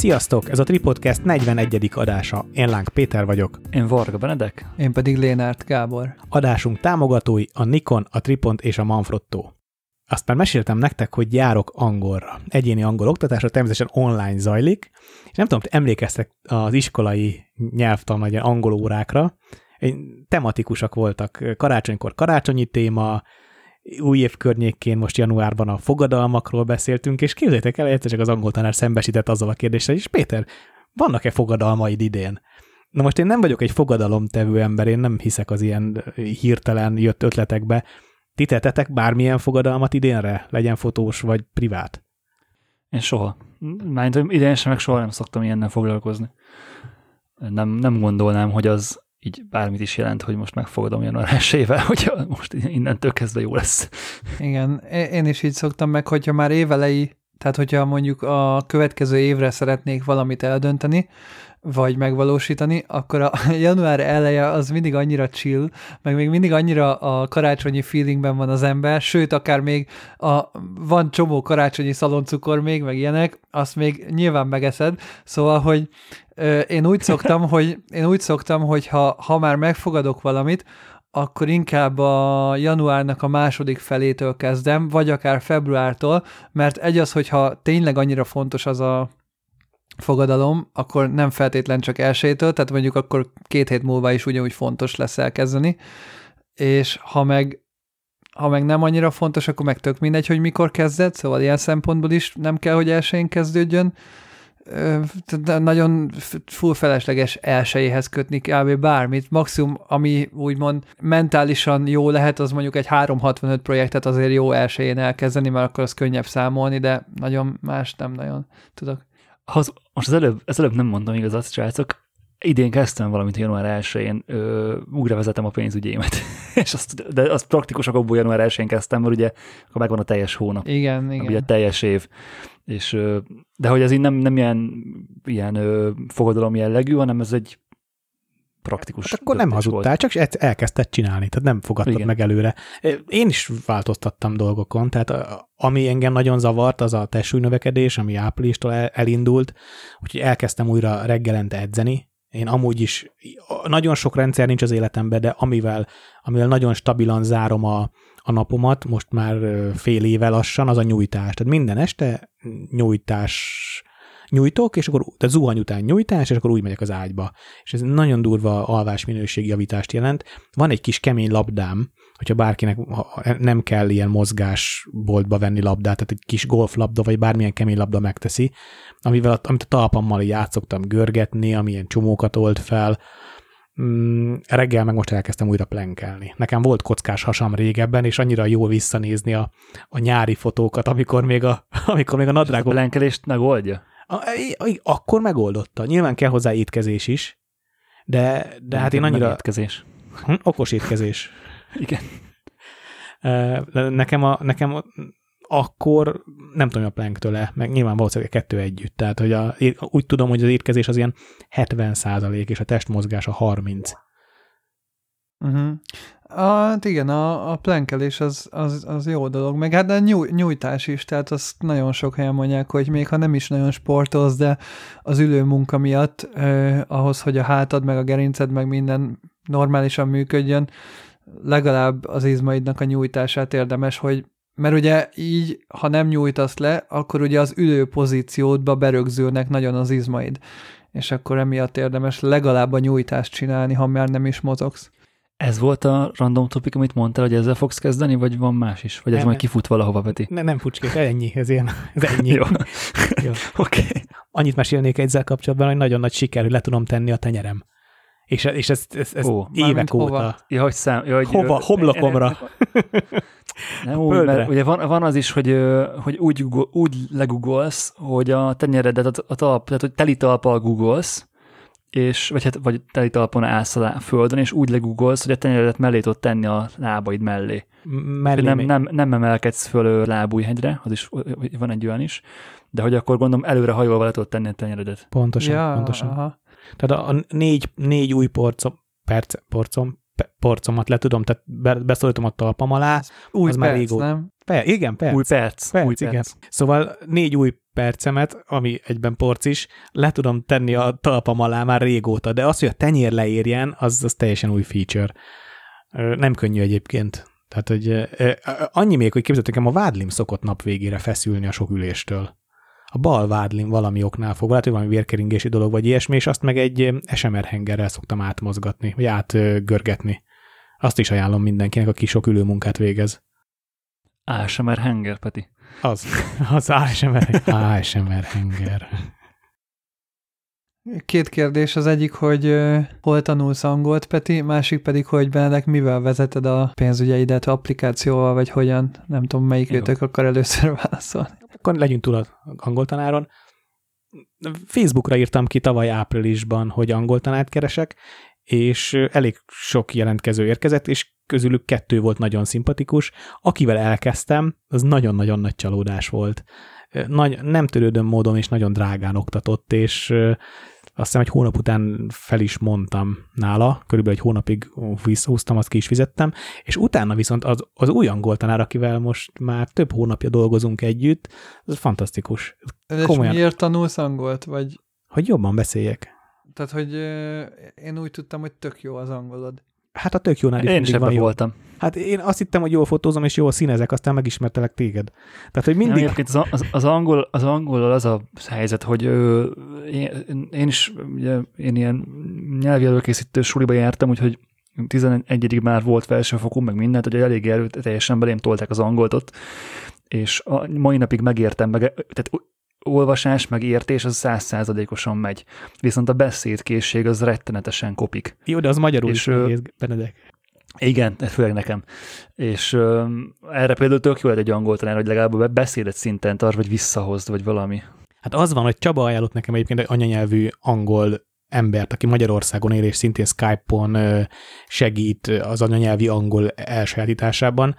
Sziasztok, ez a Tripodcast 41. adása. Én Lánk Péter vagyok. Én Varga Benedek. Én pedig Lénárt Gábor. Adásunk támogatói a Nikon, a Tripont és a Manfrotto. Azt már meséltem nektek, hogy járok angolra. Egyéni angol oktatásra természetesen online zajlik, és nem tudom, emlékeztek az iskolai nyelvtan, vagy angol órákra, tematikusak voltak. Karácsonykor karácsonyi téma, új év környékén most januárban a fogadalmakról beszéltünk, és képzeljétek el, egyszer csak az angol tanár szembesített azzal a kérdéssel, és Péter, vannak-e fogadalmaid idén? Na most én nem vagyok egy fogadalomtevő ember, én nem hiszek az ilyen hirtelen jött ötletekbe. Ti tettetek bármilyen fogadalmat idénre, legyen fotós vagy privát? Én soha. Már idén sem, meg soha nem szoktam ilyennel foglalkozni. Nem, nem gondolnám, hogy az így bármit is jelent, hogy most megfogadom január 1 hogy most innentől kezdve jó lesz. Igen, én is így szoktam meg, hogyha már évelei, tehát hogyha mondjuk a következő évre szeretnék valamit eldönteni, vagy megvalósítani, akkor a január eleje az mindig annyira chill, meg még mindig annyira a karácsonyi feelingben van az ember, sőt, akár még a, van csomó karácsonyi szaloncukor még, meg ilyenek, azt még nyilván megeszed, szóval, hogy én úgy szoktam, hogy én úgy szoktam, hogy ha, ha már megfogadok valamit, akkor inkább a januárnak a második felétől kezdem, vagy akár februártól, mert egy az, hogyha tényleg annyira fontos az a fogadalom, akkor nem feltétlen csak elsőtől, tehát mondjuk akkor két hét múlva is ugyanúgy fontos lesz elkezdeni, és ha meg, ha meg nem annyira fontos, akkor meg tök mindegy, hogy mikor kezded, szóval ilyen szempontból is nem kell, hogy elsőjén kezdődjön, nagyon full felesleges elsőjéhez kötni kb. bármit. Maximum, ami úgymond mentálisan jó lehet, az mondjuk egy 365 projektet azért jó elsőjén elkezdeni, mert akkor az könnyebb számolni, de nagyon más nem nagyon tudok. Az, most az előbb, az előbb nem mondtam igazat, srácok, idén kezdtem valamit január 1-én, újra vezetem a pénzügyémet, és azt, de azt praktikus okokból január 1-én kezdtem, mert ugye akkor megvan a teljes hónap. Igen, igen. Ugye a teljes év. És, de hogy ez így nem, nem ilyen, ilyen fogadalom jellegű, hanem ez egy praktikus. Hát akkor nem hazudtál, volt. csak elkezdted csinálni, tehát nem fogadtad Igen. meg előre. Én is változtattam dolgokon, tehát ami engem nagyon zavart, az a testsúlynövekedés, ami áprilistól elindult, úgyhogy elkezdtem újra reggelente edzeni, én amúgy is, nagyon sok rendszer nincs az életemben, de amivel, amivel nagyon stabilan zárom a, a napomat, most már fél éve lassan, az a nyújtás. Tehát minden este nyújtás nyújtok, és akkor tehát zuhany után nyújtás, és akkor úgy megyek az ágyba. És ez nagyon durva alvás javítást jelent. Van egy kis kemény labdám, hogyha bárkinek nem kell ilyen mozgásboltba venni labdát, tehát egy kis golflabda, vagy bármilyen kemény labda megteszi, amivel, amit a talpammal játszottam görgetni, amilyen csomókat old fel, mm, reggel meg most elkezdtem újra plenkelni. Nekem volt kockás hasam régebben, és annyira jó visszanézni a, a nyári fotókat, amikor még a, amikor még a nadrágok... A plenkelést megoldja? A, akkor megoldotta. Nyilván kell hozzá étkezés is, de, de hát én annyira... Étkezés. Hm, okos étkezés. Igen. Nekem, a, nekem akkor nem tudom a planktől meg nyilván valószínűleg kettő együtt. Tehát, hogy a, úgy tudom, hogy az étkezés az ilyen 70 százalék, és a testmozgás a 30. Uh-huh. A, hát igen, a, a plenkelés az, az, az jó dolog, meg hát a nyúj, nyújtás is, tehát azt nagyon sok helyen mondják, hogy még ha nem is nagyon sportolsz, de az ülő munka miatt eh, ahhoz, hogy a hátad, meg a gerinced, meg minden normálisan működjön, legalább az izmaidnak a nyújtását érdemes, hogy mert ugye így, ha nem nyújtasz le, akkor ugye az ülő pozíciódba berögzülnek nagyon az izmaid, és akkor emiatt érdemes legalább a nyújtást csinálni, ha már nem is mozogsz. Ez volt a random topic, amit mondtál, hogy ezzel fogsz kezdeni, vagy van más is? Vagy ez nem, majd kifut valahova, Peti? Ne, nem futsz ki, ennyi, ez ilyen, ez ennyi. Jó. Jó. Oké. Okay. Annyit mesélnék ezzel kapcsolatban, hogy nagyon nagy siker, hogy le tudom tenni a tenyerem. És, és ez, ez, ez Ó, évek óta. Hova? Ja, hogy szám, ja, hogy hova? Homlokomra. Nem úgy, mert ugye van, van az is, hogy, hogy úgy, úgy legugolsz, hogy a tenyeredet, a, a talp, tehát hogy teli talpal googolsz, és, vagy, hát, vagy teli talpon állsz a földön, és úgy legugolsz, hogy a tenyeredet mellé tudod tenni a lábaid mellé. mellé nem, nem, nem emelkedsz föl lábújhegyre, az is van egy olyan is, de hogy akkor gondolom előre hajolva le tudod tenni a tenyeredet. Pontosan, ja, pontosan. Aha. Tehát a, a négy, négy új porcom, perc, porcom, porcomat le tudom, tehát be, beszólítom a talpam alá. Új az perc, már régó... nem? Per, igen, perc. Új perc. perc új igen. Perc. Szóval négy új percemet, ami egyben porcis, le tudom tenni a talpam alá már régóta, de az, hogy a tenyér leérjen, az, az teljesen új feature. Nem könnyű egyébként. Tehát, hogy annyi még, hogy képzeljétek, a vádlim szokott nap végére feszülni a sok üléstől. A bal vádlim valami oknál fog, lehet, hogy valami vérkeringési dolog vagy ilyesmi, és azt meg egy SMR hengerrel szoktam átmozgatni, vagy átgörgetni. Azt is ajánlom mindenkinek, aki sok ülőmunkát végez. ASMR henger, Peti. Az, az ASMR, ASMR henger. Két kérdés, az egyik, hogy hol tanulsz angolt, Peti, másik pedig, hogy Benedek, mivel vezeted a pénzügyeidet, applikációval, vagy hogyan, nem tudom, melyik őtök akar először válaszolni. Akkor legyünk túl az angol tanáron. Facebookra írtam ki tavaly áprilisban, hogy angol tanárt keresek, és elég sok jelentkező érkezett, és közülük kettő volt nagyon szimpatikus. Akivel elkezdtem, az nagyon-nagyon nagy csalódás volt. Nagy, nem törődöm módon, és nagyon drágán oktatott, és azt hiszem egy hónap után fel is mondtam nála, körülbelül egy hónapig húztam, azt ki is fizettem, és utána viszont az, az új angol tanár, akivel most már több hónapja dolgozunk együtt, az fantasztikus. És Komolyan. miért tanulsz angolt? Vagy... Hogy jobban beszéljek. Tehát, hogy én úgy tudtam, hogy tök jó az angolod. Hát a tök jónál is Én is van voltam. Hát én azt hittem, hogy jól fotózom, és jól színezek, aztán megismertelek téged. Tehát, hogy mindig... Nem, az, az, az, angol, az angol az a helyzet, hogy ö, én, én is ugye, én ilyen nyelvi előkészítő suliba jártam, úgyhogy 11 már volt felsőfokú, meg mindent, hogy elég erőteljesen belém tolták az angoltot, és a mai napig megértem, meg, tehát olvasás meg értés az százszázalékosan megy. Viszont a beszédkészség az rettenetesen kopik. Jó, de az magyarul és, is nehéz, Benedek. Igen, főleg nekem. És ö, erre például tök jó lehet egy angol tanár, hogy legalább beszédet szinten tart, vagy visszahozd, vagy valami. Hát az van, hogy Csaba ajánlott nekem egyébként egy anyanyelvű angol embert, aki Magyarországon él, és szintén Skype-on segít az anyanyelvi angol elsajátításában.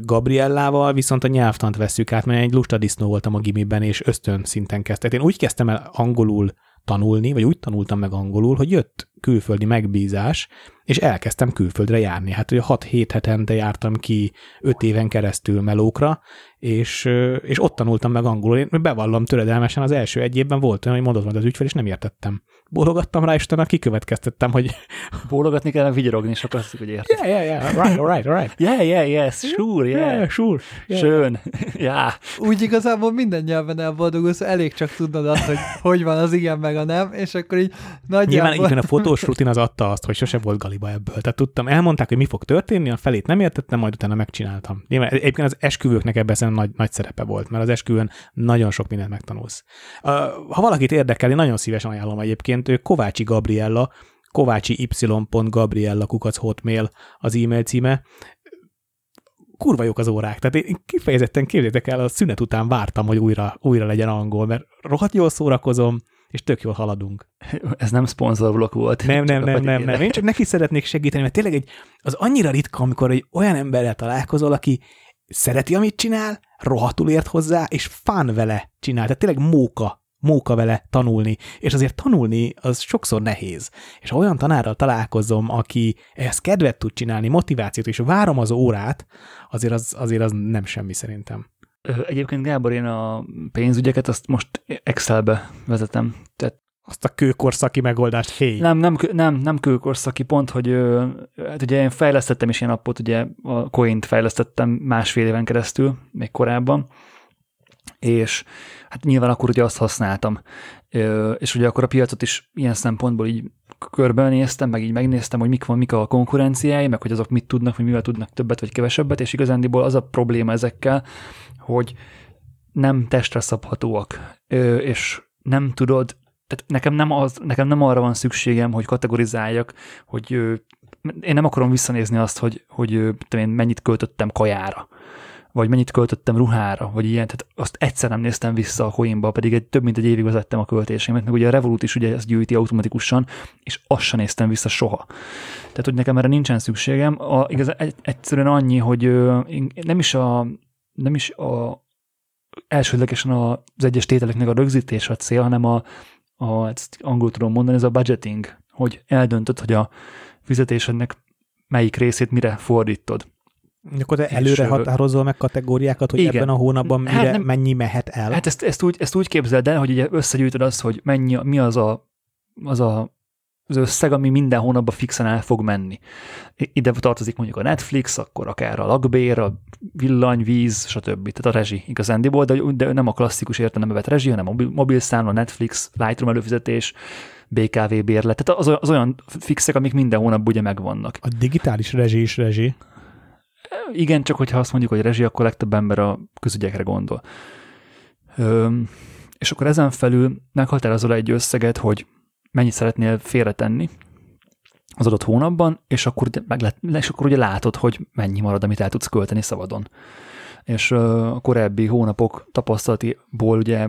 Gabriellával viszont a nyelvtant veszük át, mert egy lusta disznó voltam a gimiben, és ösztön szinten kezdtem. Én úgy kezdtem el angolul tanulni, vagy úgy tanultam meg angolul, hogy jött külföldi megbízás, és elkezdtem külföldre járni. Hát ugye 6-7 hetente jártam ki 5 éven keresztül melókra, és, és ott tanultam meg angolul. Én bevallom töredelmesen, az első egy évben volt olyan, hogy mondott majd az ügyfél, és nem értettem bólogattam rá, és utána kikövetkeztettem, hogy... Bólogatni kell, vigyarogni, és akkor azt hogy érted. Yeah, yeah, yeah, right, right, right. Yeah, yeah, yes, sure, yeah. yeah sure. Yeah. Schön. yeah. Úgy igazából minden nyelven elboldogulsz, elég csak tudnod azt, hogy hogy van az igen meg a nem, és akkor így nagyjából... Nyilván igen, a fotós rutin az adta azt, hogy sose volt galiba ebből. Tehát tudtam, elmondták, hogy mi fog történni, a felét nem értettem, majd utána megcsináltam. Nyilván egyébként az esküvőknek ebben nagy, nagy szerepe volt, mert az esküvőn nagyon sok mindent megtanulsz. Ha valakit érdekel, én nagyon szívesen ajánlom egyébként, egyébként ő Kovácsi Gabriella, kovácsi y.gabriella kukac hotmail az e-mail címe. Kurva jók az órák, tehát én kifejezetten képzétek el, a szünet után vártam, hogy újra, újra legyen angol, mert rohadt jól szórakozom, és tök jól haladunk. Ez nem szponzorblok volt. Nem, nem, nem, nem, nem. Én csak neki szeretnék segíteni, mert tényleg egy, az annyira ritka, amikor egy olyan emberrel találkozol, aki szereti, amit csinál, rohadtul ért hozzá, és fán vele csinál. Tehát tényleg móka móka vele tanulni, és azért tanulni az sokszor nehéz. És ha olyan tanárral találkozom, aki ehhez kedvet tud csinálni, motivációt, és várom az órát, azért az, azért az nem semmi szerintem. Egyébként Gábor, én a pénzügyeket azt most Excelbe vezetem. Tehát azt a kőkorszaki megoldást, hé. Nem, nem, nem, nem kőkorszaki, pont, hogy hát ugye én fejlesztettem is ilyen appot, ugye a coint fejlesztettem másfél éven keresztül, még korábban, és hát nyilván akkor ugye azt használtam, és ugye akkor a piacot is ilyen szempontból így körbenéztem, meg így megnéztem, hogy mik van, mik a konkurenciái, meg hogy azok mit tudnak, vagy mivel tudnak többet vagy kevesebbet, és igazándiból az a probléma ezekkel, hogy nem testre szabhatóak, és nem tudod, tehát nekem nem, az, nekem nem arra van szükségem, hogy kategorizáljak, hogy én nem akarom visszanézni azt, hogy, hogy én mennyit költöttem kajára vagy mennyit költöttem ruhára, vagy ilyen, tehát azt egyszer nem néztem vissza a coinba, pedig egy, több mint egy évig vezettem a költéseimet, meg ugye a Revolut is ugye ezt gyűjti automatikusan, és azt sem néztem vissza soha. Tehát, hogy nekem erre nincsen szükségem. A, igaz, egy, egyszerűen annyi, hogy ö, nem is a, nem is a elsődlegesen az egyes tételeknek a rögzítés a cél, hanem a, a ezt angol tudom mondani, ez a budgeting, hogy eldöntöd, hogy a fizetésednek melyik részét mire fordítod Akkor te előre és, határozol meg kategóriákat, hogy igen. ebben a hónapban hát mire, hát nem, mennyi mehet el? Hát ezt, ezt, úgy, ezt úgy képzeld el, hogy ugye összegyűjtöd azt, hogy mennyi, mi az a, az a az összeg, ami minden hónapban fixen el fog menni. Ide tartozik mondjuk a Netflix, akkor akár a lakbér, a villany, víz, stb. Tehát a rezsi igazándiból, de, de nem a klasszikus értelembe vett rezsi, hanem a mobil, a Netflix, Lightroom előfizetés, BKV bérlet, tehát az, az olyan fixek, amik minden hónapban ugye megvannak. A digitális rezsi is rezsi. Igen, csak hogyha azt mondjuk, hogy rezsi, akkor legtöbb ember a közügyekre gondol. Öm, és akkor ezen felül meghatározol egy összeget, hogy mennyit szeretnél félretenni az adott hónapban, és akkor, meg lett, és akkor ugye látod, hogy mennyi marad, amit el tudsz költeni szabadon. És a korábbi hónapok tapasztalatiból ugye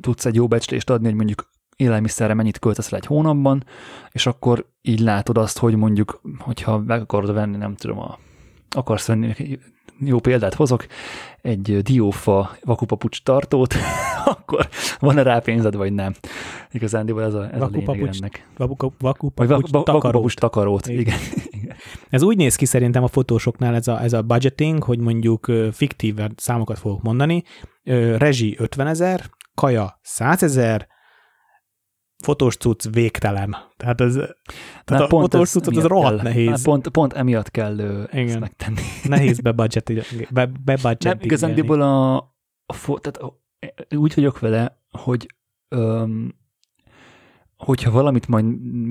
tudsz egy jó becslést adni, hogy mondjuk élelmiszerre mennyit költesz le egy hónapban, és akkor így látod azt, hogy mondjuk, hogyha meg akarod venni, nem tudom, a, akarsz venni jó példát hozok, egy diófa vakupapucs tartót, akkor van-e rá pénzed, vagy nem. Igazán, ez a, ez a lényeg ennek. Vakupapucs takarót. takarót. Igen. Igen. Ez úgy néz ki szerintem a fotósoknál ez a, ez a budgeting, hogy mondjuk fiktív számokat fogok mondani, rezsi 50 ezer, kaja 100 ezer, fotós cucc végtelen. Tehát ez, tehát a pont fotós cuccot az rohadt kell, nehéz. Pont, pont emiatt kell Igen. ezt megtenni. Nehéz bebudget, be, bebudget Nem, igazándiból a, a fo, tehát úgy vagyok vele, hogy öm, hogyha valamit majd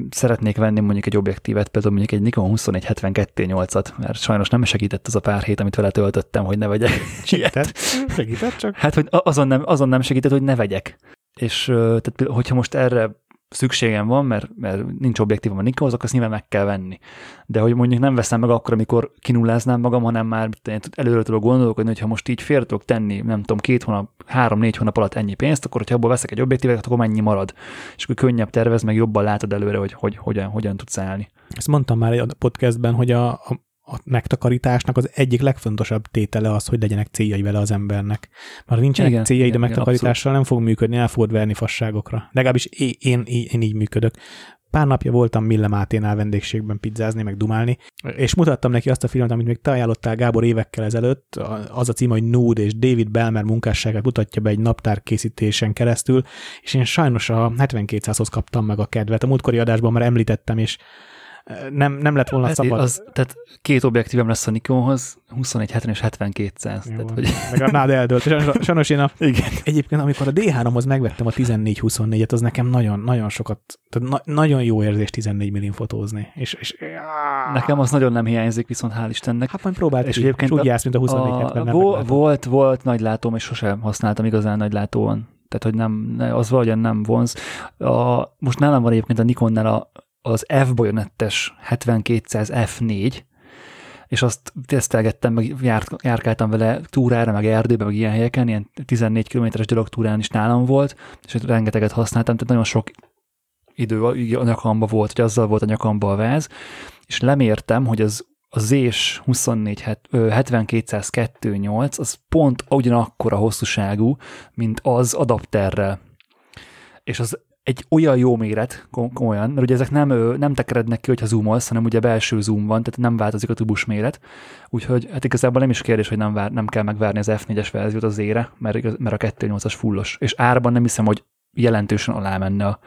szeretnék venni, mondjuk egy objektívet, például mondjuk egy Nikon 21-72-8-at, mert sajnos nem segített az a pár hét, amit vele töltöttem, hogy ne vegyek. Segített? Segített csak? Hát, hogy azon nem, azon nem segített, hogy ne vegyek és tehát, hogyha most erre szükségem van, mert, mert nincs objektívom a Nikonhoz, akkor azt nyilván meg kell venni. De hogy mondjuk nem veszem meg akkor, amikor kinulláznám magam, hanem már előre tudok gondolkodni, hogy ha most így félre tudok tenni, nem tudom, két hónap, három-négy hónap alatt ennyi pénzt, akkor hogyha abból veszek egy objektívet, akkor mennyi marad. És akkor könnyebb tervez, meg jobban látod előre, hogy, hogy hogyan, hogyan tudsz állni. Ezt mondtam már a podcastben, hogy a, a a megtakarításnak az egyik legfontosabb tétele az, hogy legyenek céljai vele az embernek. Mert nincsenek igen, céljai, igen, de megtakarítással nem fog működni, el fogod verni fasságokra. Legalábbis én, én, én így működök. Pár napja voltam Mille Máténál vendégségben pizzázni, meg dumálni, és mutattam neki azt a filmet, amit még te ajánlottál Gábor évekkel ezelőtt, az a cím, hogy Nude, és David Belmer munkásságát mutatja be egy naptár készítésen keresztül, és én sajnos a 7200-hoz kaptam meg a kedvet. A múltkori adásban már említettem, és nem, nem lett volna hát szabad. Az, tehát két objektívem lesz a Nikonhoz, 2170 és 7200. Jó, tehát, hogy... Meg a nád eldőlt. Sajnos, sajnos én a, Igen. egyébként, amikor a D3-hoz megvettem a 14-24-et, az nekem nagyon, nagyon sokat, tehát na, nagyon jó érzés 14 millin fotózni. És, és, nekem az nagyon nem hiányzik, viszont hál' Istennek. Hát majd próbált, és egyébként úgy jársz, mint a 24 70 vo- Volt, volt nagy látóm, és sosem használtam igazán nagy látóan. Tehát, hogy nem, az valahogyan nem vonz. A, most nálam van egyébként a Nikonnál a az F-bajonettes 7200 F4, és azt tesztelgettem, meg járt, járkáltam vele túrára, meg erdőbe, meg ilyen helyeken, ilyen 14 kilométeres gyalogtúrán is nálam volt, és rengeteget használtam, tehát nagyon sok idő a nyakamba volt, hogy azzal volt a nyakamba a váz, és lemértem, hogy az a Z-s 24 7202.8 az pont ugyanakkor a hosszúságú, mint az adapterrel. És az egy olyan jó méret, komolyan, mert ugye ezek nem, nem tekerednek ki, hogyha zoomolsz, hanem ugye belső zoom van, tehát nem változik a tubus méret. Úgyhogy hát igazából nem is kérdés, hogy nem, vár, nem kell megvárni az F4-es verziót az ére, mert, mert a 2.8-as fullos. És árban nem hiszem, hogy jelentősen alá menne a,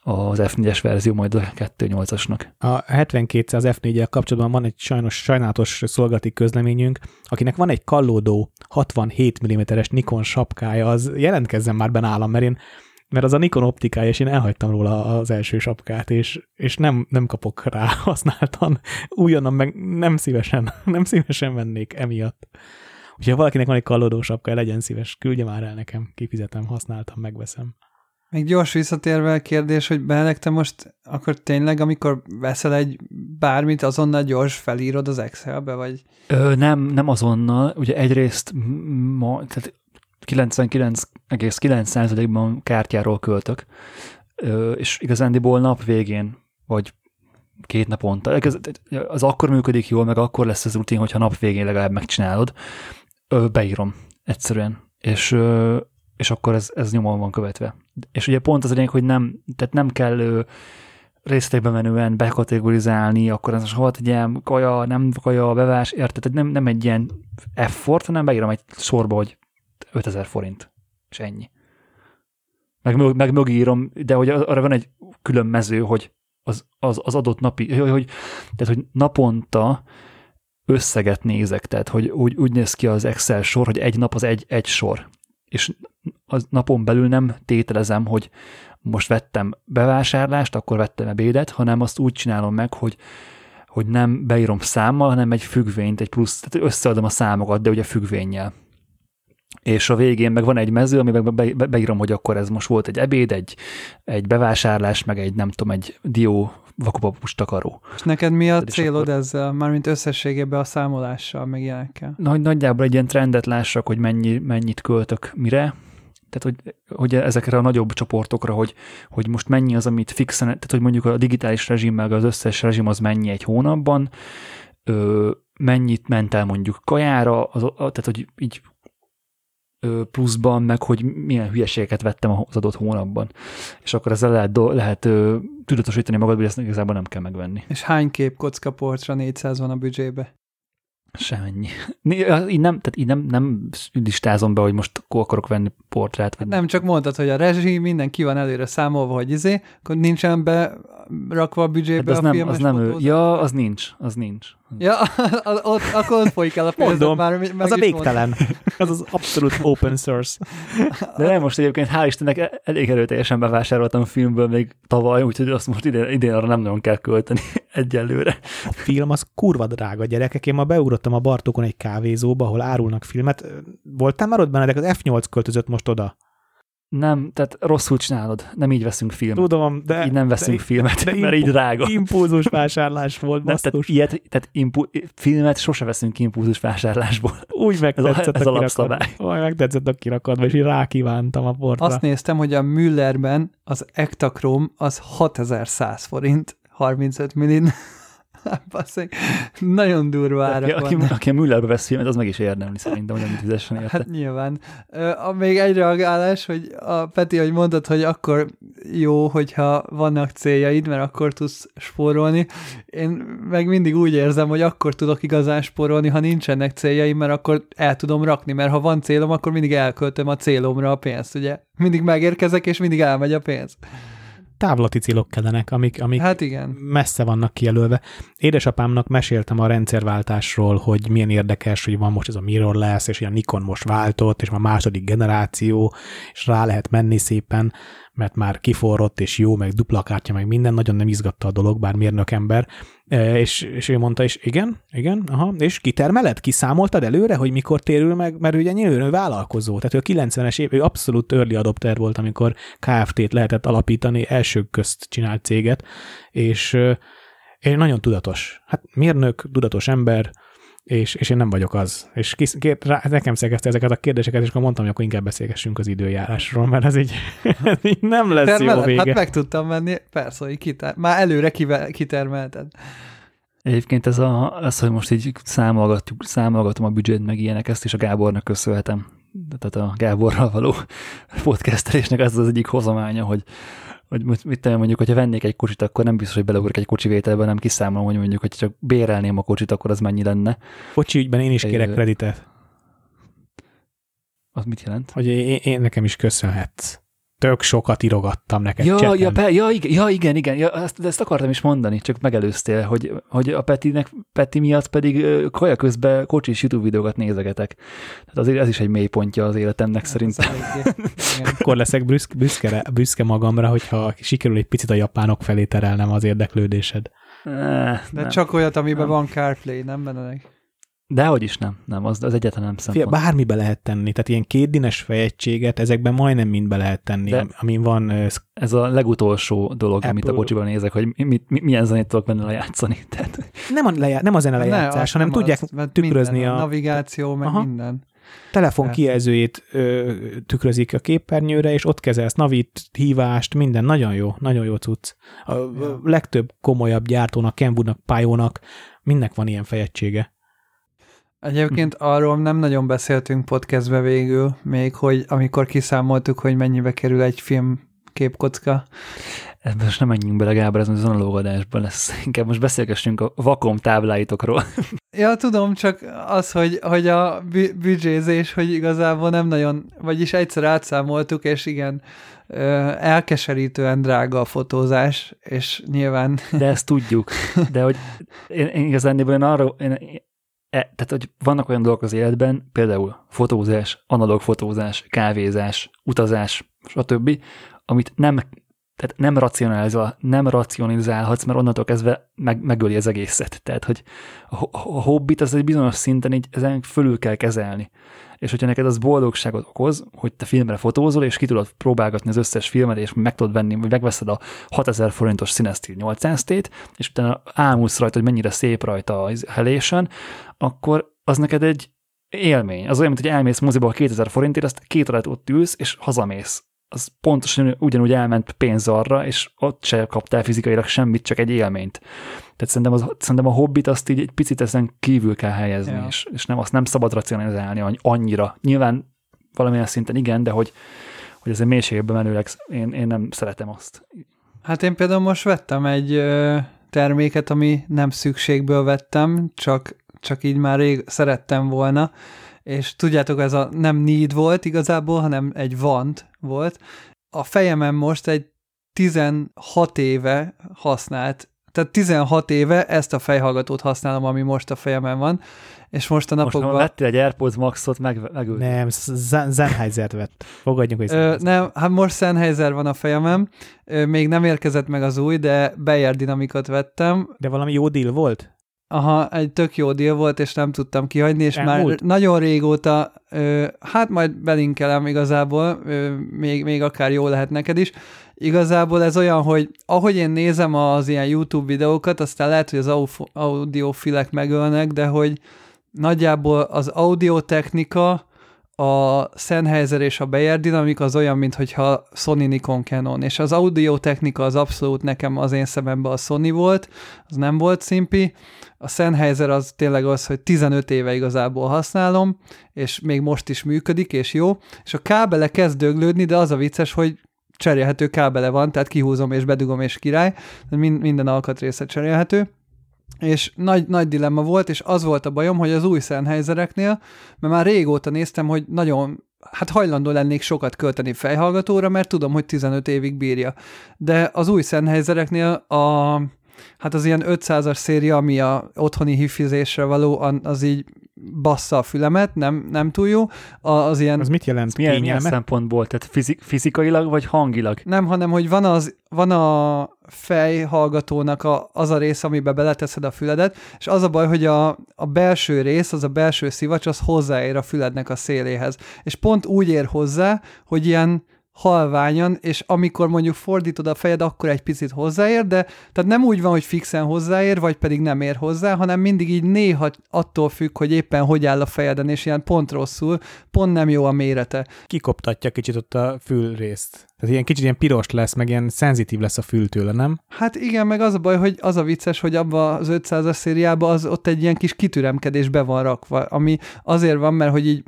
az F4-es verzió majd a 2.8-asnak. A 7200 F4-el kapcsolatban van egy sajnos sajnálatos szolgálati közleményünk, akinek van egy kallódó 67 mm-es Nikon sapkája, az jelentkezzen már be nálam, mert én mert az a Nikon optikája, és én elhagytam róla az első sapkát, és, és nem, nem kapok rá használtan. Újonnan meg nem szívesen, nem szívesen vennék emiatt. Úgyhogy ha valakinek van egy kallódó sapka, legyen szíves, küldje már el nekem, kifizetem, használtam, megveszem. Még gyors visszatérve a kérdés, hogy Benedek, te most akkor tényleg, amikor veszel egy bármit, azonnal gyors felírod az Excelbe, vagy? Ö, nem, nem azonnal. Ugye egyrészt ma, tehát 99,9%-ban kártyáról költök, és igazándiból nap végén, vagy két naponta. Az akkor működik jól, meg akkor lesz ez rutin, hogyha nap végén legalább megcsinálod. Beírom egyszerűen. És, és akkor ez, ez nyomon van követve. És ugye pont az a lényeg, hogy nem, tehát nem kell részletekbe menően bekategorizálni, akkor ez most hol tegyem, kaja, nem kaja, bevás, érted? Nem, nem egy ilyen effort, hanem beírom egy sorba, hogy 5000 forint, és ennyi. Meg, meg mögé írom, de hogy arra van egy külön mező, hogy az, az, az adott napi, hogy, hogy, tehát, hogy naponta összeget nézek, tehát hogy úgy, úgy néz ki az Excel sor, hogy egy nap az egy, egy sor. És az napon belül nem tételezem, hogy most vettem bevásárlást, akkor vettem ebédet, hanem azt úgy csinálom meg, hogy, hogy nem beírom számmal, hanem egy függvényt, egy plusz, tehát összeadom a számokat, de ugye függvényel. És a végén meg van egy mező, amiben be, be, beírom, hogy akkor ez most volt egy ebéd, egy, egy bevásárlás, meg egy nem tudom, egy dió vakupapus takaró. És neked mi a célod akkor... ezzel, mármint összességében a számolással, meg ilyenekkel? Nagy, nagyjából egy ilyen trendet lássak, hogy mennyi, mennyit költök mire, tehát hogy, hogy ezekre a nagyobb csoportokra, hogy, hogy most mennyi az, amit fixen, tehát hogy mondjuk a digitális rezsim meg az összes rezsim az mennyi egy hónapban, ö, mennyit ment el mondjuk kajára, az, tehát hogy így pluszban, meg hogy milyen hülyeségeket vettem az adott hónapban. És akkor ezzel lehet, lehet tudatosítani magad, hogy ezt igazából nem kell megvenni. És hány kép kocka portra 400 van a büdzsébe? Semennyi. Így nem, tehát így nem, nem listázom be, hogy most akarok venni portrát. Vagy... Nem, csak mondtad, hogy a rezsi, minden ki van előre számolva, hogy izé, akkor nincsen be rakva a büdzsébe hát az a nem, az nem ő. Ja, az nincs, az nincs. Ja, ott, akkor ott folyik el a pénz. Mondom, már meg az a végtelen. az az abszolút open source. De nem most egyébként, hál' Istennek e- elég erőteljesen bevásároltam filmből még tavaly, úgyhogy azt most idén, idén arra nem nagyon kell költeni egyelőre. A film az kurva drága, gyerekek. Én ma beugrottam a Bartókon egy kávézóba, ahol árulnak filmet. Voltál már ott benne, de az F8 költözött most oda. Nem, tehát rosszul csinálod, nem így veszünk filmet. Tudom, de... Így nem veszünk de, filmet, de mert így drága. Impulzus vásárlás volt, nem, tehát ilyet, tehát impu, filmet sose veszünk impulzus vásárlásból. Úgy megtetszett ez a, ez a lapszabály. Úgy megtetszett a kirakadva, és így rákívántam a portra. Azt néztem, hogy a Müllerben az Ektachrome az 6100 forint, 35 millin. Basszeg, nagyon durva árak aki, aki, aki a Müllerbe vesz filmet, az meg is érdemli szerintem, hogy amit fizessen érte. Hát nyilván. A, még egy reagálás, hogy a Peti, hogy mondtad, hogy akkor jó, hogyha vannak céljaid, mert akkor tudsz spórolni. Én meg mindig úgy érzem, hogy akkor tudok igazán spórolni, ha nincsenek céljaim, mert akkor el tudom rakni, mert ha van célom, akkor mindig elköltöm a célomra a pénzt, ugye? Mindig megérkezek, és mindig elmegy a pénz távlati célok kellenek, amik, amik hát igen. messze vannak kijelölve. Édesapámnak meséltem a rendszerváltásról, hogy milyen érdekes, hogy van most ez a mirrorless, és a Nikon most váltott, és már második generáció, és rá lehet menni szépen, mert már kiforrott, és jó, meg dupla kártya, meg minden, nagyon nem izgatta a dolog, bár mérnök ember, e, és, és ő mondta, és igen, igen, aha, és kitermeled, kiszámoltad előre, hogy mikor térül meg, mert ugye nyilván ő vállalkozó, tehát ő a 90-es év, ő abszolút early adopter volt, amikor KFT-t lehetett alapítani, első közt csinált céget, és, és nagyon tudatos. Hát mérnök, tudatos ember, és, és én nem vagyok az. És kis, két, rá, nekem szegezte ezeket a kérdéseket, és akkor mondtam, hogy akkor inkább beszélgessünk az időjárásról, mert ez így, ez így nem lesz Termeled? jó vége. Hát meg tudtam menni, persze, hogy kiter, már előre kive, kitermelted. Egyébként ez a, az, hogy most így számolgatjuk, számolgatom a büdzsét, meg ilyenek, ezt is a Gábornak köszönhetem. Tehát a Gáborral való podcastelésnek ez az egyik hozománya, hogy hogy mit tudom, mondjuk, hogyha vennék egy kocsit, akkor nem biztos, hogy beleugrok egy kocsi vételbe, nem kiszámolom, hogy mondjuk, hogy csak bérelném a kocsit, akkor az mennyi lenne. Kocsi ügyben én is kérek kreditet. Az mit jelent? Hogy én, én nekem is köszönhetsz tök sokat írogattam neked ja, ja, pe, ja, igen, ja, igen, igen, ja, ezt, ezt akartam is mondani, csak megelőztél, hogy, hogy a Petinek, Peti miatt pedig kaja közben kocsis YouTube videókat nézegetek. Tehát azért ez is egy mély pontja az életemnek ez szerintem. Akkor leszek büszke, büszke, büszke magamra, hogyha sikerül egy picit a japánok felé terelnem az érdeklődésed. De nem. csak olyat, amiben nem. van CarPlay, nem benne Dehogy is nem, nem, az, az egyetlen nem szempont. Fia, bármibe lehet tenni, tehát ilyen kétdines fejegységet ezekben majdnem mind be lehet tenni, De amin van... Uh, ez a legutolsó dolog, Apple. amit a kocsiban nézek, hogy mi, mi, mi, milyen zenét tudok benne lejátszani. Tehát... Nem, a lejá, nem a zene lejátszás, ne, hanem nem tudják az, tükrözni minden, a... a navigáció, meg Aha. minden. Telefon kijelzőjét ö, tükrözik a képernyőre, és ott kezelsz navit, hívást, minden. Nagyon jó, nagyon jó cucc. A, ja. a legtöbb komolyabb gyártónak, Kenwoodnak, Pájónak, mindnek van ilyen fejegysége. Egyébként arról nem nagyon beszéltünk podcastbe végül, még hogy amikor kiszámoltuk, hogy mennyibe kerül egy film képkocka. Ebben most nem menjünk bele, Gábor, ez az analóg adásban lesz. Inkább most beszélgessünk a vakom tábláitokról. Ja, tudom, csak az, hogy, hogy a büdzsézés, hogy igazából nem nagyon, vagyis egyszer átszámoltuk, és igen, elkeserítően drága a fotózás, és nyilván... De ezt tudjuk. De hogy én, én igazán én arra, én, E, tehát, hogy vannak olyan dolgok az életben, például fotózás, analóg fotózás, kávézás, utazás, stb., amit nem, tehát nem, racionalizál, nem racionalizálhatsz, mert onnantól kezdve meg, megöli az egészet. Tehát, hogy a, hobbit az egy bizonyos szinten így ezen fölül kell kezelni és hogyha neked az boldogságot okoz, hogy te filmre fotózol, és ki tudod próbálgatni az összes filmet, és meg tudod venni, vagy megveszed a 6000 forintos Cinesztil 800-tét, és utána ámulsz rajta, hogy mennyire szép rajta a helésen, akkor az neked egy élmény. Az olyan, mint hogy elmész moziba a 2000 forintért, azt két órát ott ülsz, és hazamész. Az pontosan ugyanúgy elment pénz arra, és ott se kaptál fizikailag semmit, csak egy élményt. Tehát szerintem, az, szerintem a hobbit azt így egy picit ezen kívül kell helyezni, ja. és, és nem, azt nem szabad racionalizálni annyira. Nyilván valamilyen szinten igen, de hogy, hogy ez egy mélységben menőleg én, én nem szeretem azt. Hát én például most vettem egy terméket, ami nem szükségből vettem, csak, csak így már rég szerettem volna, és tudjátok, ez a nem need volt igazából, hanem egy want volt. A fejemen most egy 16 éve használt tehát 16 éve ezt a fejhallgatót használom, ami most a fejemen van, és most a napokban... Most vettél egy AirPods Maxot, meg, megült. Nem, Sennheiser-t vett. Fogadjunk, hogy Ö, Nem, hát most Sennheiser van a fejemem, Ö, még nem érkezett meg az új, de Bayer Dynamicot vettem. De valami jó deal volt? Aha, egy tök jó deal volt, és nem tudtam kihagyni, és Elmúlt. már nagyon régóta, ö, hát majd belinkelem igazából, ö, még, még akár jó lehet neked is, igazából ez olyan, hogy ahogy én nézem az ilyen YouTube videókat, aztán lehet, hogy az audiofilek megölnek, de hogy nagyjából az audiotechnika, a Sennheiser és a Bayer Dynamic az olyan, mintha Sony Nikon Canon, és az audio technika az abszolút nekem az én szememben a Sony volt, az nem volt szimpi. A Sennheiser az tényleg az, hogy 15 éve igazából használom, és még most is működik, és jó, és a kábele kezd döglődni, de az a vicces, hogy cserélhető kábele van, tehát kihúzom és bedugom és király, minden alkatrésze cserélhető, és nagy, nagy dilemma volt, és az volt a bajom, hogy az új Sennheisereknél, mert már régóta néztem, hogy nagyon hát hajlandó lennék sokat költeni fejhallgatóra, mert tudom, hogy 15 évig bírja. De az új Sennheisereknél a, hát az ilyen 500-as széria, ami a otthoni hifizésre való, az így bassza a fülemet, nem, nem túl jó. Az ilyen... Az mit jelent? Milyen, milyen szempontból? Tehát fizik, fizikailag vagy hangilag? Nem, hanem, hogy van, az, van a fejhallgatónak a, az a rész, amiben beleteszed a füledet, és az a baj, hogy a, a belső rész, az a belső szivacs, az hozzáér a fülednek a széléhez. És pont úgy ér hozzá, hogy ilyen halványan, és amikor mondjuk fordítod a fejed, akkor egy picit hozzáér, de tehát nem úgy van, hogy fixen hozzáér, vagy pedig nem ér hozzá, hanem mindig így néha attól függ, hogy éppen hogy áll a fejeden, és ilyen pont rosszul, pont nem jó a mérete. Kikoptatja kicsit ott a fülrészt. Tehát ilyen kicsit ilyen piros lesz, meg ilyen szenzitív lesz a fül tőle, nem? Hát igen, meg az a baj, hogy az a vicces, hogy abban az 500-as szériában az ott egy ilyen kis kitüremkedés be van rakva, ami azért van, mert hogy így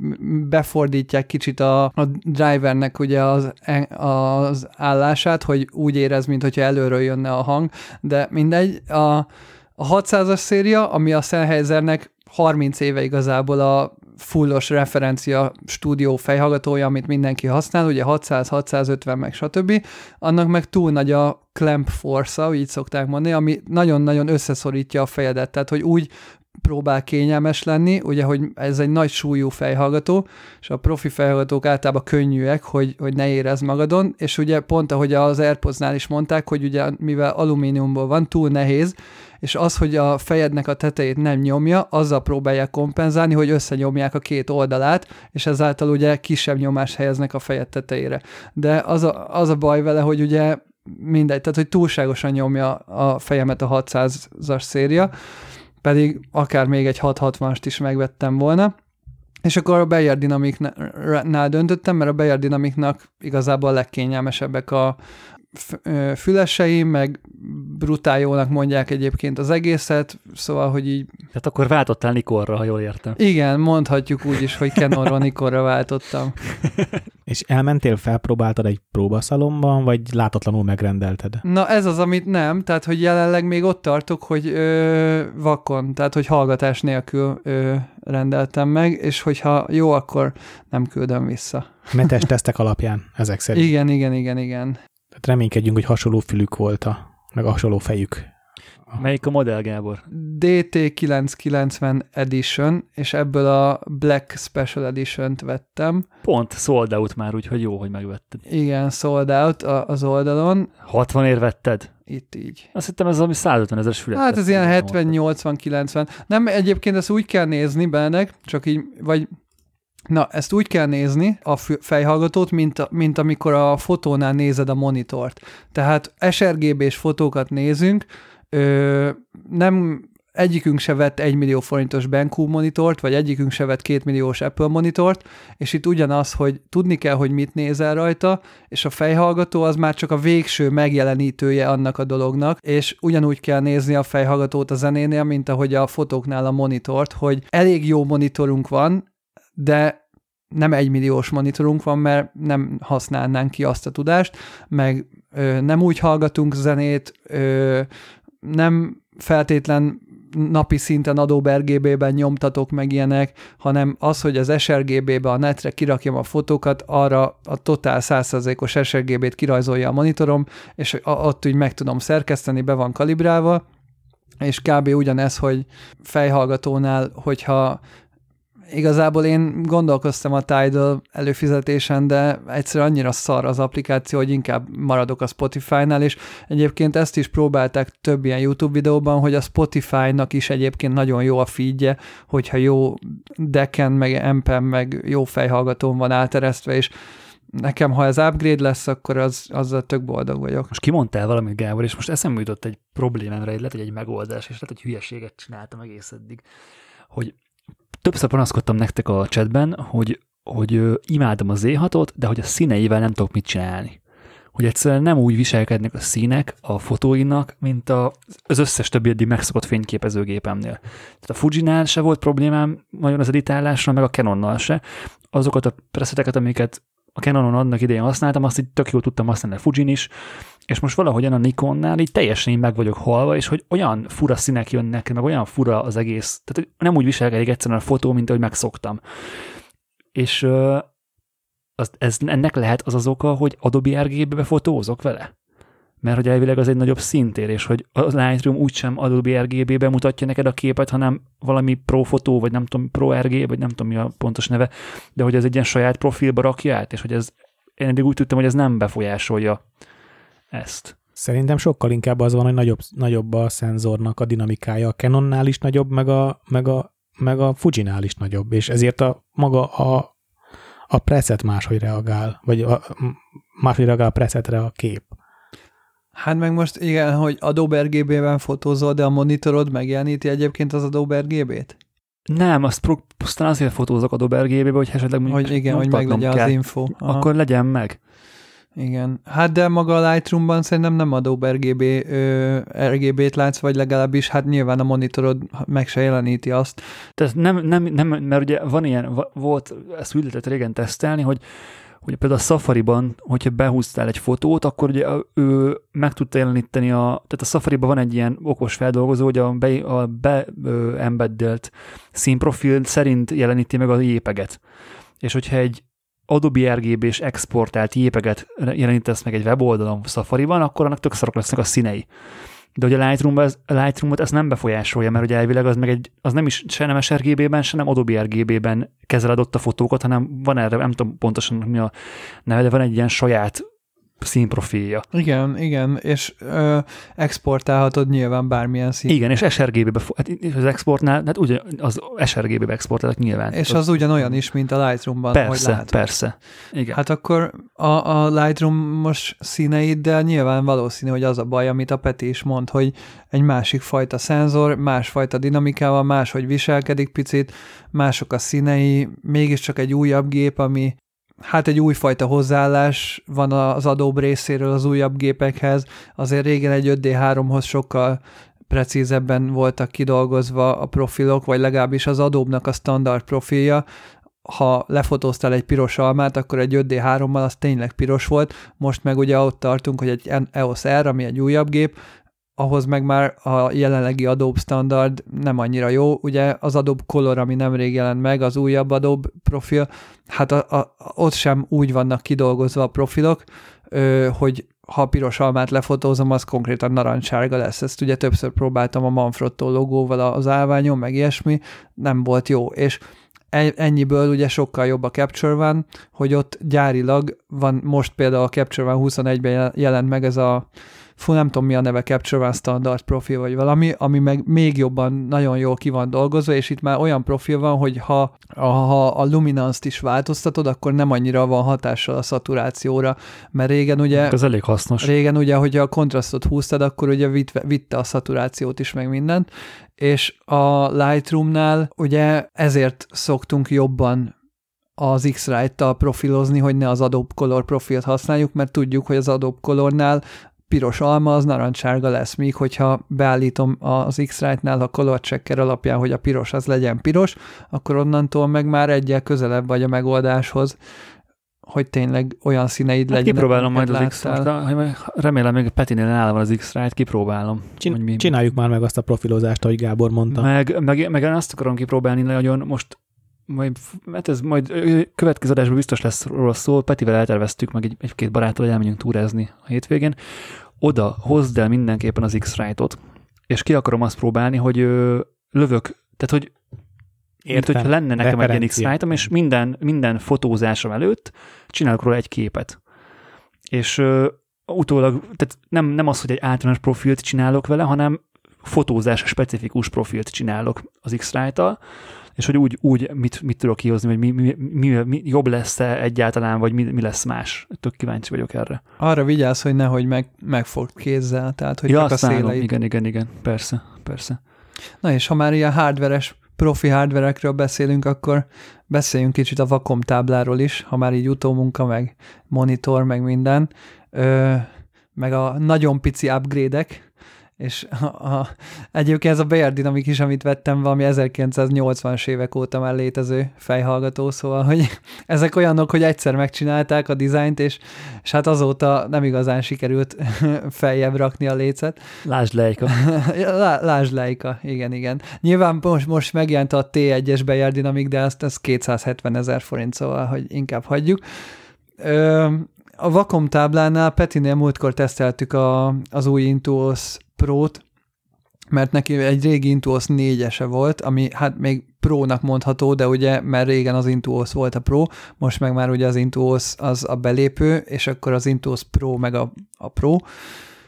befordítják kicsit a, a drivernek ugye az, az állását, hogy úgy érez, mintha előről jönne a hang, de mindegy. A, a 600-as széria, ami a Sennheisernek 30 éve igazából a fullos referencia stúdió fejhallgatója, amit mindenki használ, ugye 600, 650 meg stb. Annak meg túl nagy a clamp force így szokták mondani, ami nagyon-nagyon összeszorítja a fejedet, tehát hogy úgy próbál kényelmes lenni, ugye, hogy ez egy nagy súlyú fejhallgató, és a profi fejhallgatók általában könnyűek, hogy, hogy ne érezd magadon, és ugye pont ahogy az AirPods-nál is mondták, hogy ugye mivel alumíniumból van, túl nehéz, és az, hogy a fejednek a tetejét nem nyomja, azzal próbálják kompenzálni, hogy összenyomják a két oldalát, és ezáltal ugye kisebb nyomást helyeznek a fejed tetejére. De az a, az a baj vele, hogy ugye mindegy, tehát hogy túlságosan nyomja a fejemet a 600-as széria, pedig akár még egy 660-ast is megvettem volna, és akkor a Bayer Dynamicnál döntöttem, mert a Bayer Dynamicnak igazából a legkényelmesebbek a, füleseim, meg brutál jónak mondják egyébként az egészet, szóval, hogy így... Tehát akkor váltottál Nikonra, ha jól értem. Igen, mondhatjuk úgy is, hogy Canonról Nikonra váltottam. És elmentél, felpróbáltad egy próbaszalomban, vagy látatlanul megrendelted? Na ez az, amit nem, tehát hogy jelenleg még ott tartok, hogy ö, vakon, tehát hogy hallgatás nélkül ö, rendeltem meg, és hogyha jó, akkor nem küldöm vissza. Metes tesztek alapján ezek szerint. Igen, igen, igen, igen. Tehát reménykedjünk, hogy hasonló fülük volt a, meg a hasonló fejük. Melyik a modell, Gábor? DT990 Edition, és ebből a Black Special Edition-t vettem. Pont sold out már, úgyhogy jó, hogy megvetted. Igen, sold out az oldalon. 60 ér vetted? Itt így. Azt hittem ez ami 150 ezer fület. Hát ez ilyen 70-80-90. Nem, egyébként ezt úgy kell nézni bennek, csak így, vagy Na, ezt úgy kell nézni, a fejhallgatót, mint, mint amikor a fotónál nézed a monitort. Tehát sRGB-s fotókat nézünk, ö, nem egyikünk se vett 1 millió forintos BenQ monitort, vagy egyikünk se vett 2 milliós Apple monitort, és itt ugyanaz, hogy tudni kell, hogy mit nézel rajta, és a fejhallgató az már csak a végső megjelenítője annak a dolognak, és ugyanúgy kell nézni a fejhallgatót a zenénél, mint ahogy a fotóknál a monitort, hogy elég jó monitorunk van, de nem egy milliós monitorunk van, mert nem használnánk ki azt a tudást, meg ö, nem úgy hallgatunk zenét, ö, nem feltétlen napi szinten Adobe RGB-ben nyomtatok meg ilyenek, hanem az, hogy az sRGB-be a netre kirakjam a fotókat, arra a totál 100%-os sRGB-t kirajzolja a monitorom, és ott úgy meg tudom szerkeszteni, be van kalibrálva, és kb. ugyanez, hogy fejhallgatónál, hogyha igazából én gondolkoztam a Tidal előfizetésen, de egyszerűen annyira szar az applikáció, hogy inkább maradok a Spotify-nál, és egyébként ezt is próbálták több ilyen YouTube videóban, hogy a Spotify-nak is egyébként nagyon jó a feedje, hogyha jó decken, meg empen, meg jó fejhallgatón van áteresztve, és nekem, ha ez upgrade lesz, akkor az, azzal tök boldog vagyok. Most kimondtál valamit, Gábor, és most eszembe jutott egy problémámra, lehet, hogy egy megoldás, és lehet, hogy hülyeséget csináltam egész eddig, hogy többször panaszkodtam nektek a chatben, hogy, hogy imádom az Z6-ot, de hogy a színeivel nem tudok mit csinálni. Hogy egyszerűen nem úgy viselkednek a színek a fotóinak, mint az összes többi eddig megszokott fényképezőgépemnél. Tehát a Fujinál se volt problémám nagyon az editálással, meg a Canonnal se. Azokat a preszeteket, amiket a Canonon annak idején használtam, azt így tök jól tudtam használni a Fujin is, és most valahogyan a Nikonnál így teljesen így meg vagyok halva, és hogy olyan fura színek jönnek, meg olyan fura az egész, tehát nem úgy viselkedik egyszerűen a fotó, mint ahogy megszoktam. És az, ez, ennek lehet az az oka, hogy Adobe RGB-be fotózok vele? Mert hogy elvileg az egy nagyobb szintér, és hogy a Lightroom úgysem Adobe RGB-be mutatja neked a képet, hanem valami Pro fotó, vagy nem tudom, Pro RG, vagy nem tudom mi a pontos neve, de hogy ez egy ilyen saját profilba rakja át, és hogy ez, én eddig úgy tudtam, hogy ez nem befolyásolja ezt. Szerintem sokkal inkább az van, hogy nagyobb, nagyobb a szenzornak a dinamikája. A Canonnál is nagyobb, meg a, meg a, meg a Fujinál is nagyobb, és ezért a maga a, a preset máshogy reagál, vagy a, máshogy reagál a presetre a kép. Hát meg most igen, hogy Adobe RGB-ben fotózol, de a monitorod megjeleníti egyébként az Adobe RGB-t? Nem, azt pusztán azért fotózok Adobe RGB-be, hogy esetleg Hogy igen, hogy meg legyen az info. Aha. Akkor legyen meg. Igen. Hát de maga a Lightroom-ban szerintem nem Adobe RGB, ö, RGB-t látsz, vagy legalábbis hát nyilván a monitorod meg se jeleníti azt. Tehát nem, nem, nem, mert ugye van ilyen, volt, ezt úgy lehetett régen tesztelni, hogy hogy például a Safari-ban, hogyha behúztál egy fotót, akkor ugye ő meg tudta jeleníteni a, tehát a Safari-ban van egy ilyen okos feldolgozó, hogy a, be, a beembeddelt színprofil szerint jeleníti meg a jépeget. És hogyha egy Adobe RGB-s exportált jépeget jelenítesz meg egy weboldalon Safari-ban, akkor annak tök szarok lesznek a színei. De hogy a Lightroom a Lightroom-ot ez nem befolyásolja, mert ugye elvileg az meg egy, az nem is se nem sRGB-ben, se nem Adobe RGB-ben kezeled ott a fotókat, hanem van erre, nem tudom pontosan mi a neve, de van egy ilyen saját színprofilja. Igen, igen, és ö, exportálhatod nyilván bármilyen szín. Igen, és sRGB-be, hát az exportnál, hát ugye az sRGB-be exportálnak nyilván. És az, az ugyanolyan is, mint a Lightroom-ban, persze, hogy Persze, igen. Hát akkor a, a Lightroom-os színeiddel nyilván valószínű, hogy az a baj, amit a Peti is mond, hogy egy másik fajta szenzor, másfajta dinamikával, máshogy viselkedik picit, mások a színei, mégiscsak egy újabb gép, ami hát egy újfajta hozzáállás van az Adobe részéről az újabb gépekhez. Azért régen egy 5D3-hoz sokkal precízebben voltak kidolgozva a profilok, vagy legalábbis az Adobe-nak a standard profilja, ha lefotóztál egy piros almát, akkor egy 5D3-mal az tényleg piros volt, most meg ugye ott tartunk, hogy egy EOS R, ami egy újabb gép, ahhoz meg már a jelenlegi Adobe standard nem annyira jó. Ugye az Adobe Color, ami nemrég jelent meg, az újabb Adobe profil, hát a, a, ott sem úgy vannak kidolgozva a profilok, ö, hogy ha piros almát lefotózom, az konkrétan narancssárga lesz. Ezt ugye többször próbáltam a Manfrotto logóval az állványon, meg ilyesmi, nem volt jó. És ennyiből ugye sokkal jobb a Capture One, hogy ott gyárilag van, most például a Capture One 21-ben jelent meg ez a fú, nem tudom mi a neve, Capture One Standard profil vagy valami, ami meg még jobban nagyon jól ki van dolgozva, és itt már olyan profil van, hogy ha, ha a luminance-t is változtatod, akkor nem annyira van hatással a szaturációra, mert régen ugye... Ez elég hasznos. Régen ugye, hogyha a kontrasztot húztad, akkor ugye vitt, vitte a szaturációt is, meg mindent, és a Lightroom-nál ugye ezért szoktunk jobban az X-Rite-tal profilozni, hogy ne az Adobe Color profilt használjuk, mert tudjuk, hogy az Adobe Colornál piros alma az narancssárga lesz, míg hogyha beállítom az X-Rite-nál a color checker alapján, hogy a piros az legyen piros, akkor onnantól meg már egyel közelebb vagy a megoldáshoz, hogy tényleg olyan színeid hát legyen. Kipróbálom majd az x rite remélem még Petinél nála van az X-Rite, kipróbálom. Csin- mi... Csináljuk már meg azt a profilozást, ahogy Gábor mondta. Meg, meg, meg azt akarom kipróbálni nagyon, most majd, hát ez majd következő adásban biztos lesz róla szó, Petivel elterveztük, meg egy, egy-két baráttal, hogy elmenjünk túrázni a hétvégén. Oda hozd el mindenképpen az X-Rite-ot, és ki akarom azt próbálni, hogy ö, lövök, tehát hogy Értem. Mint hogyha lenne nekem egy ilyen x és minden, minden fotózásom előtt csinálok róla egy képet. És ö, utólag, tehát nem, nem az, hogy egy általános profilt csinálok vele, hanem fotózás specifikus profilt csinálok az x tal és hogy úgy, úgy mit, mit tudok kihozni, hogy mi, mi, mi, mi jobb lesz-e egyáltalán, vagy mi, mi lesz más. Tök kíváncsi vagyok erre. Arra vigyázz, hogy nehogy meg, megfogd kézzel, tehát hogy ja, csak a széleit. Igen, igen, igen, persze, persze. Na és ha már ilyen hardveres, profi hardverekről beszélünk, akkor beszéljünk kicsit a Vacom tábláról is, ha már így utómunka, meg monitor, meg minden, Ö, meg a nagyon pici upgrade-ek, és a, a, egyébként ez a BR Dynamic is, amit vettem, valami 1980-as évek óta már létező fejhallgató, szóval, hogy ezek olyanok, hogy egyszer megcsinálták a dizájnt, és, és hát azóta nem igazán sikerült feljebb rakni a lécet. Lásd Leica. Lásd Leica, igen, igen. Nyilván most, most megjelent a T1-es BR Dynamic, de ezt, ez 270 ezer forint, szóval, hogy inkább hagyjuk. Ö, a Vakom táblánál Petinél múltkor teszteltük a, az új Intuos Pro-t, mert neki egy régi Intuos 4-ese volt, ami hát még Pro-nak mondható, de ugye, mert régen az Intuos volt a Pro, most meg már ugye az Intuos az a belépő, és akkor az Intuos Pro meg a, a Pro.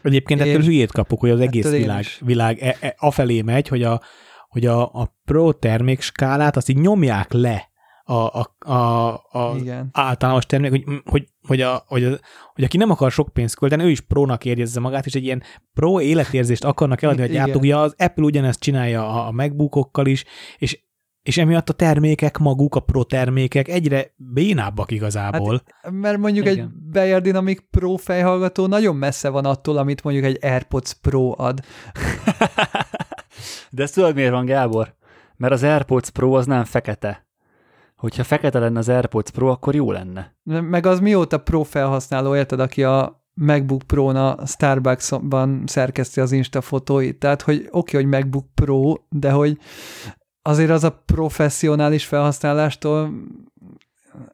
Egyébként ettől hülyét kapok, hogy az egész világ, világ e, e, afelé megy, hogy a, hogy a, a Pro termékskálát azt így nyomják le a, a, a, a Igen. általános termék, hogy, hogy, hogy, a, hogy, a, hogy aki nem akar sok pénzt költeni, ő is prónak érjezze magát, és egy ilyen pro életérzést akarnak eladni a gyártók. Ugye az Apple ugyanezt csinálja a, a MacBookokkal is, és és emiatt a termékek maguk, a pro termékek egyre bénábbak igazából. Hát, mert mondjuk Igen. egy Bayer Dynamic Pro fejhallgató nagyon messze van attól, amit mondjuk egy AirPods Pro ad. De ez tudod miért van, Gábor? Mert az AirPods Pro az nem fekete hogyha fekete lenne az AirPods Pro, akkor jó lenne. Meg az mióta Pro felhasználó, érted, aki a MacBook Pro-na Starbucks-ban szerkeszti az Insta fotóit, tehát hogy oké, okay, hogy MacBook Pro, de hogy azért az a professzionális felhasználástól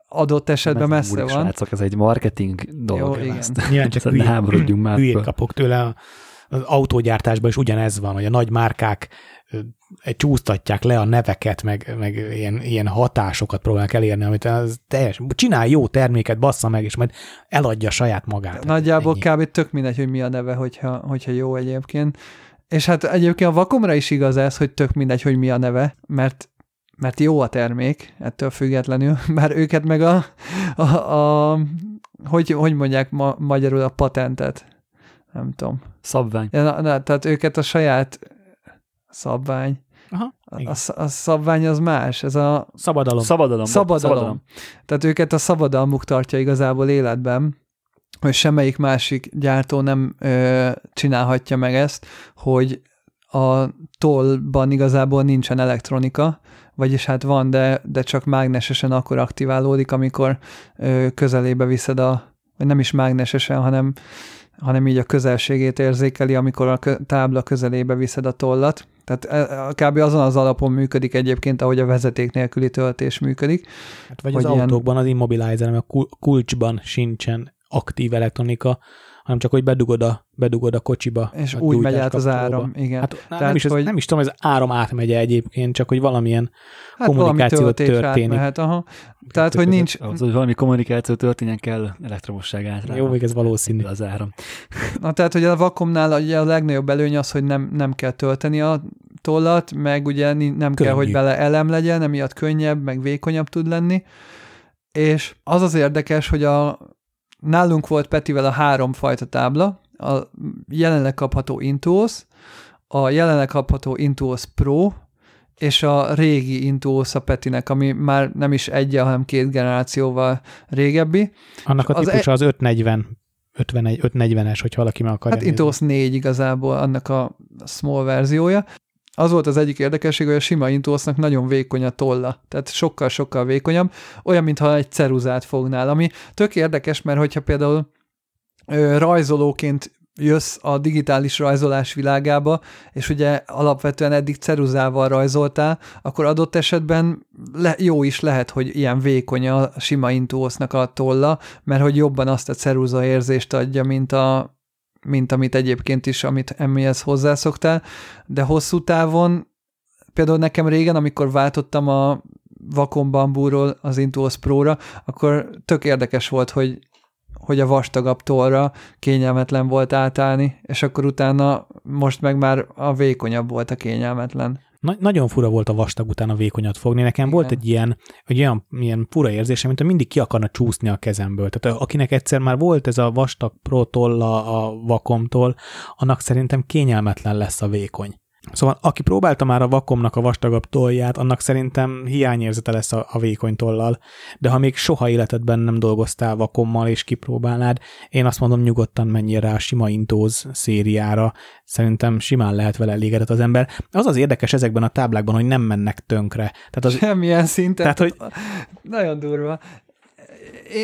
adott esetben messze múlik, van. Srácok, ez egy marketing dolog. Jó, igen. Nyilván csak hülyét, hülyét kapok tőle. Az autógyártásban is ugyanez van, hogy a nagy márkák csúsztatják le a neveket, meg, meg ilyen, ilyen hatásokat próbálnak elérni, amit az teljes, csinálj jó terméket, bassza meg, és majd eladja saját magát. Nagyjából ennyi. kb. tök mindegy, hogy mi a neve, hogyha, hogyha jó egyébként. És hát egyébként a vakomra is igaz ez, hogy tök mindegy, hogy mi a neve, mert mert jó a termék, ettől függetlenül, bár őket meg a, a, a hogy, hogy mondják ma, magyarul a patentet, nem tudom. Szabvány. Na, na, tehát őket a saját szabvány. Aha. A, a szabvány az más, ez a... Szabadalom. Szabadalom. Szabadalom. szabadalom. Tehát őket a szabadalmuk tartja igazából életben, hogy semmelyik másik gyártó nem ö, csinálhatja meg ezt, hogy a tollban igazából nincsen elektronika, vagyis hát van, de, de csak mágnesesen akkor aktiválódik, amikor ö, közelébe viszed a, vagy nem is mágnesesen, hanem, hanem így a közelségét érzékeli, amikor a tábla közelébe viszed a tollat. Tehát e, kb. azon az alapon működik egyébként, ahogy a vezeték nélküli töltés működik. Hát vagy az ilyen... autókban, az immobilizer, a kulcsban sincsen aktív elektronika, hanem csak, hogy bedugod a, bedugod a kocsiba. És a úgy megy át az áram, igen. Hát, Tehát, nem, is, hogy... nem is tudom, hogy az áram átmegye egyébként, csak hogy valamilyen hát kommunikáció valami történik. Átmehet, aha. Tehát, hogy nincs... Az, hogy valami kommunikáció történjen kell elektromosság át. Jó, még ez valószínű. Az áram. Na, tehát, hogy a vakomnál ugye a legnagyobb előny az, hogy nem, nem kell tölteni a tollat, meg ugye nem Könnyű. kell, hogy bele elem legyen, emiatt könnyebb, meg vékonyabb tud lenni. És az az érdekes, hogy a nálunk volt Petivel a három fajta tábla, a jelenleg kapható Intuos, a jelenleg kapható Intuos Pro, és a régi Intuos a Petinek, ami már nem is egy, hanem két generációval régebbi. Annak a típusa az, e- az 540 51, 540-es, hogy valaki meg akarja Hát Intuos 4 igazából, annak a small verziója az volt az egyik érdekesség, hogy a sima Intuosnak nagyon vékony a tolla, tehát sokkal-sokkal vékonyabb, olyan, mintha egy ceruzát fognál, ami tök érdekes, mert hogyha például ö, rajzolóként jössz a digitális rajzolás világába, és ugye alapvetően eddig ceruzával rajzoltál, akkor adott esetben le, jó is lehet, hogy ilyen vékony a sima Intuosnak a tolla, mert hogy jobban azt a ceruza érzést adja, mint a, mint amit egyébként is, amit emihez hozzászoktál, de hosszú távon, például nekem régen, amikor váltottam a Vacom Bambúról az Intuos Pro-ra, akkor tök érdekes volt, hogy, hogy a vastagabb tollra kényelmetlen volt átállni, és akkor utána most meg már a vékonyabb volt a kényelmetlen. Na- nagyon fura volt a vastag után a vékonyat fogni. Nekem volt egy ilyen, egy olyan ilyen fura érzésem, mint mindig ki akarna csúszni a kezemből. Tehát akinek egyszer már volt ez a vastag protolla a vakomtól, annak szerintem kényelmetlen lesz a vékony. Szóval aki próbálta már a vakomnak a vastagabb tolját, annak szerintem hiányérzete lesz a, a vékony tollal, de ha még soha életedben nem dolgoztál vakommal és kipróbálnád, én azt mondom nyugodtan menjél rá a sima Intóz szériára, szerintem simán lehet vele elégedett az ember. Az az érdekes ezekben a táblákban, hogy nem mennek tönkre. Tehát az, Semmilyen szinten. Tehát, hogy... Nagyon durva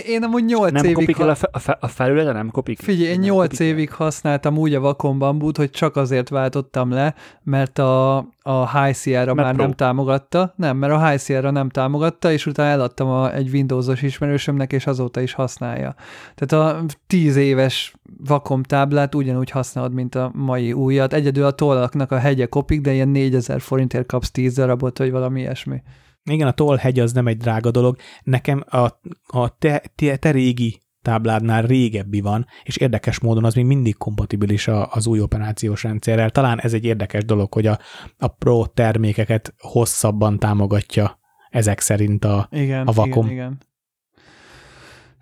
én amúgy 8 nem évig... kopik el a, fe, a, fe, a felülete, nem kopik? Figyelj, én 8 évig el. használtam úgy a Vakon bambút, hogy csak azért váltottam le, mert a, a High Sierra már Pro. nem támogatta. Nem, mert a High Sierra nem támogatta, és utána eladtam a, egy Windowsos ismerősömnek, és azóta is használja. Tehát a 10 éves vakom táblát ugyanúgy használod, mint a mai újat. Egyedül a tollaknak a hegye kopik, de ilyen 4000 forintért kapsz 10 darabot, vagy valami ilyesmi. Igen, a tollhegy az nem egy drága dolog. Nekem a, a te, te, te régi tábládnál régebbi van, és érdekes módon az még mindig kompatibilis az új operációs rendszerrel. Talán ez egy érdekes dolog, hogy a, a Pro termékeket hosszabban támogatja ezek szerint a, igen, a Vakom. Igen, igen.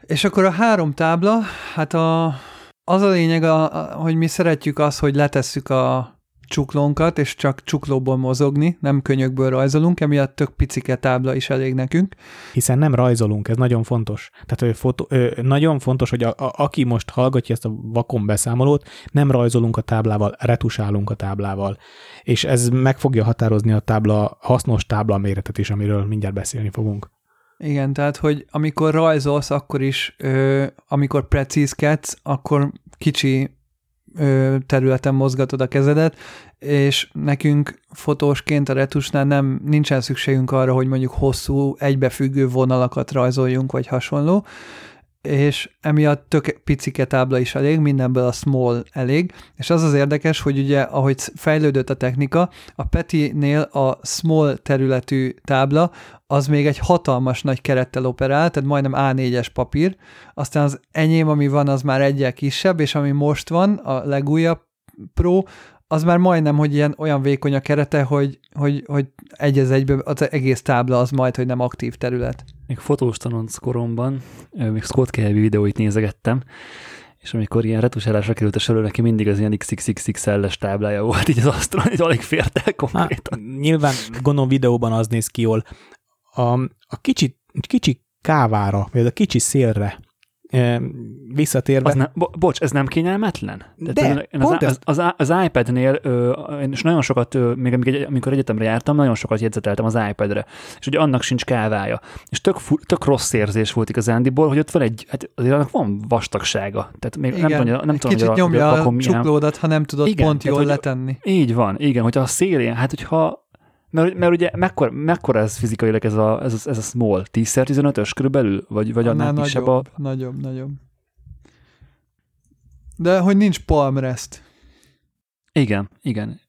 És akkor a három tábla, hát a, az a lényeg, a, a, hogy mi szeretjük az, hogy letesszük a csuklónkat, és csak csuklóból mozogni, nem könyökből rajzolunk, emiatt tök picike tábla is elég nekünk. Hiszen nem rajzolunk, ez nagyon fontos. Tehát fotó, ö, nagyon fontos, hogy a, a, aki most hallgatja ezt a vakon beszámolót, nem rajzolunk a táblával, retusálunk a táblával. És ez meg fogja határozni a tábla, hasznos tábla méretet is, amiről mindjárt beszélni fogunk. Igen, tehát, hogy amikor rajzolsz, akkor is, ö, amikor precízkedsz, akkor kicsi területen mozgatod a kezedet, és nekünk fotósként a retusnál nem nincsen szükségünk arra, hogy mondjuk hosszú, egybefüggő vonalakat rajzoljunk, vagy hasonló, és emiatt tök picike tábla is elég, mindenből a small elég, és az az érdekes, hogy ugye ahogy fejlődött a technika, a Peti-nél a small területű tábla az még egy hatalmas nagy kerettel operál, tehát majdnem A4-es papír, aztán az enyém, ami van, az már egyel kisebb, és ami most van, a legújabb Pro, az már majdnem, hogy ilyen olyan vékony a kerete, hogy, hogy, hogy egy az egyben az egész tábla az majd, hogy nem aktív terület. Még fotós tanonc koromban, még Scott Kelly videóit nézegettem, és amikor ilyen retusálásra került a sor, neki mindig az ilyen XXXXL-es táblája volt, így az asztalon, hogy alig fért el konkrétan. Há, nyilván gondolom videóban az néz ki jól. A, a kicsi, kicsi kávára, vagy a kicsi szélre visszatérve... Az ne, bo- bocs, ez nem kényelmetlen? De, De én az, az, az, az iPad-nél, ö, én is nagyon sokat, ö, még amikor, amikor egyetemre jártam, nagyon sokat jegyzeteltem az iPad-re, és ugye annak sincs kávája. És tök, tök rossz érzés volt igazándiból, hogy ott van egy, hát azért annak van vastagsága. Tehát még igen, nem tudom, nem tudom, kicsit hogy a, nyomja a, a csuklódat, ha nem tudod igen, pont jól tehát, letenni. Így van, igen, hogyha a szélén, hát hogyha mert, mert ugye mekkor, mekkora ez fizikailag ez a, ez a, ez a small? 10x15-ös körülbelül? Vagy, vagy annál, annál kisebb nagyobb, a... Nagyobb, nagyobb. De hogy nincs palmrest. Igen, igen.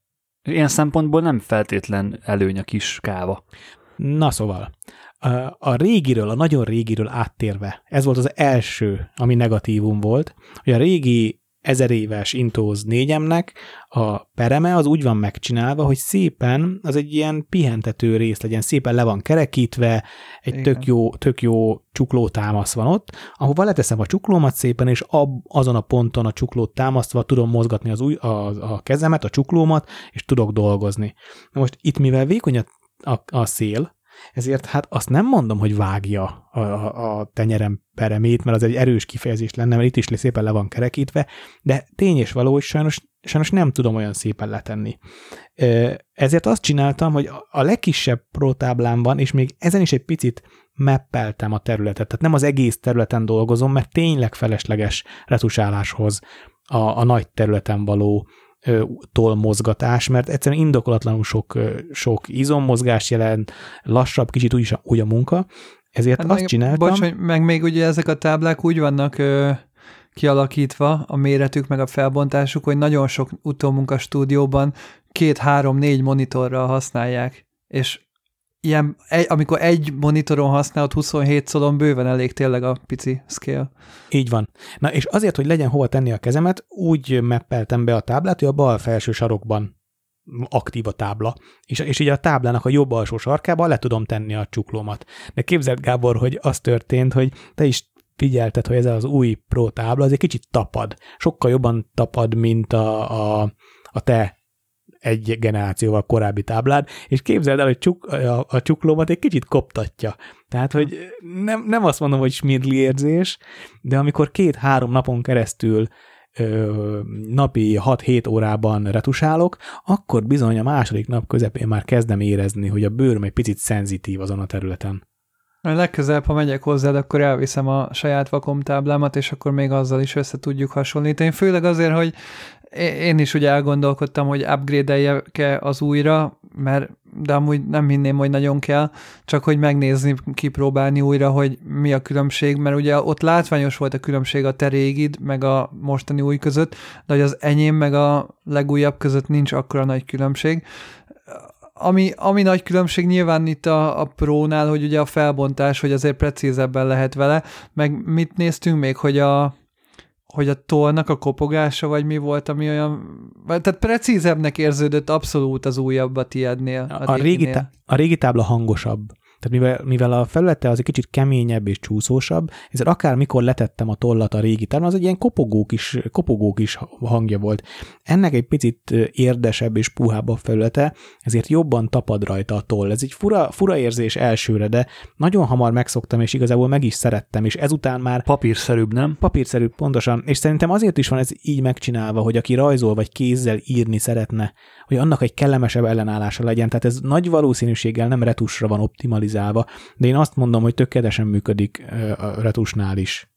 Ilyen szempontból nem feltétlen előny a kis káva. Na szóval, a régiről, a nagyon régiről áttérve, ez volt az első, ami negatívum volt, hogy a régi ezer éves Intóz négyemnek a pereme az úgy van megcsinálva, hogy szépen, az egy ilyen pihentető rész legyen, szépen le van kerekítve, egy tök jó, tök jó csuklótámasz van ott, ahova leteszem a csuklómat szépen, és ab, azon a ponton a csuklót támasztva tudom mozgatni az új, a, a kezemet, a csuklómat, és tudok dolgozni. Na most itt, mivel vékony a, a, a szél, ezért hát azt nem mondom, hogy vágja a, a, a tenyerem peremét, mert az egy erős kifejezés lenne, mert itt is szépen le van kerekítve, de tény és való, hogy sajnos, sajnos nem tudom olyan szépen letenni. Ezért azt csináltam, hogy a legkisebb prótáblám és még ezen is egy picit meppeltem a területet, tehát nem az egész területen dolgozom, mert tényleg felesleges retusáláshoz a, a nagy területen való tolmozgatás, mert egyszerűen indokolatlanul sok, sok izommozgás jelent, lassabb, kicsit úgy, úgy a munka, ezért hát azt meg, csináltam... Bocs, hogy meg még ugye ezek a táblák úgy vannak ö, kialakítva, a méretük, meg a felbontásuk, hogy nagyon sok utómunka stúdióban két-három-négy monitorral használják, és ilyen, egy, amikor egy monitoron használod 27 szolon, bőven elég tényleg a pici scale. Így van. Na és azért, hogy legyen hova tenni a kezemet, úgy meppeltem be a táblát, hogy a bal felső sarokban aktív a tábla, és, és így a táblának a jobb alsó sarkába le tudom tenni a csuklómat. De képzeld, Gábor, hogy az történt, hogy te is figyelted, hogy ez az új Pro tábla, az egy kicsit tapad. Sokkal jobban tapad, mint a, a, a te egy generációval korábbi táblád, és képzeld el, hogy csuk, a, a csuklómat egy kicsit koptatja. Tehát, hogy nem, nem azt mondom, hogy smidli érzés, de amikor két-három napon keresztül ö, napi 6-7 órában retusálok, akkor bizony a második nap közepén már kezdem érezni, hogy a bőröm egy picit szenzitív azon a területen. Legközelebb, ha megyek hozzád, akkor elviszem a saját vakomtáblámat, és akkor még azzal is össze tudjuk hasonlítani. Főleg azért, hogy én is ugye elgondolkodtam, hogy upgrade-eljek-e az újra, mert de amúgy nem hinném, hogy nagyon kell, csak hogy megnézni, kipróbálni újra, hogy mi a különbség, mert ugye ott látványos volt a különbség a te régid, meg a mostani új között, de hogy az enyém meg a legújabb között nincs akkora nagy különbség. Ami, ami nagy különbség nyilván itt a, a Pro-nál, hogy ugye a felbontás, hogy azért precízebben lehet vele, meg mit néztünk még, hogy a, hogy a tollnak a kopogása, vagy mi volt, ami olyan... Tehát precízebbnek érződött abszolút az újabb a tiédnél. A, a, régi, tá- a régi tábla hangosabb. Tehát mivel, mivel a felülete az egy kicsit keményebb és csúszósabb, ezért akár mikor letettem a tollat a régi tárban, az egy ilyen kopogó kis, kopogó kis hangja volt. Ennek egy picit érdesebb és puhább a felülete, ezért jobban tapad rajta a toll. Ez egy fura, fura érzés elsőre, de nagyon hamar megszoktam, és igazából meg is szerettem, és ezután már... Papírszerűbb, nem? Papírszerűbb, pontosan. És szerintem azért is van ez így megcsinálva, hogy aki rajzol vagy kézzel írni szeretne, hogy annak egy kellemesebb ellenállása legyen. Tehát ez nagy valószínűséggel nem retusra van optimalizálva, de én azt mondom, hogy tökéletesen működik a retusnál is.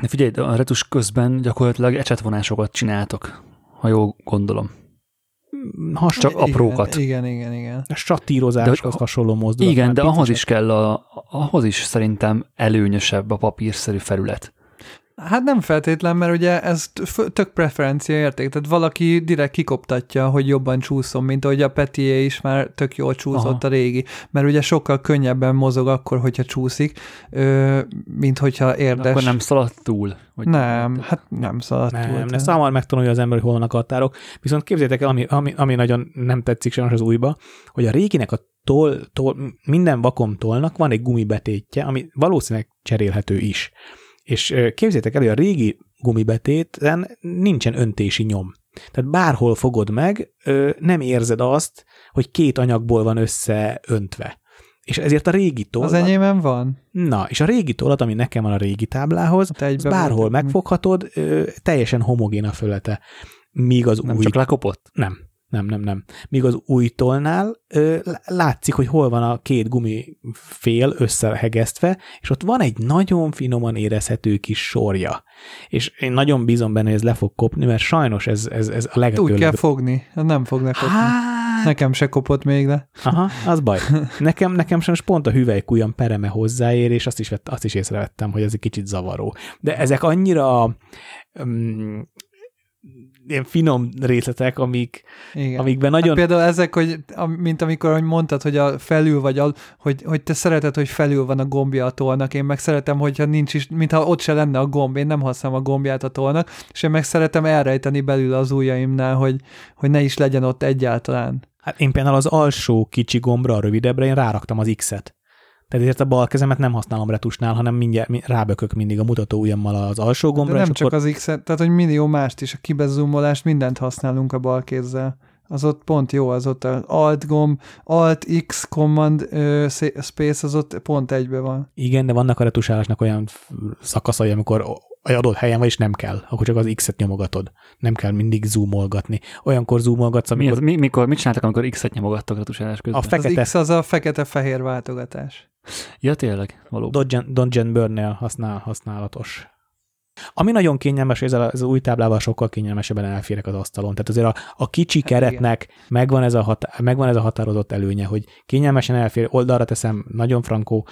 De figyelj, a retus közben gyakorlatilag ecsetvonásokat csináltok, ha jól gondolom. Has, Csak igen, aprókat. Igen, igen, igen. A statírozáshoz hasonló mozdulat. Igen, de ahhoz is kell, a, ahhoz is szerintem előnyösebb a papírszerű felület. Hát nem feltétlen, mert ugye ez tök preferencia érték, tehát valaki direkt kikoptatja, hogy jobban csúszom, mint ahogy a Petié is már tök jól csúszott Aha. a régi, mert ugye sokkal könnyebben mozog akkor, hogyha csúszik, mint hogyha érdes. Akkor nem szalad túl? Hogy nem, hát nem szalad nem, túl. Nem, hamar megtanulja az ember, hogy hol vannak a határok. Viszont képzétek el, ami, ami, ami nagyon nem tetszik sajnos az újba, hogy a réginek a toll, toll, minden vakom tollnak van egy gumibetétje, ami valószínűleg cserélhető is. És képzétek el, hogy a régi gumibetéten nincsen öntési nyom. Tehát bárhol fogod meg, nem érzed azt, hogy két anyagból van összeöntve. És ezért a régi tollat... Az enyémem van. Na, és a régi tollat, ami nekem van a régi táblához, az bárhol megfoghatod, teljesen homogén a fölete. Míg az nem új... csak lekopott? Nem. Nem, nem, nem. Míg az új tollnál ö, látszik, hogy hol van a két gumifél összehegesztve, és ott van egy nagyon finoman érezhető kis sorja. És én nagyon bízom benne, hogy ez le fog kopni, mert sajnos ez, ez, ez a legetőbb. Úgy kell fogni, nem fog lekopni. Hát... Nekem se kopott még le. Aha, az baj. Nekem, nekem sajnos pont a hüvelykujjam pereme hozzáér, és azt is, vett, azt is észrevettem, hogy ez egy kicsit zavaró. De ezek annyira um, ilyen finom részletek, amik, Igen. amikben hát nagyon... Hát például ezek, hogy, mint amikor hogy mondtad, hogy a felül vagy, a, hogy, hogy te szereted, hogy felül van a gombja a tollnak, én meg szeretem, hogyha nincs is, mintha ott se lenne a gomb, én nem használom a gombját a tollnak, és én meg szeretem elrejteni belül az ujjaimnál, hogy, hogy ne is legyen ott egyáltalán. Hát én például az alsó kicsi gombra, a rövidebbre én ráraktam az X-et. Tehát ezért a bal kezemet nem használom retusnál, hanem mindjárt rábökök mindig a mutató ujjammal az alsó gombra. De nem csak akkor... az x tehát hogy millió mást is, a kibezoomolást, mindent használunk a bal kézzel. Az ott pont jó, az ott az Alt gomb, Alt X Command ö, Space, az ott pont egybe van. Igen, de vannak a retusálásnak olyan szakaszai, amikor egy adott helyen vagy, és nem kell, akkor csak az X-et nyomogatod. Nem kell mindig zoomolgatni. Olyankor zoomolgatsz, amikor... Mi, mi, mikor, mit csináltak, amikor X-et nyomogattak retusálás közben? A fekete... Az X az a fekete-fehér váltogatás. Ja, tényleg, valóban. Dungeon Burn-nél használ, használatos. Ami nagyon kényelmes, ezzel az új táblával sokkal kényelmesebben elférek az asztalon. Tehát azért a, a kicsi hát keretnek megvan ez, a hatá, megvan ez a határozott előnye, hogy kényelmesen elfér, oldalra teszem, nagyon frankó.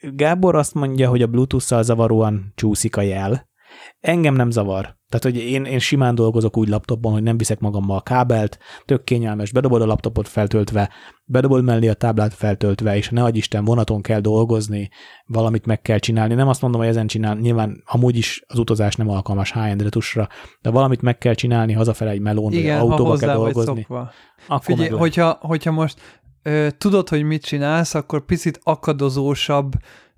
Gábor azt mondja, hogy a Bluetooth-szal zavaróan csúszik a jel. Engem nem zavar. Tehát, hogy én, én simán dolgozok úgy laptopon, hogy nem viszek magammal a kábelt, tök kényelmes, bedobod a laptopot feltöltve, bedobod mellé a táblát feltöltve, és ne Isten vonaton kell dolgozni, valamit meg kell csinálni. Nem azt mondom, hogy ezen csinál, nyilván amúgy is az utazás nem alkalmas high-end retusra, de valamit meg kell csinálni hazafele egy melón, Igen, autóba kell dolgozni. Akkor Figyelj, hogyha, hogyha most ö, tudod, hogy mit csinálsz, akkor picit akadozósabb,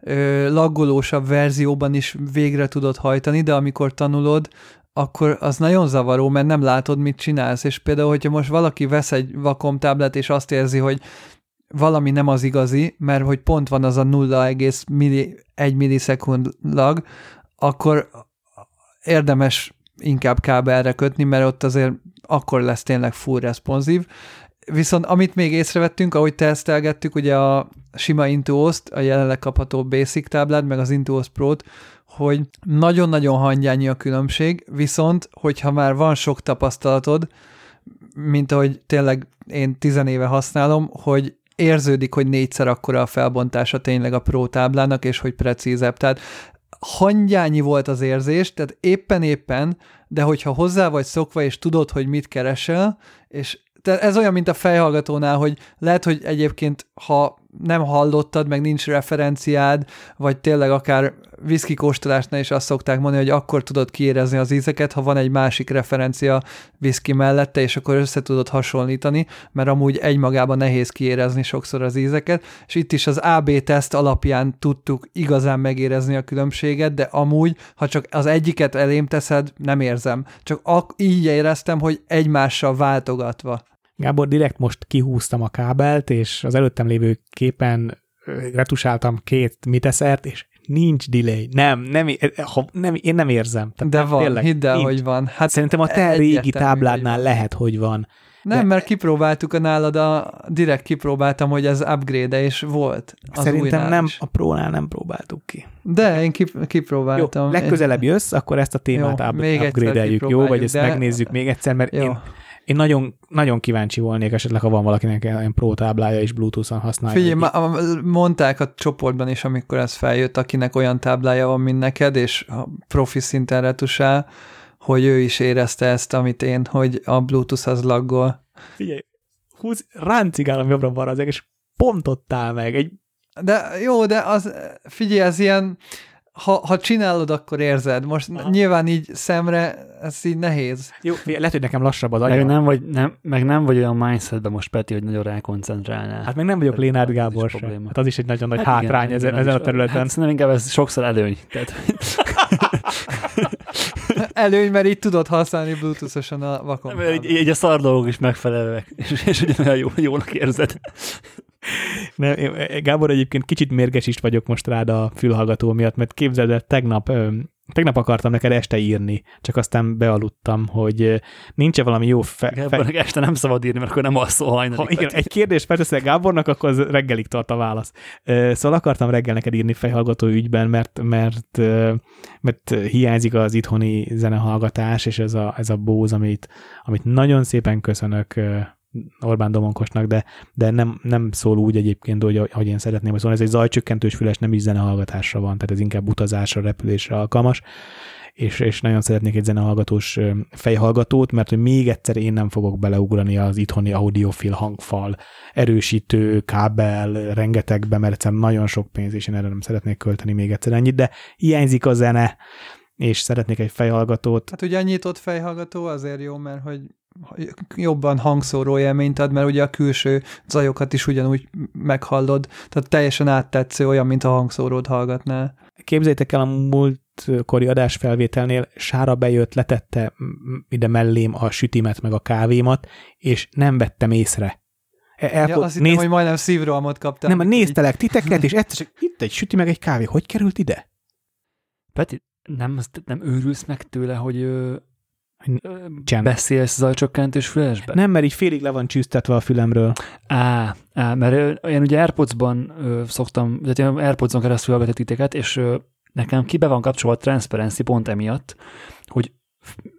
ö, laggolósabb verzióban is végre tudod hajtani, de amikor tanulod, akkor az nagyon zavaró, mert nem látod, mit csinálsz. És például, hogyha most valaki vesz egy vakom táblát, és azt érzi, hogy valami nem az igazi, mert hogy pont van az a 0,1 milli, millisekund lag, akkor érdemes inkább kábelre kötni, mert ott azért akkor lesz tényleg full responsív. Viszont amit még észrevettünk, ahogy tesztelgettük, ugye a sima Intuos-t, a jelenleg kapható Basic táblát, meg az Intuos Pro-t, hogy nagyon-nagyon hangyányi a különbség, viszont, hogyha már van sok tapasztalatod, mint ahogy tényleg én tizenéve használom, hogy érződik, hogy négyszer akkora a felbontása tényleg a Pro táblának, és hogy precízebb. Tehát hangyányi volt az érzés, tehát éppen-éppen, de hogyha hozzá vagy szokva, és tudod, hogy mit keresel, és tehát ez olyan, mint a fejhallgatónál, hogy lehet, hogy egyébként, ha nem hallottad, meg nincs referenciád, vagy tényleg akár viszki kóstolásnál is azt szokták mondani, hogy akkor tudod kiérezni az ízeket, ha van egy másik referencia viszki mellette, és akkor össze tudod hasonlítani, mert amúgy egymagában nehéz kiérezni sokszor az ízeket, és itt is az AB teszt alapján tudtuk igazán megérezni a különbséget, de amúgy, ha csak az egyiket elém teszed, nem érzem. Csak ak- így éreztem, hogy egymással váltogatva. Gábor, direkt most kihúztam a kábelt, és az előttem lévő képen retusáltam két miteszert, és nincs delay. Nem, nem, ha, nem én nem érzem. Tehát De van, tényleg, hidd el, nincs. hogy van. Hát Szerintem a te régi tábládnál lehet, hogy van. Nem, de... mert kipróbáltuk a nálad, a, direkt kipróbáltam, hogy ez upgrade és volt. Az Szerintem nem, is. a Pro-nál nem próbáltuk ki. De én kip, kipróbáltam. Jó, legközelebb jössz, akkor ezt a témát jó, up, upgrade-eljük, jó? Vagy ezt de... megnézzük még egyszer, mert jó. én én nagyon, nagyon kíváncsi volnék esetleg, ha van valakinek ilyen pro táblája és Bluetooth-on használja. Figyelj, ma, mondták a csoportban is, amikor ez feljött, akinek olyan táblája van, mint neked, és a profi szinten retusál, hogy ő is érezte ezt, amit én, hogy a Bluetooth az laggol. Figyelj, húz, ráncigálom jobbra-balra az és pont ott áll meg. Egy... De jó, de az, figyelj, ez ilyen, ha, ha csinálod, akkor érzed. Most Aha. nyilván így szemre ez így nehéz. Jó, lehet, hogy nekem lassabb az agyam. Meg nem vagy, nem, meg nem vagy olyan mindsetben most, Peti, hogy nagyon rákoncentrálnál. Hát meg nem vagyok Lénárd Gábor sem. Hát az is egy nagyon nagy hát hátrány igen, ezen, ezen a területen. Hát szerintem inkább ez sokszor előny. Tehát... Előny, mert így tudod használni bluetooth a vakon. Így, így a szar dolgok is megfelelőek, és, és ugyanolyan jó, jónak érzed. Nem, Gábor, egyébként kicsit mérges is vagyok most rád a fülhallgató miatt, mert képzeld el, tegnap Tegnap akartam neked este írni, csak aztán bealudtam, hogy nincs-e valami jó fe... Gábornak fe... este nem szabad írni, mert akkor nem alszol hajnalig. Ha igen, egy kérdés felteszel Gábornak, akkor az reggelig tart a válasz. Szóval akartam reggel neked írni fejhallgató ügyben, mert, mert, mert hiányzik az itthoni zenehallgatás, és ez a, ez a bóz, amit, amit nagyon szépen köszönök Orbán Domonkosnak, de, de nem, nem szól úgy egyébként, hogy, hogy én szeretném, hogy szólni. Ez egy zajcsökkentős füles, nem is zenehallgatásra van, tehát ez inkább utazásra, repülésre alkalmas, és, és nagyon szeretnék egy zenehallgatós fejhallgatót, mert hogy még egyszer én nem fogok beleugrani az itthoni audiofil hangfal, erősítő, kábel, rengetegbe, mert egyszerűen nagyon sok pénz, és én erre nem szeretnék költeni még egyszer ennyit, de hiányzik a zene, és szeretnék egy fejhallgatót. Hát ugye a nyitott fejhallgató azért jó, mert hogy jobban hangszóró élményt ad, mert ugye a külső zajokat is ugyanúgy meghallod, tehát teljesen áttetsző, olyan, mint a hangszórót hallgatnál. Képzeljétek el a múltkori adásfelvételnél Sára bejött, letette ide mellém a sütimet meg a kávémat, és nem vettem észre. E, Elko- ja, azt hittem, néz... hogy majdnem szívrohamot kaptam. Nem, néztelek titeket, és egyszer itt egy süti meg egy kávé. Hogy került ide? Peti, nem, nem őrülsz meg tőle, hogy Csend. Beszélsz zajcsökkentős fülesbe? Nem, mert így félig le van csűsztetve a fülemről. Á, á mert én ugye Airpods-ban ö, szoktam, tehát én Airpods-on keresztül hallgatok titeket, és ö, nekem kibe van kapcsolva a Transparency pont emiatt, hogy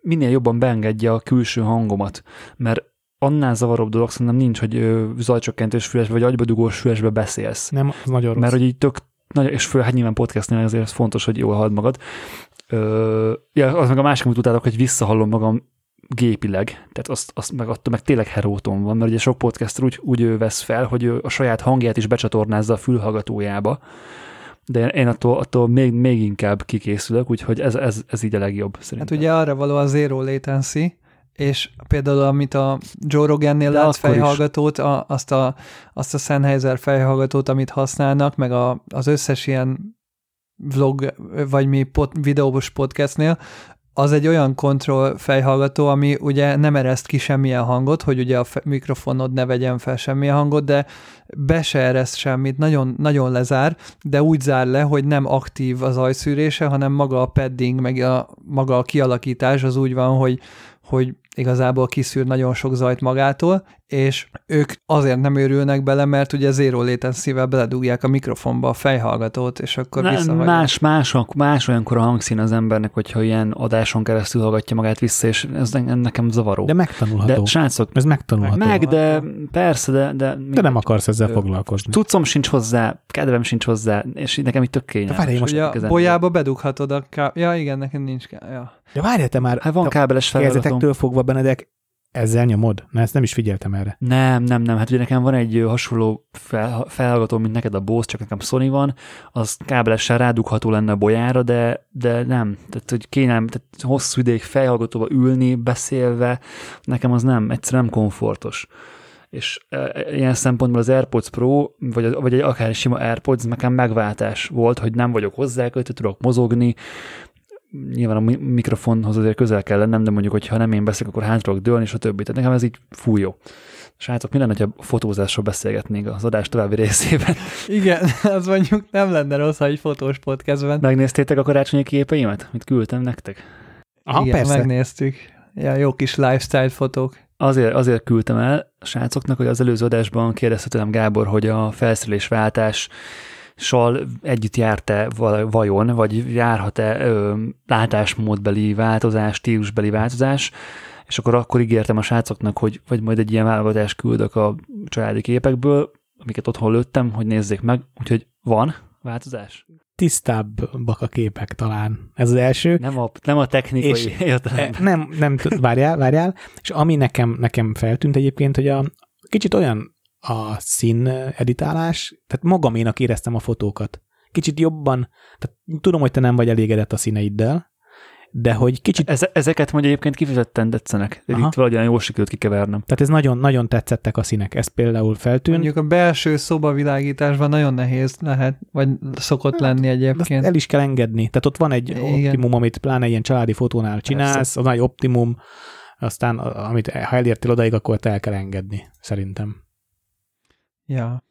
minél jobban beengedje a külső hangomat, mert annál zavaróbb dolog szerintem nincs, hogy zajcsökkentős fülesbe vagy agybadugós fülesbe beszélsz. Nem, az nagyon rossz. Mert hogy így tök, nagyon, és fő, hát nyilván podcastnél azért fontos, hogy jól hallod magad, Ö, ja, az meg a másik, amit utálok, hogy visszahallom magam gépileg, tehát azt, azt meg attól meg tényleg heróton van, mert ugye sok podcaster úgy, úgy vesz fel, hogy a saját hangját is becsatornázza a fülhallgatójába, de én attól, attól még, még inkább kikészülök, úgyhogy ez, ez, ez így a legjobb szerintem. Hát ugye arra való a zero latency, és például amit a Joe Rogannél de látsz fejhallgatót, a, azt, a, azt a Sennheiser fejhallgatót, amit használnak, meg a, az összes ilyen vlog, vagy mi pod, videós podcastnél, az egy olyan kontroll fejhallgató, ami ugye nem ereszt ki semmilyen hangot, hogy ugye a mikrofonod ne vegyen fel semmilyen hangot, de be se ereszt semmit, nagyon, nagyon lezár, de úgy zár le, hogy nem aktív az ajszűrése, hanem maga a padding, meg a, maga a kialakítás az úgy van, hogy, hogy igazából kiszűr nagyon sok zajt magától, és ők azért nem őrülnek bele, mert ugye zéró léten szívvel beledugják a mikrofonba a fejhallgatót, és akkor ne, visszahagyják. Más, más, más olyankor a hangszín az embernek, hogyha ilyen adáson keresztül hallgatja magát vissza, és ez nekem zavaró. De megtanulható. De srácok, ez megtanulható. Meg, de persze, de... De, de nem akarsz ezzel foglalkozni. Tudszom sincs hozzá, kedvem sincs hozzá, és nekem itt tök kényelmes. Várj, most ugye bolyába bedughatod a ká... Ja, igen, nekem nincs ká... ja. De várj, te már... Hát van kábeles feladatom. fogva, Benedek, ezzel nyomod? Na, ezt nem is figyeltem erre. Nem, nem, nem. Hát ugye nekem van egy hasonló fel, felhallgató, mint neked a Bose, csak nekem Sony van, az kábelesen rádugható lenne a bolyára, de, de nem. Tehát, hogy kéne tehát hosszú ideig felhallgatóba ülni, beszélve, nekem az nem, egyszerűen nem komfortos. És ilyen szempontból az AirPods Pro, vagy, vagy egy akár sima AirPods nekem megváltás volt, hogy nem vagyok hozzákötő, tudok mozogni, nyilván a mikrofonhoz azért közel kell lennem, de mondjuk, hogy ha nem én beszélek, akkor hátra tudok dőlni, és a többi. Tehát nekem ez így fújó. Srácok, mi lenne, ha fotózásról beszélgetnénk az adás további részében? Igen, az mondjuk nem lenne rossz, ha egy fotós podcastben. Megnéztétek a karácsonyi képeimet, mit küldtem nektek? Aha, Igen, persze. megnéztük. Ja, jó kis lifestyle fotók. Azért, azért küldtem el a srácoknak, hogy az előző adásban kérdezte Gábor, hogy a felszerelésváltás sal együtt járt-e vajon, vagy járhat-e látásmódbeli változás, stílusbeli változás, és akkor akkor ígértem a srácoknak, hogy vagy majd egy ilyen válogatást küldök a családi képekből, amiket otthon lőttem, hogy nézzék meg, úgyhogy van változás. Tisztábbak a képek talán. Ez az első. Nem a, nem a technikai és, értelemben. Nem, nem, várjál, várjál. És ami nekem, nekem feltűnt egyébként, hogy a kicsit olyan a szín editálás, tehát magaménak éreztem a fotókat. Kicsit jobban, tehát tudom, hogy te nem vagy elégedett a színeiddel, de hogy kicsit... Eze, ezeket mondja egyébként kifizetten tetszenek. Aha. Itt valahogyan jól sikerült kikevernem. Tehát ez nagyon, nagyon tetszettek a színek. Ez például feltűnt. Mondjuk a belső szobavilágításban nagyon nehéz lehet, vagy szokott hát, lenni egyébként. El is kell engedni. Tehát ott van egy Igen. optimum, amit pláne ilyen családi fotónál csinálsz, Persze. a nagy optimum, aztán amit, ha elértél odaig, akkor te el kell engedni, szerintem. Ja.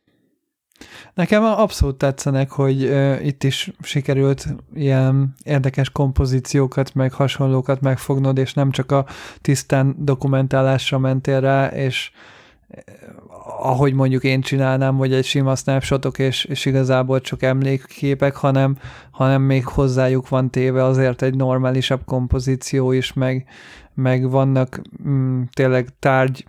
Nekem abszolút tetszenek, hogy uh, itt is sikerült ilyen érdekes kompozíciókat, meg hasonlókat megfognod, és nem csak a tisztán dokumentálásra mentél rá, és ahogy mondjuk én csinálnám, hogy egy sima snapshotok, és, és igazából csak emlékképek, hanem, hanem még hozzájuk van téve azért egy normálisabb kompozíció is, meg, meg vannak mm, tényleg tárgy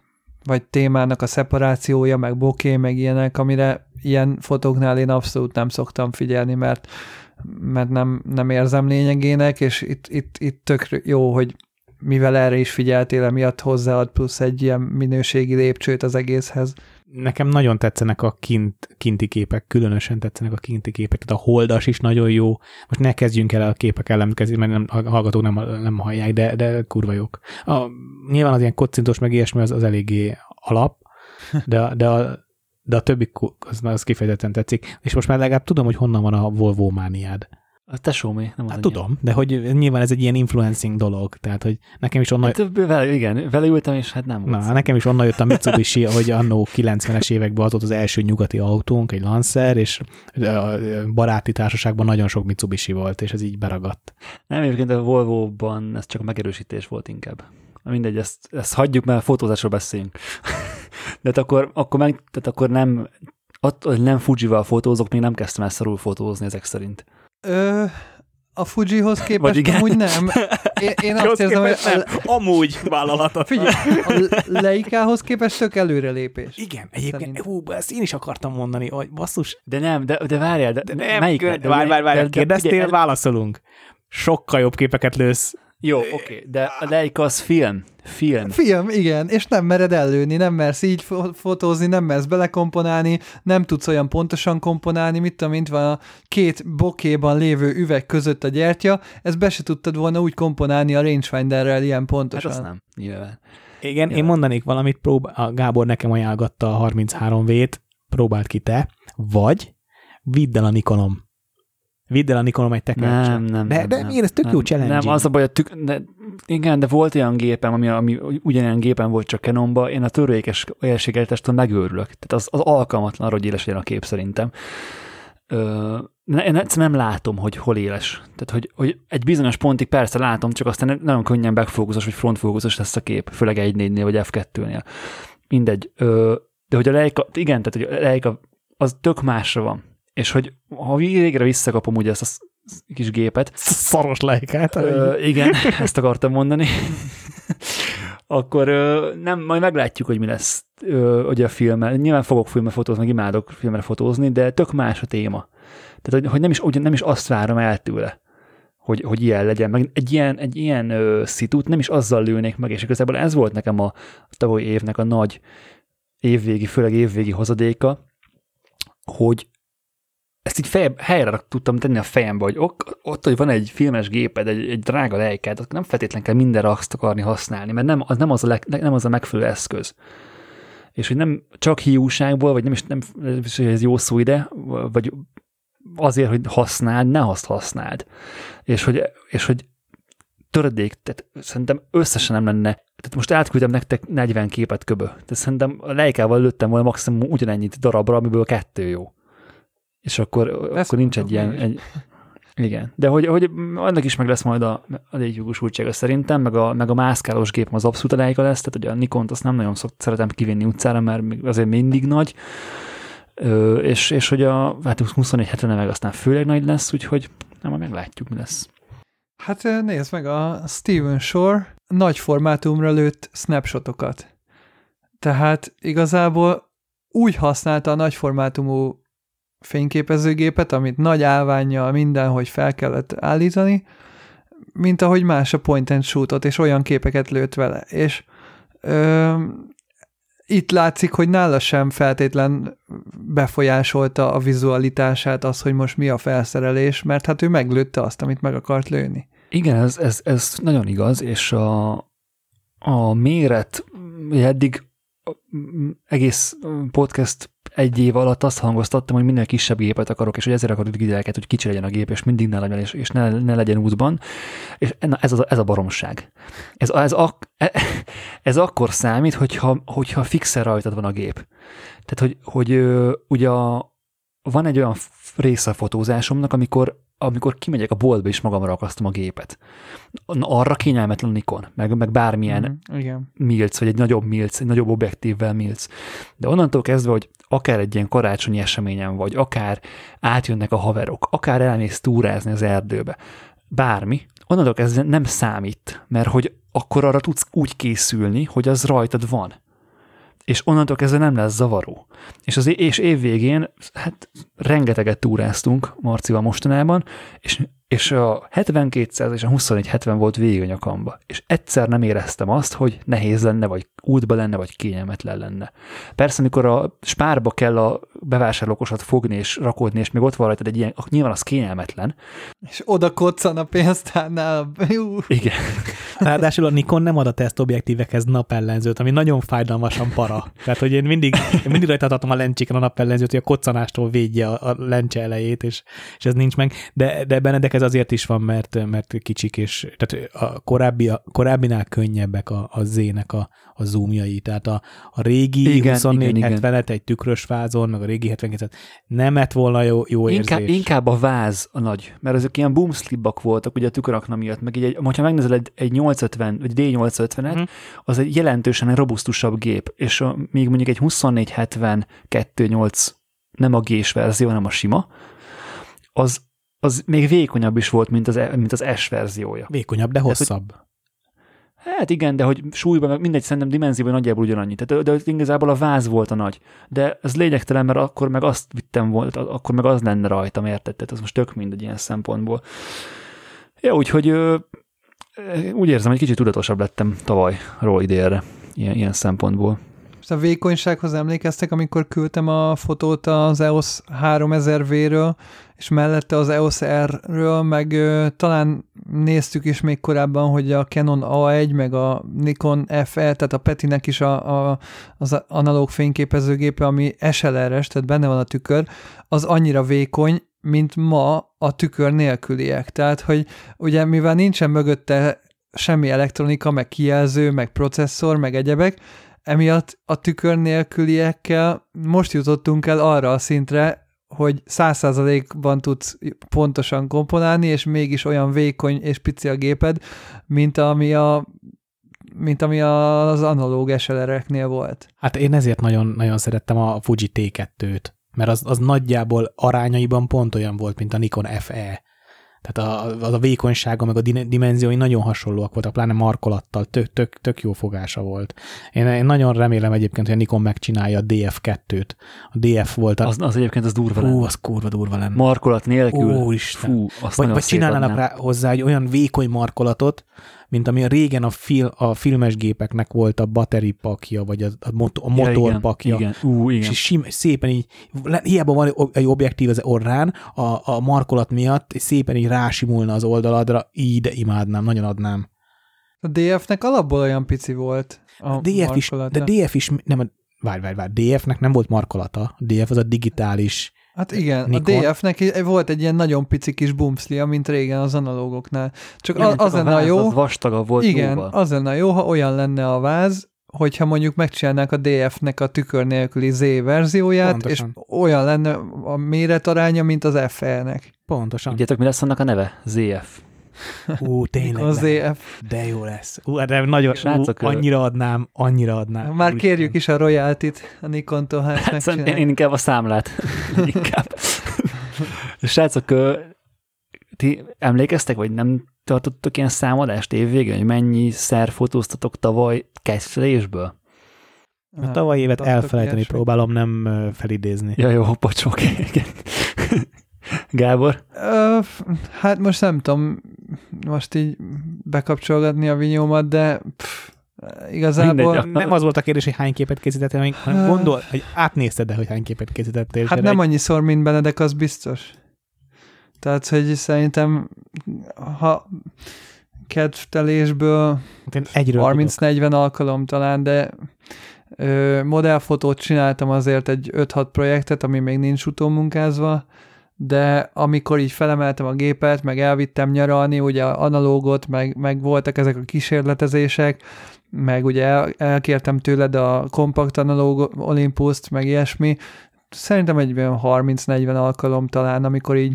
vagy témának a szeparációja, meg boké, meg ilyenek, amire ilyen fotóknál én abszolút nem szoktam figyelni, mert mert nem, nem érzem lényegének, és itt, itt, itt tök jó, hogy mivel erre is figyeltél, emiatt hozzáad plusz egy ilyen minőségi lépcsőt az egészhez. Nekem nagyon tetszenek a kint, kinti képek, különösen tetszenek a kinti képek, tehát a holdas is nagyon jó. Most ne kezdjünk el a képek ellenkezni, mert nem, a hallgatók nem, nem hallják, de, de kurva jók. A, nyilván az ilyen kocintos meg ilyesmi az, az eléggé alap, de, de a, de a többi az, az kifejezetten tetszik. És most már legalább tudom, hogy honnan van a Volvo mániád. A tesómé, nem hát tudom, de hogy nyilván ez egy ilyen influencing dolog, tehát hogy nekem is onnan... Hát, vele, igen, vele ültem, és hát nem Na, nekem is onnan jött a Mitsubishi, hogy annó 90-es években az volt az első nyugati autónk, egy Lancer, és a baráti társaságban nagyon sok Mitsubishi volt, és ez így beragadt. Nem, egyébként a Volvo-ban ez csak a megerősítés volt inkább. Mindegy, ezt, ezt hagyjuk, mert fotózásról beszéljünk. de akkor, akkor, meg, tehát akkor nem, attól, hogy nem Fuji-val fotózok, még nem kezdtem el szarul fotózni ezek szerint. Ö, a Fujihoz képest igen? amúgy nem. Én, én azt érzem, hogy... Nem. Amúgy vállalatot. Figyelj, a Leikához képest tök előrelépés. Igen, egyébként, hú, ezt én is akartam mondani, hogy basszus. De nem, de, de várjál, de, de nem, melyik? De várj, várj, várj, kérdeztél, válaszolunk. Sokkal jobb képeket lősz jó, oké, okay, de a Leica az film. Film. Film, igen, és nem mered ellőni, nem mersz így fotózni, nem mersz belekomponálni, nem tudsz olyan pontosan komponálni, mit tudom, mint van a két bokéban lévő üveg között a gyertya, ezt be se tudtad volna úgy komponálni a rangefinderrel ilyen pontosan. Hát azt nem, nyilván. Igen, ja. én mondanék valamit, prób- a Gábor nekem ajánlgatta a 33V-t, próbált ki te, vagy vidd el a Nikonom Vidd el a Nikonom egy tekercset. Nem, nem, de, nem, de nem, miért ez tök nem, jó challenge Nem, az a baj, a tük, de, igen, de volt olyan gépem, ami, ami ugyanilyen gépen volt csak Canonba, én a törvékes olyan megőrülök. Tehát az, az alkalmatlan arra, hogy éles legyen a kép szerintem. Ö, én egyszerűen nem látom, hogy hol éles. Tehát, hogy, hogy egy bizonyos pontig persze látom, csak aztán nagyon könnyen backfókuszos vagy frontfókuszos lesz a kép, főleg 1.4-nél vagy F2-nél. Mindegy. Ö, de hogy a Leica, igen, tehát hogy a Leica az tök másra van és hogy ha végre visszakapom ugye ezt a kis gépet. Szaros lejkát. Ö, igen, ezt akartam mondani. akkor ö, nem, majd meglátjuk, hogy mi lesz ö, ugye a filmmel. Nyilván fogok filmet fotózni, meg imádok filmre fotózni, de tök más a téma. Tehát, hogy, nem, is, ugye nem is azt várom el tőle, hogy, hogy ilyen legyen. Meg egy ilyen, egy ilyen ö, szitút nem is azzal lőnék meg, és igazából ez volt nekem a, a tavaly évnek a nagy évvégi, főleg évvégi hozadéka, hogy ezt így feje, helyre tudtam tenni a fejembe, hogy ok, ott, hogy van egy filmes géped, egy, egy drága akkor nem feltétlenül kell mindenre azt akarni használni, mert nem az, nem az, a, leg, nem az a megfelelő eszköz. És hogy nem csak hiúságból, vagy nem is, nem is ez jó szó ide, vagy azért, hogy használd, ne azt használd. És hogy, és hogy töredék, tehát szerintem összesen nem lenne, tehát most átküldtem nektek 40 képet köbö, tehát szerintem a lejkával lőttem volna maximum ugyanennyit darabra, amiből kettő jó és akkor, akkor nincs egy ilyen... Egy, igen, de hogy, hogy annak is meg lesz majd a, a létjogosultsága szerintem, meg a, meg a mászkálós gép az abszolút elejéka lesz, tehát hogy a Nikont azt nem nagyon szokt, szeretem kivinni utcára, mert azért mindig nagy, Ö, és, és hogy a hát 24 70 meg aztán főleg nagy lesz, úgyhogy nem, majd meglátjuk, mi lesz. Hát nézd meg, a Steven Shore nagy formátumra lőtt snapshotokat. Tehát igazából úgy használta a nagy formátumú fényképezőgépet, amit nagy állványjal mindenhogy fel kellett állítani, mint ahogy más a point and shootot, és olyan képeket lőtt vele. És ö, itt látszik, hogy nála sem feltétlen befolyásolta a vizualitását az, hogy most mi a felszerelés, mert hát ő meglőtte azt, amit meg akart lőni. Igen, ez, ez, ez nagyon igaz, és a, a méret, eddig egész podcast egy év alatt azt hangoztattam, hogy minél kisebb gépet akarok, és hogy ezért akarok digitálket, hogy kicsi legyen a gép, és mindig ne legyen, és, és ne, ne legyen útban. És na, ez, a, ez a baromság. Ez, ez, ak, ez akkor számít, hogyha, hogyha fixer rajtad van a gép. Tehát, hogy, hogy ugye a, van egy olyan része a fotózásomnak, amikor amikor kimegyek a boltba és magamra akasztom a gépet. Arra kényelmetlen Nikon, meg, meg bármilyen mm, igen. milc, vagy egy nagyobb milc, egy nagyobb objektívvel milc. De onnantól kezdve, hogy akár egy ilyen karácsonyi eseményen vagy, akár átjönnek a haverok, akár elmész túrázni az erdőbe, bármi, onnantól kezdve nem számít, mert hogy akkor arra tudsz úgy készülni, hogy az rajtad van és onnantól kezdve nem lesz zavaró. És, az, és év végén, hát rengeteget túráztunk Marcival mostanában, és és a 7200 és a 2470 volt végig a nyakamba, és egyszer nem éreztem azt, hogy nehéz lenne, vagy útba lenne, vagy kényelmetlen lenne. Persze, amikor a spárba kell a bevásárlókosat fogni és rakodni, és még ott van rajtad egy ilyen, nyilván az kényelmetlen. És oda koccan a pénztárnál. Igen. Ráadásul a Nikon nem ad a tesztobjektívekhez napellenzőt, ami nagyon fájdalmasan para. Tehát, hogy én mindig, én mindig rajta a lencséken a napellenzőt, hogy a koccanástól védje a, a lencse elejét, és, és ez nincs meg. De, de Benedek ez azért is van, mert, mert kicsik, és tehát a korábbi, a korábbinál könnyebbek a, a Z-nek a, a zoomjai, tehát a, a régi 24-70-et egy tükrös fázon, meg a régi 72 nem lett volna jó, jó inkább, érzés. Inkább a váz a nagy, mert ezek ilyen boomslibbak voltak ugye a tükörakna miatt, meg így egy, ha megnézel egy, egy 850, vagy D850-et, mm. az egy jelentősen egy robusztusabb gép, és a, még mondjuk egy 2470 2.8 nem a G-s verzió, hanem a sima, az, az még vékonyabb is volt, mint az, e, mint az S verziója. Vékonyabb, de hosszabb. Tehát, Hát igen, de hogy súlyban, meg mindegy, szerintem dimenzióban nagyjából ugyanannyi. Tehát, de, de igazából a váz volt a nagy. De ez lényegtelen, mert akkor meg azt vittem volt, akkor meg az lenne rajtam, érted? Tehát az most tök mindegy ilyen szempontból. Ja, úgyhogy ö, úgy érzem, hogy kicsit tudatosabb lettem tavalyról idénre, ilyen, ilyen szempontból. És a vékonysághoz emlékeztek, amikor küldtem a fotót az EOS 3000V-ről, és mellette az EOS R-ről, meg ö, talán néztük is még korábban, hogy a Canon A1, meg a Nikon FE, tehát a Petinek is a, a, az analóg fényképezőgépe, ami SLR-es, tehát benne van a tükör, az annyira vékony, mint ma a tükör nélküliek. Tehát, hogy ugye mivel nincsen mögötte semmi elektronika, meg kijelző, meg processzor, meg egyebek, emiatt a tükör nélküliekkel most jutottunk el arra a szintre, hogy száz százalékban tudsz pontosan komponálni, és mégis olyan vékony és pici a géped, mint ami a mint ami az analóg SLR-eknél volt. Hát én ezért nagyon, nagyon szerettem a Fuji T2-t, mert az, az nagyjából arányaiban pont olyan volt, mint a Nikon FE. Tehát a, az a vékonysága, meg a dimenziói nagyon hasonlóak voltak, pláne markolattal, tök, tök, tök jó fogása volt. Én, én nagyon remélem egyébként, hogy a Nikon megcsinálja a DF2-t. A DF volt a... Az, az egyébként az durva lenne. az kurva durva lenne. Markolat nélkül. Isten. Fú, azt vagy, vagy csinálnának rá hozzá egy olyan vékony markolatot, mint ami régen a, fil, a filmes gépeknek volt a battery pakja, vagy a, a, motor, a motorpakja. Igen, igen. Ú, igen. És sim, szépen így, hiába van egy objektív az orrán, a, a markolat miatt, és szépen így rásimulna az oldaladra, így de imádnám, nagyon adnám. A DF-nek alapból olyan pici volt a DF is, De DF is, nem, várj, várj, várj, DF-nek nem volt markolata. A DF az a digitális Hát igen, Nikon. a DF-nek volt egy ilyen nagyon pici kis bumszlia, mint régen az analógoknál. Csak igen, az, az lenne a jó... Az vastagabb volt Igen, jóval. az lenne jó, ha olyan lenne a váz, hogyha mondjuk megcsinálnák a DF-nek a tükör nélküli Z verzióját, Pontosan. és olyan lenne a méretaránya, mint az FE-nek. Pontosan. Tudjátok, mi lesz annak a neve? ZF. Ú, tényleg. Az. De jó lesz. Ú, de nagyon, Srácok, ú, annyira adnám, annyira adnám. Már Úr kérjük is a royaltit a Nikon-tól, hát, hát én, én inkább a számlát. inkább. Srácok, ti emlékeztek, vagy nem tartottok ilyen számadást évvégén, hogy mennyi szer fotóztatok tavaly kezdődésből? A tavaly évet elfelejteni próbálom, nem felidézni. Ja, jó, bocsok. Gábor? Ö, hát most nem tudom most így bekapcsolgatni a vinyómat, de pff, igazából... Mindegy, nem az volt a kérdés, hogy hány képet készítettél, hanem gondol, hogy átnézted de hogy hány képet készítettél. Hát nem egy... annyiszor, mint Benedek, az biztos. Tehát, hogy szerintem ha kedvtelésből Hát 30-40 alkalom talán, de ö, modellfotót csináltam azért egy 5-6 projektet, ami még nincs utómunkázva, de amikor így felemeltem a gépet, meg elvittem nyaralni, ugye analógot, meg, meg voltak ezek a kísérletezések, meg ugye el, elkértem tőled a kompakt analóg Olympus-t, meg ilyesmi, szerintem egy olyan 30-40 alkalom talán, amikor így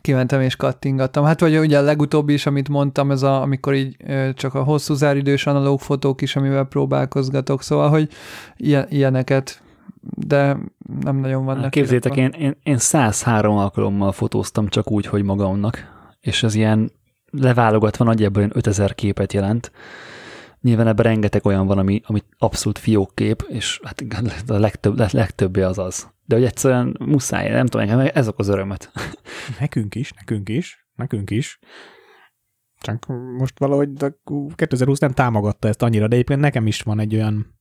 kimentem és kattingattam. Hát vagy ugye a legutóbbi is, amit mondtam, ez a, amikor így csak a hosszú záridős analóg fotók is, amivel próbálkozgatok, szóval, hogy ilyen, ilyeneket, de nem nagyon vannak. Képzétek, én, én, én 103 alkalommal fotóztam csak úgy, hogy magamnak, és ez ilyen leválogatva nagyjából olyan 5000 képet jelent. Nyilván ebben rengeteg olyan van, ami, ami abszolút fiókkép, és hát a legtöbb, legtöbbje az az de hogy egyszerűen muszáj, nem tudom, ez okoz örömet. Nekünk is, nekünk is, nekünk is. Csak most valahogy 2020 nem támogatta ezt annyira, de egyébként nekem is van egy olyan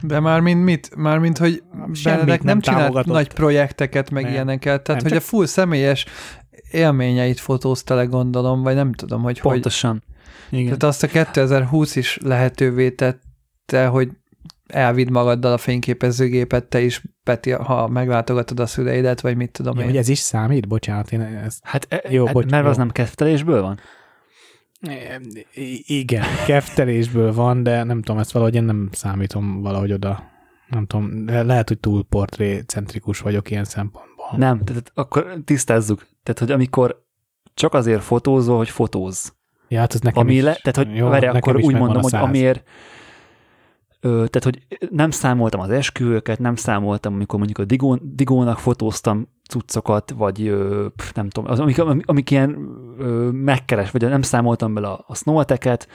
de már mint mit? Már mint, hogy Benedek nem, nem csinált nagy projekteket, meg nem, ilyeneket, tehát nem, hogy csak... a full személyes élményeit fotózta le, gondolom, vagy nem tudom, hogy Pontosan. Hogy... Igen. Tehát azt a 2020 is lehetővé tette, hogy elvidd magaddal a fényképezőgépet, te is, Peti, ha meglátogatod a szüleidet, vagy mit tudom ja, én. Hogy ez is számít? Bocsánat, én ezt... Hát, e, jó, hát bocs, mert jó. az nem kezdtelésből van? Igen, keftelésből van, de nem tudom, ezt valahogy én nem számítom valahogy oda. Nem tudom, de lehet, hogy túl portrécentrikus vagyok ilyen szempontból. Nem, tehát akkor tisztázzuk. Tehát, hogy amikor csak azért fotózol, hogy fotóz. Ja, hát ez nekem ami is, le, Tehát, hogy jó, várj, akkor úgy mondom, hogy amiért, Ö, tehát, hogy nem számoltam az esküvőket, nem számoltam, amikor mondjuk a Digón, Digónak fotóztam cuccokat, vagy ö, nem tudom, az, amik, amik ilyen ö, megkeres, vagy nem számoltam bele a, a snowateket,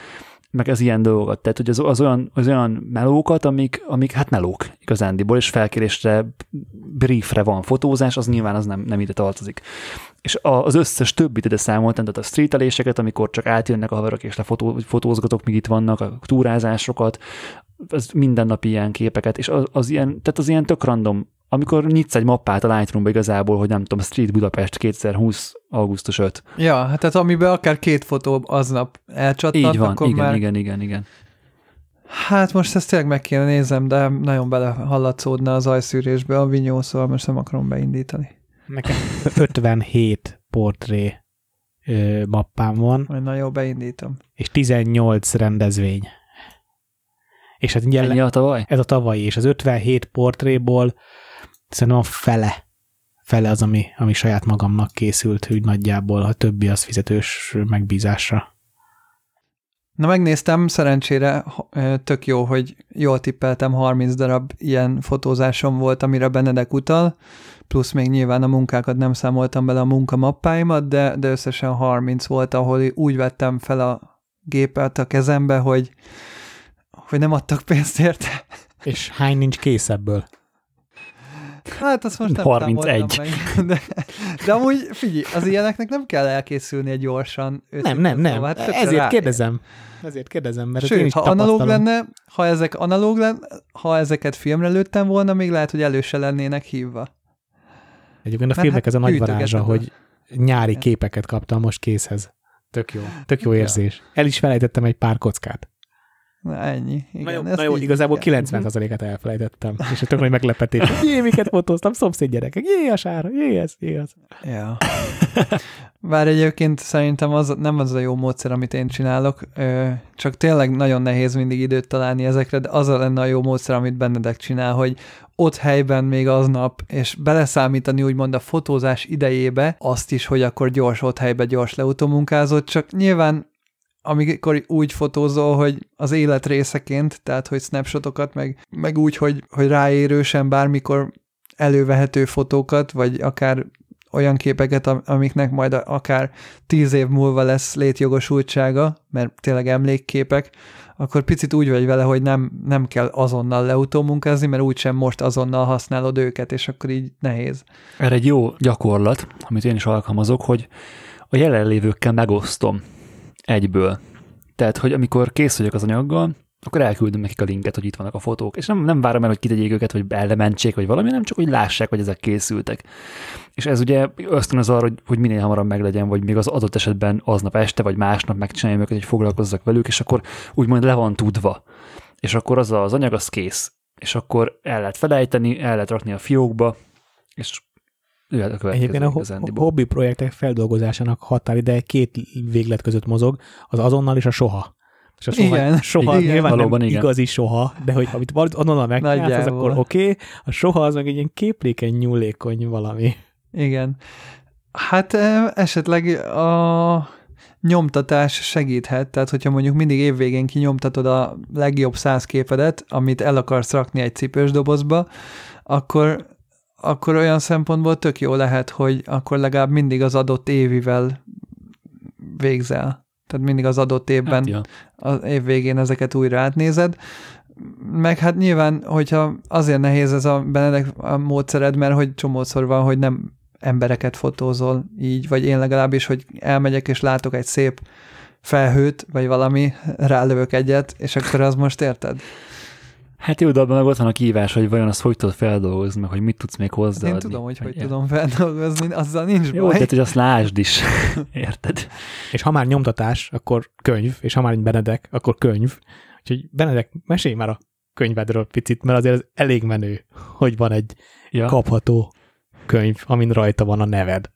meg az ilyen dolgokat. Tehát, hogy az, az, olyan, az olyan melókat, amik, amik hát melók igazándiból, és felkérésre, briefre van fotózás, az nyilván az nem, nem ide tartozik. És az összes többit ide számoltam, tehát a streeteléseket, amikor csak átjönnek a haverok, és lefotózgatok, míg itt vannak, a túrázásokat, az mindennapi ilyen képeket, és az, az ilyen, tehát az ilyen tök random, amikor nyitsz egy mappát a Lightroom-ba igazából, hogy nem tudom, Street Budapest 2020. augusztus 5. Ja, hát tehát amiben akár két fotó aznap elcsattant, Így van, akkor igen, már... igen, igen, igen. Hát most ezt tényleg meg kéne nézem, de nagyon belehallatszódna az ajszűrésbe a vinyó, szóval most nem akarom beindítani. Nekem 57 portré ö, mappám van. Majd na jó, beindítom. És 18 rendezvény. És hát Ennyi a tavaly? Ez a tavalyi, és az 57 portréból szerintem a fele, fele az, ami, ami saját magamnak készült, úgy nagyjából, a többi az fizetős megbízásra. Na megnéztem, szerencsére tök jó, hogy jól tippeltem, 30 darab ilyen fotózásom volt, amire Benedek utal, plusz még nyilván a munkákat nem számoltam bele a munkamappáimat, de, de összesen 30 volt, ahol úgy vettem fel a gépet a kezembe, hogy hogy nem adtak pénzt érte. És hány nincs kész ebből? Hát azt most nem 31. Meg, de, de amúgy figyelj, az ilyeneknek nem kell elkészülnie gyorsan. Nem, nem, nem. Hát Ezért rá... kérdezem. Ezért kérdezem, mert Sőt, én is ha analóg lenne, ha ezek analóg lenne, ha ezeket filmre lőttem volna, még lehet, hogy elő se lennének hívva. Egyébként a filmnek hát ez a nagy varázsa, hogy nyári képeket kaptam most készhez. Tök jó. Tök jó érzés. El is felejtettem egy pár kockát. Na ennyi. Igen, na jó, na jó igazából 90%-et elfelejtettem, és tök nagy meglepetés. Jé, miket fotóztam, szomszéd gyerekek, jé, a sára, jé, ez, jé, az. Ja. Bár egyébként szerintem az nem az a jó módszer, amit én csinálok, csak tényleg nagyon nehéz mindig időt találni ezekre, de az a lenne a jó módszer, amit Benedek csinál, hogy ott helyben még aznap, és beleszámítani úgymond a fotózás idejébe azt is, hogy akkor gyors ott helybe gyors leutómunkázott, csak nyilván amikor úgy fotózol, hogy az élet részeként, tehát hogy snapshotokat, meg, meg úgy, hogy, hogy ráérősen bármikor elővehető fotókat, vagy akár olyan képeket, amiknek majd akár tíz év múlva lesz létjogosultsága, mert tényleg emlékképek, akkor picit úgy vagy vele, hogy nem, nem kell azonnal leutómunkázni, mert úgysem most azonnal használod őket, és akkor így nehéz. Erre egy jó gyakorlat, amit én is alkalmazok, hogy a jelenlévőkkel megosztom egyből. Tehát, hogy amikor kész vagyok az anyaggal, akkor elküldöm nekik a linket, hogy itt vannak a fotók, és nem, nem várom el, hogy kitegyék őket, vagy ellementsék, vagy valami, nem csak, hogy lássák, hogy ezek készültek. És ez ugye ösztönöz arra, hogy, hogy minél hamarabb meglegyen, vagy még az adott esetben aznap este, vagy másnap megcsináljam őket, hogy foglalkozzak velük, és akkor úgymond le van tudva. És akkor az az anyag, az kész. És akkor el lehet felejteni, el lehet rakni a fiókba, és jöhet a Egyébként a hobbi projektek feldolgozásának határideje két véglet között mozog, az azonnal és a soha. És a soha, igen, soha igen. nyilván Valóban nem igen. igazi soha, de hogy amit azonnal megcsinálsz, az akkor oké, okay. a soha az meg egy ilyen képlékeny, nyúlékony valami. Igen. Hát esetleg a nyomtatás segíthet, tehát hogyha mondjuk mindig évvégén kinyomtatod a legjobb száz képedet, amit el akarsz rakni egy cipős dobozba, akkor, akkor olyan szempontból tök jó lehet, hogy akkor legalább mindig az adott évivel végzel. Tehát mindig az adott évben, hát, ja. az év végén ezeket újra átnézed. Meg hát nyilván, hogyha azért nehéz ez a Benedek a módszered, mert hogy csomószor van, hogy nem embereket fotózol így, vagy én legalábbis, hogy elmegyek és látok egy szép felhőt, vagy valami, rálövök egyet, és akkor az most érted? Hát jó, de abban meg ott van a kívás, hogy vajon azt hogy tudod feldolgozni, meg hogy mit tudsz még hozzáadni. Én tudom, hogy hogy, hogy tudom feldolgozni, azzal nincs jó, baj. Jó, de hogy azt lásd is, érted? És ha már nyomtatás, akkor könyv, és ha már egy Benedek, akkor könyv. Úgyhogy Benedek, mesélj már a könyvedről picit, mert azért ez elég menő, hogy van egy ja. kapható könyv, amin rajta van a neved.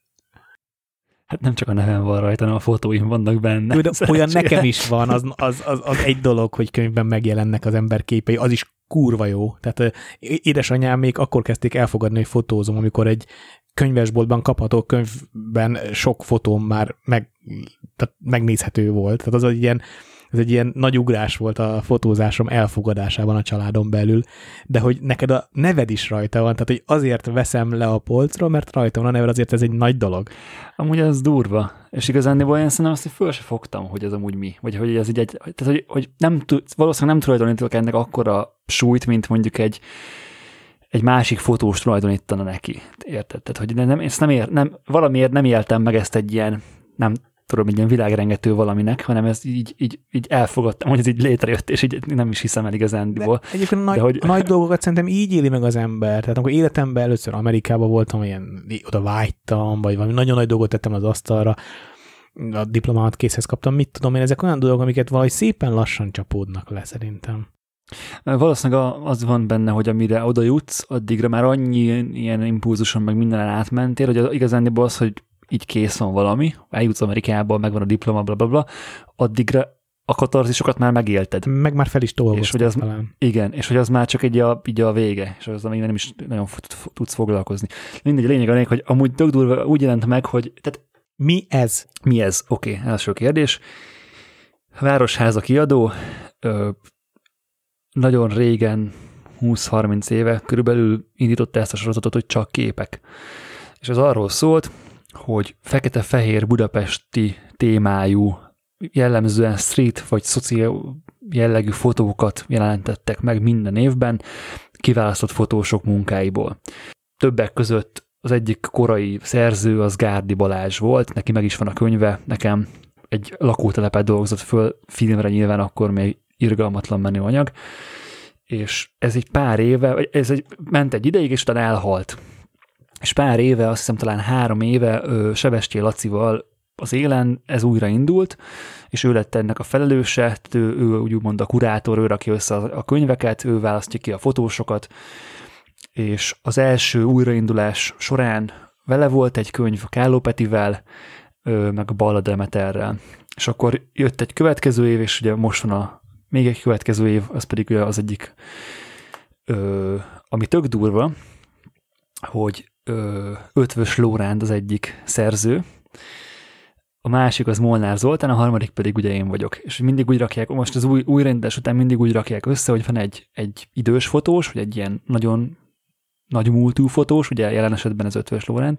Hát nem csak a nevem van rajta, hanem a fotóim vannak benne. De olyan nekem is van, az, az, az, az egy dolog, hogy könyvben megjelennek az ember képei, az is kurva jó. Tehát édesanyám még akkor kezdték elfogadni, hogy fotózom, amikor egy könyvesboltban kapható könyvben sok fotóm már meg, tehát megnézhető volt. Tehát az egy ilyen ez egy ilyen nagy ugrás volt a fotózásom elfogadásában a családon belül, de hogy neked a neved is rajta van, tehát hogy azért veszem le a polcról, mert rajta van a neved, azért ez egy nagy dolog. Amúgy ez durva. És igazán én szerintem azt, hogy föl se fogtam, hogy ez amúgy mi. Vagy hogy ez így egy, tehát hogy, hogy nem, valószínűleg nem tulajdonítok ennek akkora súlyt, mint mondjuk egy, egy másik fotós tulajdonítana neki. Érted? Tehát, hogy nem, ezt nem, ér, nem, valamiért nem éltem meg ezt egy ilyen, nem tudom, egy ilyen világrengető valaminek, hanem ez így, így, így elfogadtam, hogy ez így létrejött, és így nem is hiszem el igazándiból. De egyébként de nagy, hogy... nagy dolgokat szerintem így éli meg az ember. Tehát amikor életemben először Amerikában voltam, ilyen oda vágytam, vagy valami nagyon nagy dolgot tettem az asztalra, a diplomámat készhez kaptam, mit tudom én, ezek olyan dolgok, amiket valahogy szépen lassan csapódnak le szerintem. Valószínűleg az van benne, hogy amire oda jutsz, addigra már annyi ilyen impulzuson meg minden átmentél, hogy igazán az, hogy így kész van valami, eljutsz Amerikába, megvan a diploma, bla, bla, bla, addigra a katarzisokat már megélted. Meg már fel is és hogy az, talán. Igen, és hogy az már csak egy a, így a vége, és az, amíg nem is nagyon tudsz foglalkozni. Mindegy, lényeg a lényeg, hogy amúgy tök durva úgy jelent meg, hogy tehát mi ez? Mi ez? Oké, okay, első kérdés. Városháza kiadó, ö, nagyon régen, 20-30 éve körülbelül indította ezt a sorozatot, hogy csak képek. És az arról szólt, hogy fekete-fehér budapesti témájú, jellemzően street vagy szociál jellegű fotókat jelentettek meg minden évben, kiválasztott fotósok munkáiból. Többek között az egyik korai szerző az Gárdi Balázs volt, neki meg is van a könyve, nekem egy lakótelepet dolgozott föl, filmre nyilván akkor még irgalmatlan menő anyag, és ez egy pár éve, ez egy, ment egy ideig, és utána elhalt és pár éve, azt hiszem talán három éve Sevestjé Lacival az élen ez újra indult, és ő lett ennek a felelőse, ő, ő úgymond a kurátor, ő rakja össze a könyveket, ő választja ki a fotósokat, és az első újraindulás során vele volt egy könyv Kálló Petivel, meg a Balla Demeterrel. És akkor jött egy következő év, és ugye most van a még egy következő év, az pedig ugye az egyik, ö, ami tök durva, hogy Ötvös Lóránd az egyik szerző, a másik az Molnár Zoltán, a harmadik pedig ugye én vagyok. És mindig úgy rakják, most az új, új rendes után mindig úgy rakják össze, hogy van egy, egy idős fotós, vagy egy ilyen nagyon nagy múltú fotós, ugye jelen esetben az Ötvös Lóránd,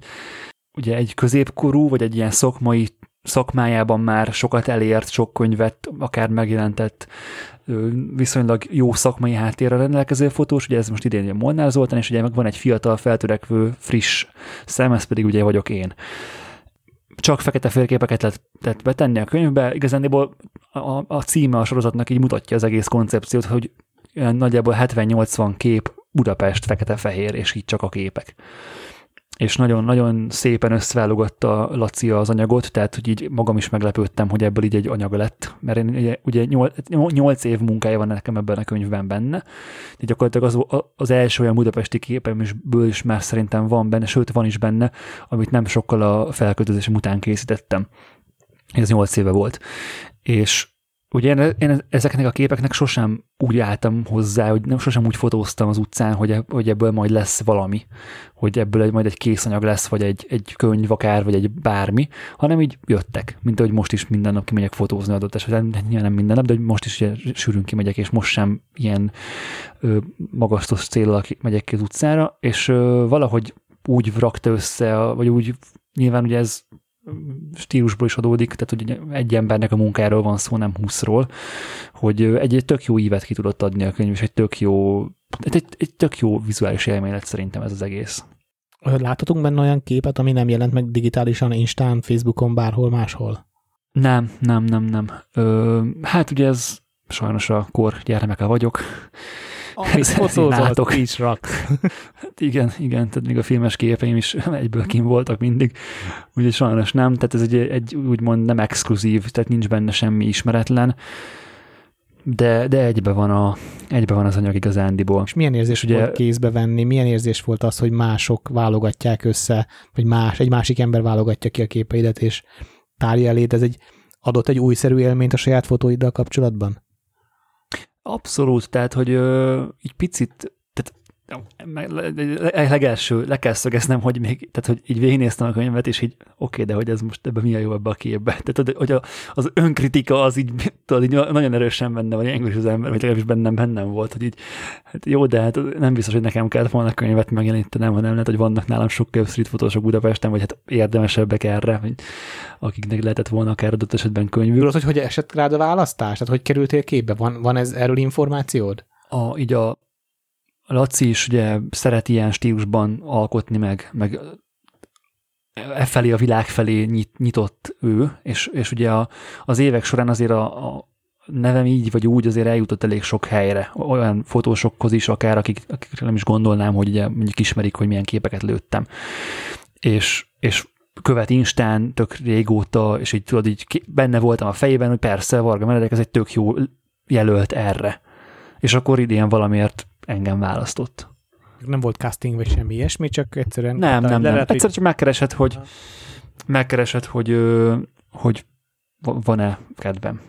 ugye egy középkorú, vagy egy ilyen szakmai szakmájában már sokat elért, sok könyvet, akár megjelentett, viszonylag jó szakmai háttérrel rendelkező fotós, ugye ez most idén ilyen Molnár Zoltán, és ugye meg van egy fiatal, feltörekvő, friss szem, ez pedig ugye vagyok én. Csak fekete félképeket lehet, lehet betenni a könyvbe, igazából a, a címe a sorozatnak így mutatja az egész koncepciót, hogy nagyjából 70-80 kép Budapest fekete-fehér, és így csak a képek és nagyon-nagyon szépen összeválogatta Laci az anyagot, tehát hogy így magam is meglepődtem, hogy ebből így egy anyag lett, mert én ugye, ugye 8 év munkája van nekem ebben a könyvben benne, de gyakorlatilag az, az első olyan budapesti képem is, ből is már szerintem van benne, sőt van is benne, amit nem sokkal a felköltözésem után készítettem. Ez 8 éve volt. És Ugye én, én ezeknek a képeknek sosem úgy álltam hozzá, hogy nem sosem úgy fotóztam az utcán, hogy, e, hogy ebből majd lesz valami, hogy ebből egy, majd egy készanyag lesz, vagy egy, egy könyv akár, vagy egy bármi, hanem így jöttek, mint ahogy most is minden nap kimegyek fotózni adott esetben, nyilván nem minden nap, de hogy most is sűrűn kimegyek, és most sem ilyen ö, magasztos célral megyek ki az utcára, és ö, valahogy úgy rakta össze, vagy úgy nyilván ugye ez stílusból is adódik, tehát hogy egy embernek a munkáról van szó, nem húszról, hogy egy, egy tök jó ívet ki tudott adni a könyv, és egy tök jó, egy, egy tök jó vizuális élmény lett szerintem ez az egész. Láthatunk benne olyan képet, ami nem jelent meg digitálisan Instán, Facebookon, bárhol máshol? Nem, nem, nem, nem. Ö, hát ugye ez sajnos a kor gyermeke vagyok, amit fotózott, is rak. hát igen, igen, tehát még a filmes képeim is egyből kim voltak mindig, úgyhogy sajnos nem, tehát ez egy, egy úgymond nem exkluzív, tehát nincs benne semmi ismeretlen, de, de egybe, van a, egybe van az anyag igazándiból. És milyen érzés ugye, volt kézbe venni, milyen érzés volt az, hogy mások válogatják össze, vagy más, egy másik ember válogatja ki a képeidet, és tárja elét, ez egy adott egy újszerű élményt a saját fotóiddal kapcsolatban? Abszolút, tehát, hogy ö, így picit, tehát legelső, le kell szögeznem, hogy még, tehát, hogy így végignéztem a könyvet, és így oké, okay, de hogy ez most ebben mi a jó ebbe a képbe. Tehát, hogy a, az önkritika az így, tudod, így nagyon erősen benne ilyenkor is az ember, vagy legalábbis bennem bennem volt, hogy így, hát jó, de hát nem biztos, hogy nekem kellett volna a könyvet megjelenítenem, hanem lehet, hogy vannak nálam sokkal street fotósok Budapesten, vagy hát érdemesebbek erre, hogy akiknek lehetett volna akár adott esetben könyvük. Tudod, hogy hogy esett rád a választás? Tehát hogy kerültél képbe? Van, van ez erről információd? A, így a Laci is ugye szeret ilyen stílusban alkotni, meg, meg e felé a világ felé nyit, nyitott ő, és, és ugye a, az évek során azért a, a nevem így vagy úgy azért eljutott elég sok helyre, olyan fotósokhoz is akár, akik, akik nem is gondolnám, hogy ugye mondjuk ismerik, hogy milyen képeket lőttem. És, és követ Instán tök régóta, és így tudod, így benne voltam a fejében, hogy persze, Varga Meredek, ez egy tök jó jelölt erre. És akkor idén valamiért engem választott. Nem volt casting vagy semmi ilyesmi, csak egyszerűen... Nem, nem, nem. Lehet, Egyszer csak megkeresett, hogy megkeresett, hogy, hogy van-e kedvem.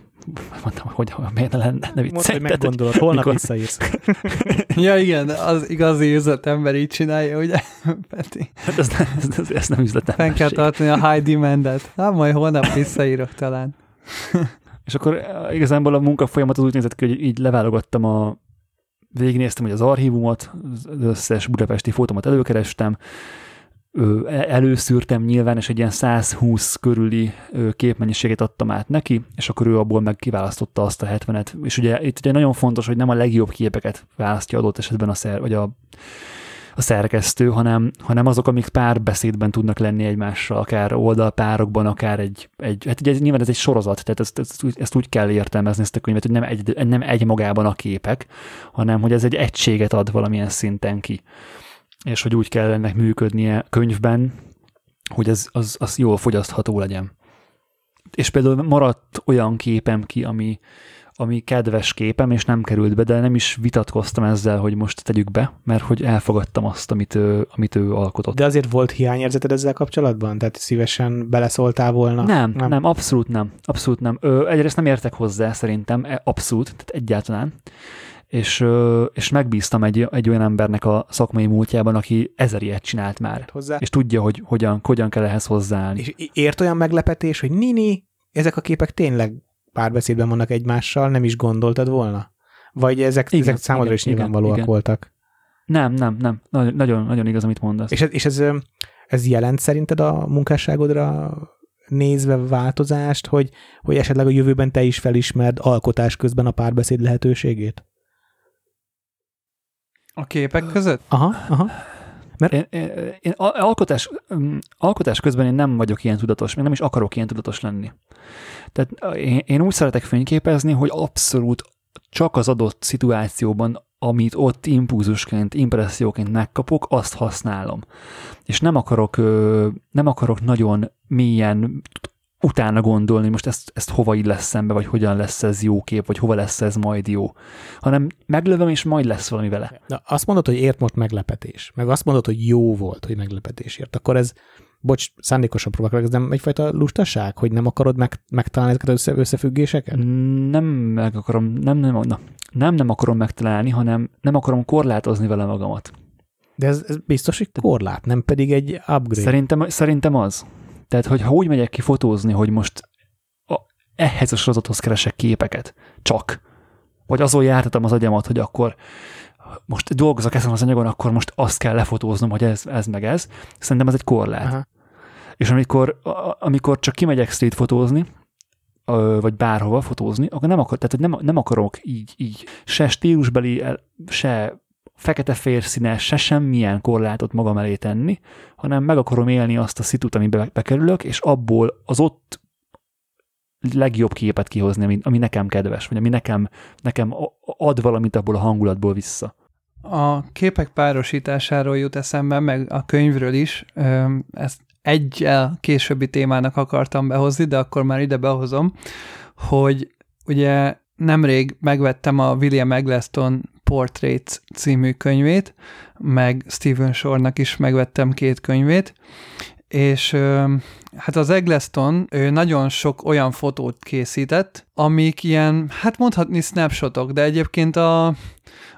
Mondtam, hogy miért ne lenne, ne viccelj. hogy meggondolod, holnap mikor... visszaírsz. ja igen, az igazi üzletember így csinálja, ugye, Peti? Hát ez, ez, ez, ez nem üzletember. Fenn kell tartani a high demand-et. Hát majd holnap visszaírok talán. És akkor eh, igazából a munka folyamat az úgy nézett ki, hogy így leválogattam a végignéztem, hogy az archívumot, az összes budapesti fotómat előkerestem, előszűrtem nyilván, és egy ilyen 120 körüli képmennyiséget adtam át neki, és akkor ő abból meg kiválasztotta azt a 70-et. És ugye itt ugye nagyon fontos, hogy nem a legjobb képeket választja adott esetben a szer, vagy a a szerkesztő, hanem, hanem azok, amik párbeszédben tudnak lenni egymással, akár oldalpárokban, akár egy, egy hát ugye nyilván ez egy sorozat, tehát ezt, ezt, ezt úgy kell értelmezni ezt a könyvet, hogy nem egy, nem egy magában a képek, hanem hogy ez egy egységet ad valamilyen szinten ki. És hogy úgy kell ennek működnie könyvben, hogy ez az, az jól fogyasztható legyen. És például maradt olyan képem ki, ami, ami kedves képem, és nem került be, de nem is vitatkoztam ezzel, hogy most tegyük be, mert hogy elfogadtam azt, amit ő, amit ő alkotott. De azért volt hiányérzeted ezzel kapcsolatban? Tehát szívesen beleszóltál volna? Nem, nem, nem abszolút nem. Abszolút nem. Ö, egyrészt nem értek hozzá szerintem, e, abszolút, tehát egyáltalán. És, és megbíztam egy, egy olyan embernek a szakmai múltjában, aki ezer ilyet csinált már. Hozzá. És tudja, hogy hogyan, hogyan kell ehhez hozzáállni. És ért olyan meglepetés, hogy Nini, ezek a képek tényleg párbeszédben vannak egymással, nem is gondoltad volna? Vagy ezek, igen, ezek számodra igen, is nyilvánvalóak igen. voltak? Nem, nem, nem. Nagyon, nagyon igaz, amit mondasz. És, ez, és ez, ez jelent szerinted a munkásságodra nézve változást, hogy, hogy esetleg a jövőben te is felismerd alkotás közben a párbeszéd lehetőségét? A képek között? Aha, aha. Mert én, én, én alkotás, mm, alkotás közben én nem vagyok ilyen tudatos, még nem is akarok ilyen tudatos lenni. Tehát én, én úgy szeretek fényképezni, hogy abszolút csak az adott szituációban, amit ott impulzusként, impresszióként megkapok, azt használom. És nem akarok, nem akarok nagyon mélyen utána gondolni, most ezt, ezt hova lesz szembe, vagy hogyan lesz ez jó kép, vagy hova lesz ez majd jó, hanem meglövöm, és majd lesz valami vele. Na, azt mondod, hogy ért most meglepetés, meg azt mondod, hogy jó volt, hogy meglepetésért, akkor ez, bocs, szándékosan próbálok, ez nem egyfajta lustaság, hogy nem akarod meg, megtalálni ezeket össze, összefüggéseket? Nem meg akarom, nem, nem, na, nem, nem akarom megtalálni, hanem nem akarom korlátozni vele magamat. De ez, ez biztos, hogy korlát, nem pedig egy upgrade. Szerintem, szerintem az. Tehát, hogy ha úgy megyek ki fotózni, hogy most a, ehhez a sorozathoz keresek képeket, csak, vagy azon jártatom az agyamat, hogy akkor most dolgozok ezen az anyagon, akkor most azt kell lefotóznom, hogy ez, ez meg ez. Szerintem ez egy korlát. Aha. És amikor, amikor csak kimegyek street fotózni, vagy bárhova fotózni, akkor nem, akar, tehát nem, nem akarok így, így se stílusbeli, se fekete férszínes, se semmilyen korlátot magam elé tenni, hanem meg akarom élni azt a szitut, amiben bekerülök, és abból az ott legjobb képet kihozni, ami, ami nekem kedves, vagy ami nekem, nekem ad valamit abból a hangulatból vissza. A képek párosításáról jut eszembe, meg a könyvről is. Ezt egy későbbi témának akartam behozni, de akkor már ide behozom, hogy ugye nemrég megvettem a William Eggleston Portraits című könyvét, meg Stephen Shore-nak is megvettem két könyvét, és hát az Eggleston ő nagyon sok olyan fotót készített, amik ilyen, hát mondhatni snapshotok, de egyébként a,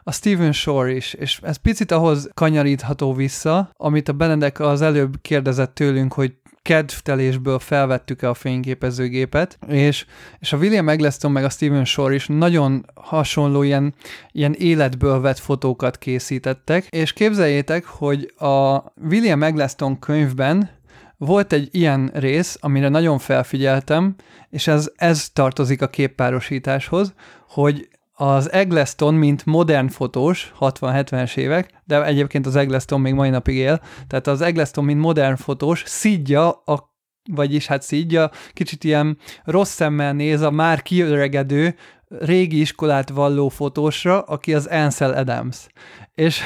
a Stephen Shore is, és ez picit ahhoz kanyarítható vissza, amit a Benedek az előbb kérdezett tőlünk, hogy kedvtelésből felvettük-e a fényképezőgépet, és, és a William Eggleston meg a Stephen Shore is nagyon hasonló ilyen, ilyen életből vett fotókat készítettek, és képzeljétek, hogy a William Eggleston könyvben volt egy ilyen rész, amire nagyon felfigyeltem, és ez, ez tartozik a képpárosításhoz, hogy az Eggleston, mint modern fotós, 60-70-es évek, de egyébként az Eggleston még mai napig él, tehát az Eggleston, mint modern fotós, szidja a vagyis hát szídja, kicsit ilyen rossz szemmel néz a már kiöregedő, régi iskolát valló fotósra, aki az Ansel Adams. És,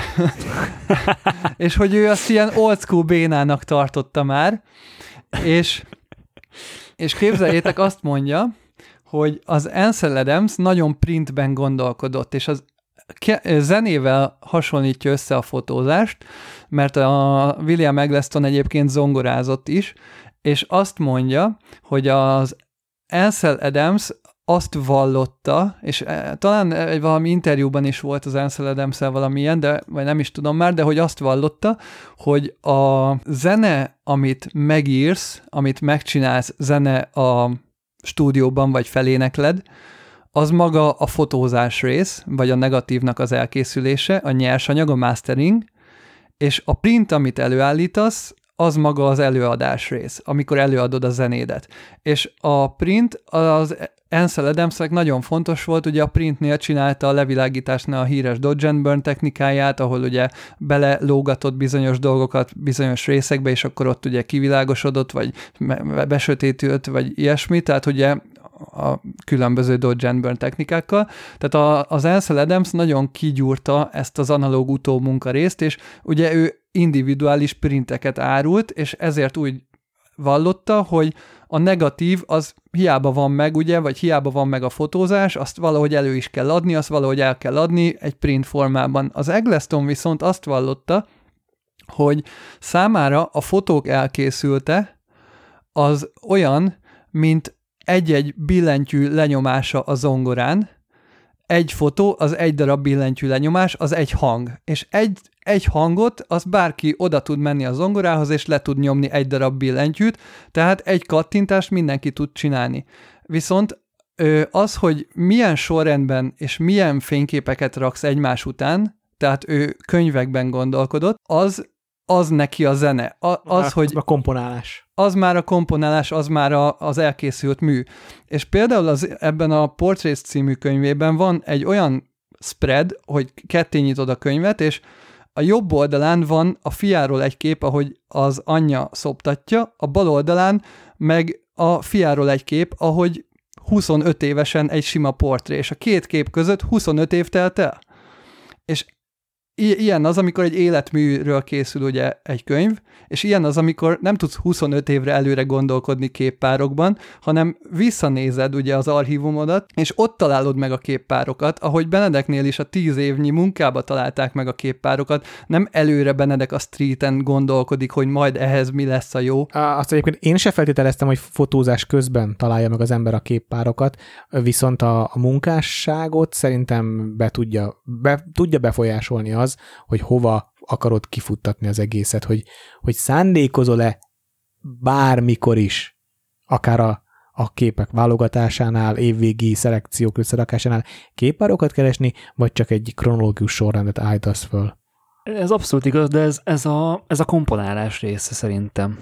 és hogy ő azt ilyen old school bénának tartotta már, és, és képzeljétek, azt mondja, hogy az Ansel Adams nagyon printben gondolkodott, és az zenével hasonlítja össze a fotózást, mert a William Eggleston egyébként zongorázott is, és azt mondja, hogy az Ansel Adams azt vallotta, és e, talán egy valami interjúban is volt az Ansel adams valamilyen, de vagy nem is tudom már, de hogy azt vallotta, hogy a zene, amit megírsz, amit megcsinálsz zene a stúdióban vagy felénekled, az maga a fotózás rész, vagy a negatívnak az elkészülése, a nyersanyag, a mastering, és a print, amit előállítasz, az maga az előadás rész, amikor előadod a zenédet. És a print az Ansel Adamsnek nagyon fontos volt, ugye a printnél csinálta a levilágításnál a híres Dodge and Burn technikáját, ahol ugye belelógatott bizonyos dolgokat bizonyos részekbe, és akkor ott ugye kivilágosodott, vagy besötétült, vagy ilyesmi, tehát ugye a különböző Dodge and Burn technikákkal. Tehát a, az Ansel Adams nagyon kigyúrta ezt az analóg utómunka részt, és ugye ő individuális printeket árult, és ezért úgy vallotta, hogy a negatív az hiába van meg, ugye, vagy hiába van meg a fotózás, azt valahogy elő is kell adni, azt valahogy el kell adni egy print formában. Az Eggleston viszont azt vallotta, hogy számára a fotók elkészülte az olyan, mint egy-egy billentyű lenyomása a zongorán, egy fotó, az egy darab billentyű lenyomás, az egy hang. És egy, egy hangot, az bárki oda tud menni a zongorához, és le tud nyomni egy darab billentyűt, tehát egy kattintást mindenki tud csinálni. Viszont az, hogy milyen sorrendben és milyen fényképeket raksz egymás után, tehát ő könyvekben gondolkodott, az az neki a zene. A, az, a, hogy a komponálás. Az már a komponálás, az már a, az elkészült mű. És például az, ebben a Portraits című könyvében van egy olyan spread, hogy ketté nyitod a könyvet, és A jobb oldalán van a fiáról egy kép, ahogy az anyja szoptatja, a bal oldalán meg a fiáról egy kép, ahogy 25 évesen egy sima portré, és a két kép között 25 év telt el. És ilyen az, amikor egy életműről készül ugye egy könyv, és ilyen az, amikor nem tudsz 25 évre előre gondolkodni képpárokban, hanem visszanézed ugye az archívumodat, és ott találod meg a képpárokat, ahogy Benedeknél is a 10 évnyi munkába találták meg a képpárokat, nem előre Benedek a streeten gondolkodik, hogy majd ehhez mi lesz a jó. Azt egyébként én se feltételeztem, hogy fotózás közben találja meg az ember a képpárokat, viszont a, a munkásságot szerintem be tudja, be, tudja befolyásolni az, hogy hova akarod kifuttatni az egészet, hogy, hogy szándékozol-e bármikor is, akár a, a képek válogatásánál, évvégi szelekciók összerakásánál képárokat keresni, vagy csak egy kronológius sorrendet állítasz föl? Ez abszolút igaz, de ez, ez, a, ez a komponálás része szerintem.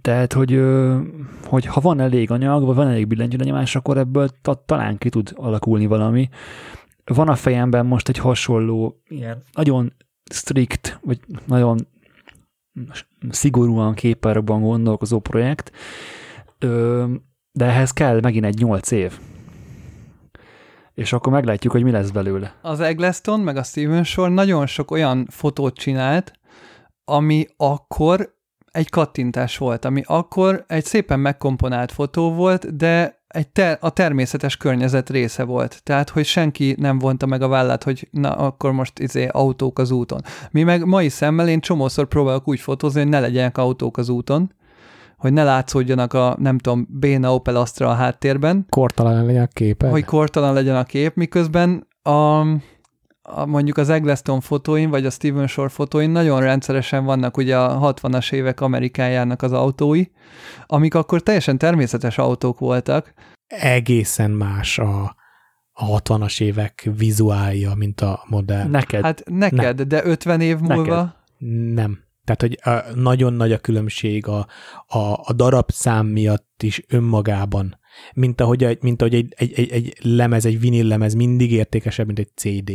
Tehát, hogy, hogy ha van elég anyag, vagy van elég billentyűlenyomás, akkor ebből ta, talán ki tud alakulni valami. Van a fejemben most egy hasonló, ilyen nagyon strict, vagy nagyon szigorúan képerben gondolkozó projekt, de ehhez kell megint egy nyolc év. És akkor meglátjuk, hogy mi lesz belőle. Az Eggleston meg a Steven Shore nagyon sok olyan fotót csinált, ami akkor egy kattintás volt, ami akkor egy szépen megkomponált fotó volt, de egy ter- a természetes környezet része volt. Tehát, hogy senki nem vonta meg a vállát, hogy na, akkor most izé autók az úton. Mi meg mai szemmel én csomószor próbálok úgy fotózni, hogy ne legyenek autók az úton, hogy ne látszódjanak a, nem tudom, béna Opel Astra a háttérben. Kortalan legyen a kép. Hogy kortalan legyen a kép, miközben a, a, mondjuk az Eggleston fotóin, vagy a Steven Shore fotóin nagyon rendszeresen vannak ugye a 60-as évek Amerikájának az autói, amik akkor teljesen természetes autók voltak. Egészen más a, a 60-as évek vizuálja, mint a modern. Neked. Hát neked, ne. de 50 év neked. múlva? Nem. Tehát, hogy nagyon nagy a különbség a, a, a darab szám miatt is önmagában mint ahogy, egy, mint ahogy egy, egy, egy, egy lemez, egy vinil lemez mindig értékesebb, mint egy CD.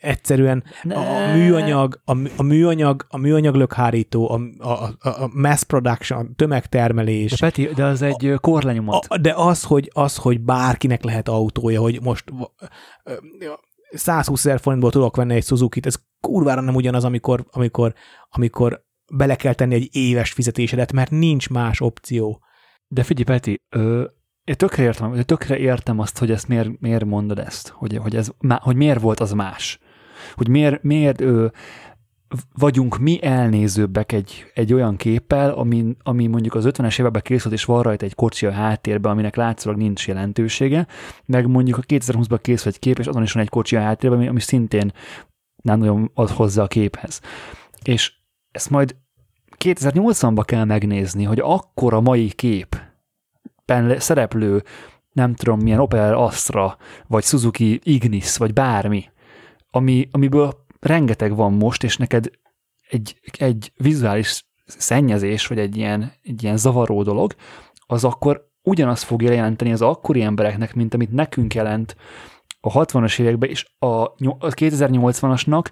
Egyszerűen a, a műanyag, a, a műanyag, a műanyag lökhárító, a, a, a mass production, a tömegtermelés. De Peti, de az egy a, korlenyomat. A, de az hogy, az, hogy bárkinek lehet autója, hogy most 120 ezer forintból tudok venni egy Suzuki-t, ez kurvára nem ugyanaz, amikor, amikor, amikor bele kell tenni egy éves fizetésedet, mert nincs más opció. De figyelj, Peti, ö, én tökre értem, tökre értem azt, hogy ezt miért, miért mondod ezt, hogy, hogy, ez, hogy miért volt az más. Hogy miért, miért ö, vagyunk mi elnézőbbek egy, egy olyan képpel, ami, ami mondjuk az 50-es években készült, és van rajta egy kocsi a háttérben, aminek látszólag nincs jelentősége, meg mondjuk a 2020-ban készült egy kép, és azon is van egy kocsi a háttérben, ami, ami szintén nem nagyon ad hozzá a képhez. És ezt majd 2080-ban kell megnézni, hogy akkor a mai kép szereplő, nem tudom milyen Opel Astra, vagy Suzuki Ignis, vagy bármi, ami, amiből rengeteg van most, és neked egy, egy vizuális szennyezés, vagy egy ilyen, egy ilyen zavaró dolog, az akkor ugyanazt fogja jelenteni az akkori embereknek, mint amit nekünk jelent a 60-as években, és a, a 2080-asnak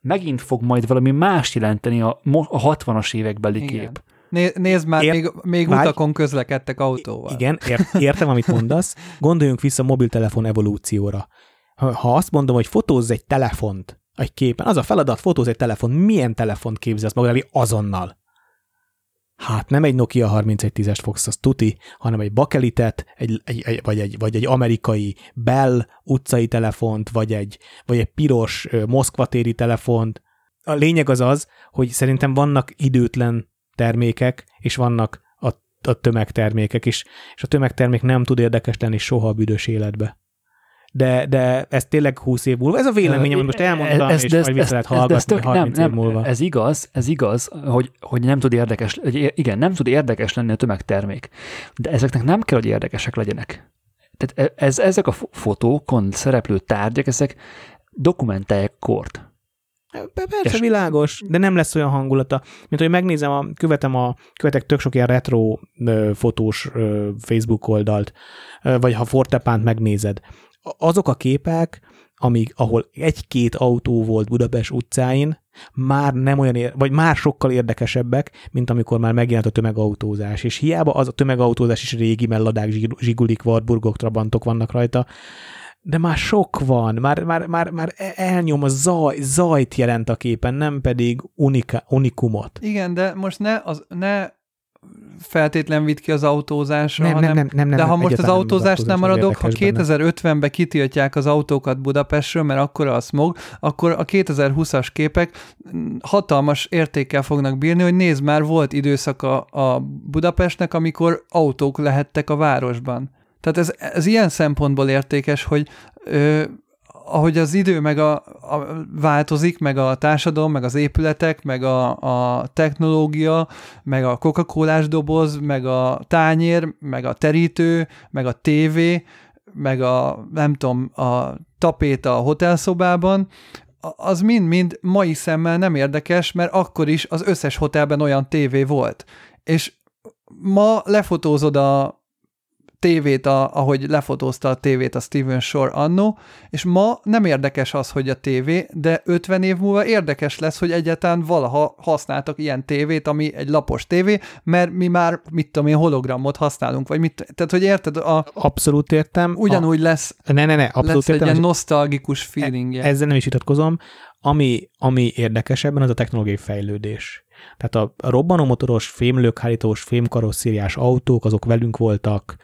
megint fog majd valami más jelenteni a, a 60-as évekbeli Igen. kép. Né, nézd már, Ért, még, még várj, utakon közlekedtek autóval. Igen, ért, értem, amit mondasz. Gondoljunk vissza a mobiltelefon evolúcióra. Ha, ha azt mondom, hogy fotózz egy telefont egy képen, az a feladat, fotózz egy telefon, milyen telefont képzelsz maga azonnal? Hát nem egy Nokia 3110-est fogsz, az tuti, hanem egy bakelitet, egy, egy, egy, vagy, egy, vagy egy amerikai Bell utcai telefont, vagy egy, vagy egy piros moszkvatéri telefont. A lényeg az az, hogy szerintem vannak időtlen termékek, és vannak a, a tömegtermékek is, és a tömegtermék nem tud érdekes lenni soha a büdös életbe. De, de ez tényleg 20 év múlva. Ez a véleményem, amit most elmondtam, ez, és ez, majd vissza lehet hallgatni ez, ez tök, 30 nem, év múlva. Ez igaz, ez igaz, hogy, hogy nem tud érdekes, hogy igen, nem tud érdekes lenni a tömegtermék. De ezeknek nem kell, hogy érdekesek legyenek. Tehát e, ez, ezek a fotókon szereplő tárgyak, ezek dokumentálják kort. Persze, és... világos, de nem lesz olyan hangulata. Mint hogy megnézem, a, követem a, követek tök sok ilyen retro ö, fotós ö, Facebook oldalt, ö, vagy ha Fortepánt megnézed, azok a képek, amíg, ahol egy-két autó volt Budapest utcáin, már nem olyan, ér- vagy már sokkal érdekesebbek, mint amikor már megjelent a tömegautózás. És hiába az a tömegautózás is régi, mert ladák, zsigulik, Wartburgok, Trabantok vannak rajta, de már sok van, már, már, már, már e- elnyom a zaj, zajt jelent a képen, nem pedig unika, unikumot. Igen, de most ne, az, ne feltétlen vitt ki az autózásra, Nem, hanem, nem, nem, nem, de ha nem, most az nem autózást nem maradok, ha érdekes benne. 2050-ben kitiltják az autókat Budapestről, mert akkora a smog, akkor a 2020-as képek hatalmas értékkel fognak bírni, hogy nézd már, volt időszaka a Budapestnek, amikor autók lehettek a városban. Tehát ez, ez ilyen szempontból értékes, hogy ö, ahogy az idő meg a, a változik, meg a társadalom, meg az épületek, meg a, a technológia, meg a coca doboz, meg a tányér, meg a terítő, meg a tévé, meg a, nem tudom, a tapéta a hotelszobában, az mind-mind mai szemmel nem érdekes, mert akkor is az összes hotelben olyan tévé volt. És ma lefotózod a tévét, a, ahogy lefotózta a tévét a Steven Shore annó, és ma nem érdekes az, hogy a tévé, de 50 év múlva érdekes lesz, hogy egyáltalán valaha használtak ilyen tévét, ami egy lapos tévé, mert mi már, mit tudom én, hologramot használunk, vagy mit, tehát hogy érted, a, Abszolút értem. ugyanúgy lesz, A, ne, ne, ne, abszolút lesz egy értem. ilyen és nosztalgikus feelingje. Ezzel nem is vitatkozom. Ami, ami érdekesebben, az a technológiai fejlődés. Tehát a, robbanómotoros, fémlőkhárítós, fémkarosszériás autók, azok velünk voltak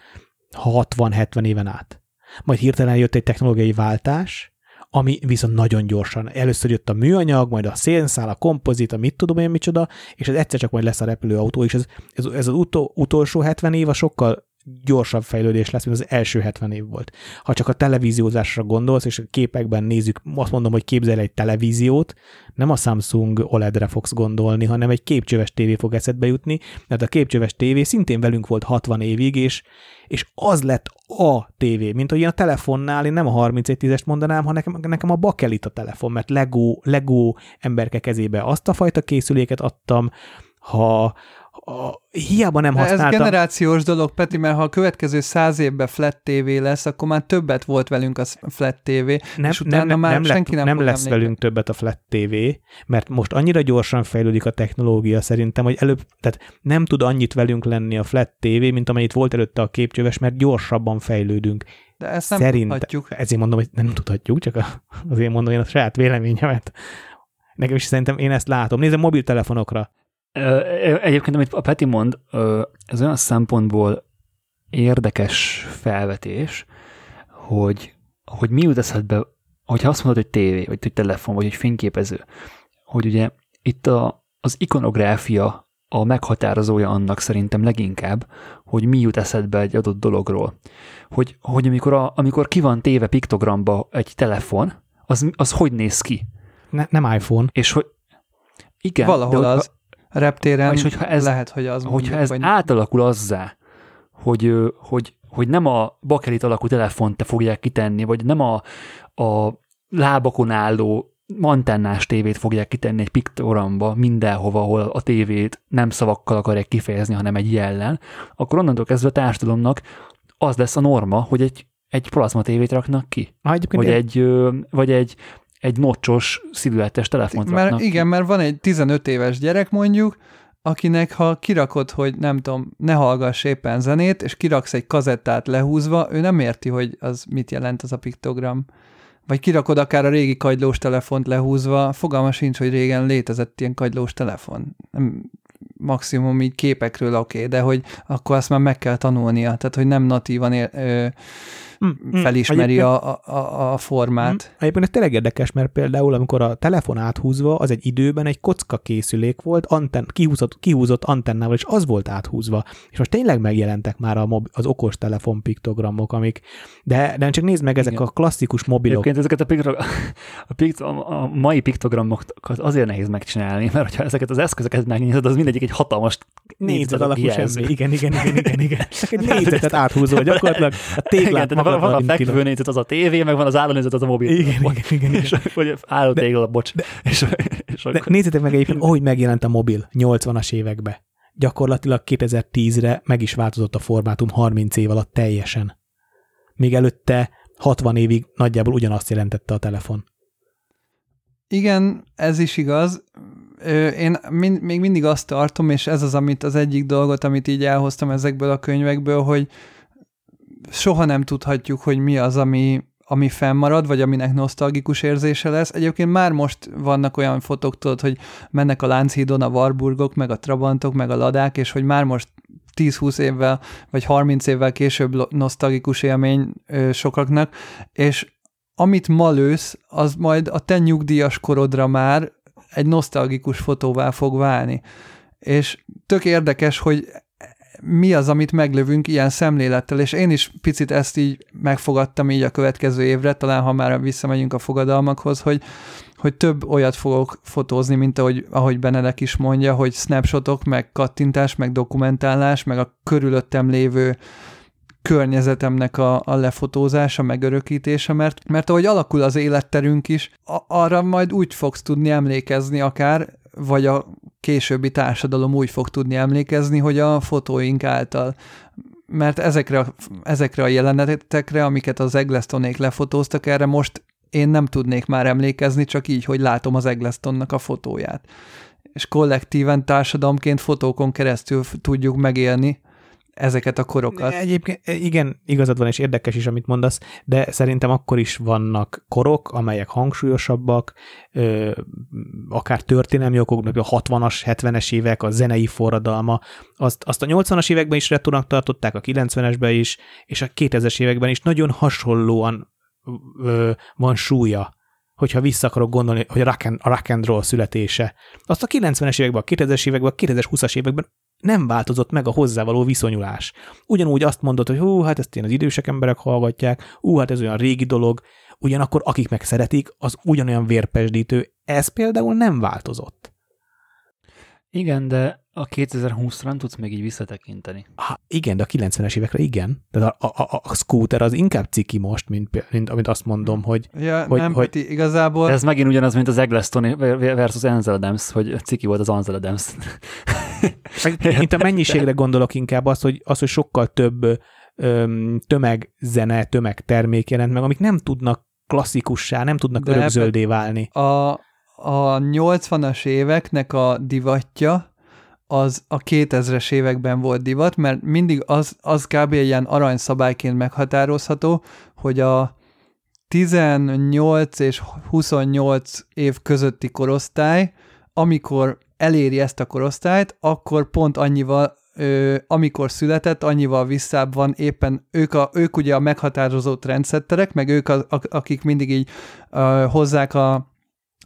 60-70 éven át. Majd hirtelen jött egy technológiai váltás, ami viszont nagyon gyorsan. Először jött a műanyag, majd a szénszál, a kompozit, a mit tudom én micsoda, és ez egyszer csak majd lesz a repülőautó, és ez, ez, ez az utol, utolsó 70 év a sokkal gyorsabb fejlődés lesz, mint az első 70 év volt. Ha csak a televíziózásra gondolsz, és a képekben nézzük, azt mondom, hogy képzel egy televíziót, nem a Samsung OLED-re fogsz gondolni, hanem egy képcsöves tévé fog eszedbe jutni, mert a képcsöves tévé szintén velünk volt 60 évig, és, és az lett a tévé, mint hogy én a telefonnál, én nem a 3110-est mondanám, hanem nekem, nekem a bakelit a telefon, mert Lego, Lego emberke kezébe azt a fajta készüléket adtam, ha, ha hiába nem De Ez használtam. generációs dolog, Peti, mert ha a következő száz évben flat TV lesz, akkor már többet volt velünk a flat TV, nem, és utána nem, már nem, senki nem nem lesz emlékezni. velünk többet a Flat TV, mert most annyira gyorsan fejlődik a technológia szerintem, hogy előbb, tehát nem tud annyit velünk lenni a Flat TV, mint amennyit volt előtte a képcsöves, mert gyorsabban fejlődünk. De ezt nem Szerintem. tudhatjuk. Ezért mondom, hogy nem tudhatjuk, csak a, azért mondom én a saját véleményemet. Nekem is szerintem én ezt látom. Nézem mobiltelefonokra. Egyébként, amit a Peti mond, ez olyan szempontból érdekes felvetés, hogy, hogy mi jut eszedbe, hogyha azt mondod, hogy tévé, vagy hogy telefon, vagy hogy fényképező, hogy ugye itt a, az ikonográfia a meghatározója annak szerintem leginkább, hogy mi jut eszedbe egy adott dologról. Hogy, hogy amikor, a, amikor ki van téve piktogramba egy telefon, az, az hogy néz ki? Ne, nem iPhone. És hogy igen, Valahol de, az. Reptéren És hogyha ez- lehet, hogy az hogyha mondjuk, ez vagy átalakul azzá, hogy, hogy, hogy nem a bakelit alakú telefont te fogják kitenni, vagy nem a, a lábakon álló antennás tévét fogják kitenni egy piktogramba mindenhova, ahol a tévét nem szavakkal akarják kifejezni, hanem egy jellen, akkor onnantól kezdve a társadalomnak az lesz a norma, hogy egy, egy plazma tévét raknak ki, Ah, vagy egy, vagy egy, egy nocsos, szilüettes telefont mert raknak igen, mert van egy 15 éves gyerek mondjuk, akinek ha kirakod, hogy nem tudom, ne hallgass éppen zenét, és kiraksz egy kazettát lehúzva, ő nem érti, hogy az mit jelent az a piktogram. Vagy kirakod akár a régi kagylós telefont lehúzva, fogalma sincs, hogy régen létezett ilyen kagylós telefon. Nem, maximum így képekről oké, okay, de hogy akkor azt már meg kell tanulnia, tehát hogy nem natívan ér, ö, Mm, mm, felismeri a, a, a formát. Egyébként ez tényleg érdekes, mert például amikor a telefon áthúzva, az egy időben egy kocka készülék volt, anten, kihúzott, kihúzott antennával, és az volt áthúzva. És most tényleg megjelentek már a mob, az okos telefon piktogramok, amik, de, de csak nézd meg, ezek Igen. a klasszikus mobilok. Egyébként ezeket a, piktogra- a, pikt, a, a mai piktogramokat azért nehéz megcsinálni, mert hogyha ezeket az eszközöket megnézed, az mindegyik egy hatalmas Négyzet alakú semmi. Igen, igen, igen, igen, igen. Csak egy négyzetet áthúzol gyakorlatilag. A Igen, téglát tehát van, van a magadnak fekvő indítod. nézet, az a tévé, meg van az álló nézet, az a mobil. Igen, igen, igen, igen. És, vagy álló tégla, bocs. és, és De akkor, nézzétek meg egyébként, ahogy megjelent a mobil 80-as években. Gyakorlatilag 2010-re meg is változott a formátum 30 év alatt teljesen. Még előtte 60 évig nagyjából ugyanazt jelentette a telefon. Igen, ez is igaz. Én mind, még mindig azt tartom, és ez az, amit az egyik dolgot, amit így elhoztam ezekből a könyvekből, hogy soha nem tudhatjuk, hogy mi az, ami, ami fennmarad, vagy aminek nosztalgikus érzése lesz. Egyébként már most vannak olyan fotók, tudod, hogy mennek a Lánchídon a Warburgok, meg a Trabantok, meg a Ladák, és hogy már most 10-20 évvel, vagy 30 évvel később nosztalgikus élmény sokaknak, és amit ma lősz, az majd a te nyugdíjas korodra már egy nosztalgikus fotóvá fog válni. És tök érdekes, hogy mi az, amit meglövünk ilyen szemlélettel, és én is picit ezt így megfogadtam így a következő évre, talán ha már visszamegyünk a fogadalmakhoz, hogy, hogy több olyat fogok fotózni, mint ahogy, ahogy Benedek is mondja, hogy snapshotok, meg kattintás, meg dokumentálás, meg a körülöttem lévő környezetemnek a, a lefotózása, megörökítése, mert, mert ahogy alakul az életterünk is, a, arra majd úgy fogsz tudni emlékezni akár, vagy a későbbi társadalom úgy fog tudni emlékezni, hogy a fotóink által mert ezekre, a, ezekre a jelenetekre, amiket az Eglestonék lefotóztak, erre most én nem tudnék már emlékezni, csak így, hogy látom az Egglestonnak a fotóját. És kollektíven társadalomként fotókon keresztül tudjuk megélni ezeket a korokat. Egyébként igen, igazad van, és érdekes is, amit mondasz, de szerintem akkor is vannak korok, amelyek hangsúlyosabbak, ö, akár történelmi okok, a 60-as, 70-es évek, a zenei forradalma, azt, azt a 80-as években is retónak tartották, a 90-esben is, és a 2000-es években is nagyon hasonlóan ö, van súlya hogyha vissza akarok gondolni, hogy a rock and, a rock and roll születése. Azt a 90-es években, a 2000-es években, a 2020-as években nem változott meg a hozzávaló viszonyulás. Ugyanúgy azt mondod, hogy hú, hát ezt én az idősek emberek hallgatják, hú, hát ez olyan régi dolog, ugyanakkor akik meg szeretik, az ugyanolyan vérpesdítő. Ez például nem változott. Igen, de a 2020-ra nem tudsz még így visszatekinteni. Ha, igen, de a 90-es évekre igen. De a, a, a, a scooter az inkább ciki most, mint, mint amit azt mondom, hogy... Ja, hogy, nem, hogy igazából... De ez megint ugyanaz, mint az Eggleston versus Ansel Adams, hogy ciki volt az Ansel Adams. Mint a mennyiségre gondolok inkább az, hogy, az, hogy sokkal több öm, tömegzene, tömegtermék jelent meg, amik nem tudnak klasszikussá, nem tudnak örökzöldé válni. A, a 80-as éveknek a divatja, az a 2000-es években volt divat, mert mindig az, az kb. ilyen aranyszabályként meghatározható, hogy a 18 és 28 év közötti korosztály, amikor eléri ezt a korosztályt, akkor pont annyival ö, amikor született, annyival visszább van éppen ők, a, ők ugye a meghatározó trendsetterek, meg ők, a, akik mindig így ö, hozzák a,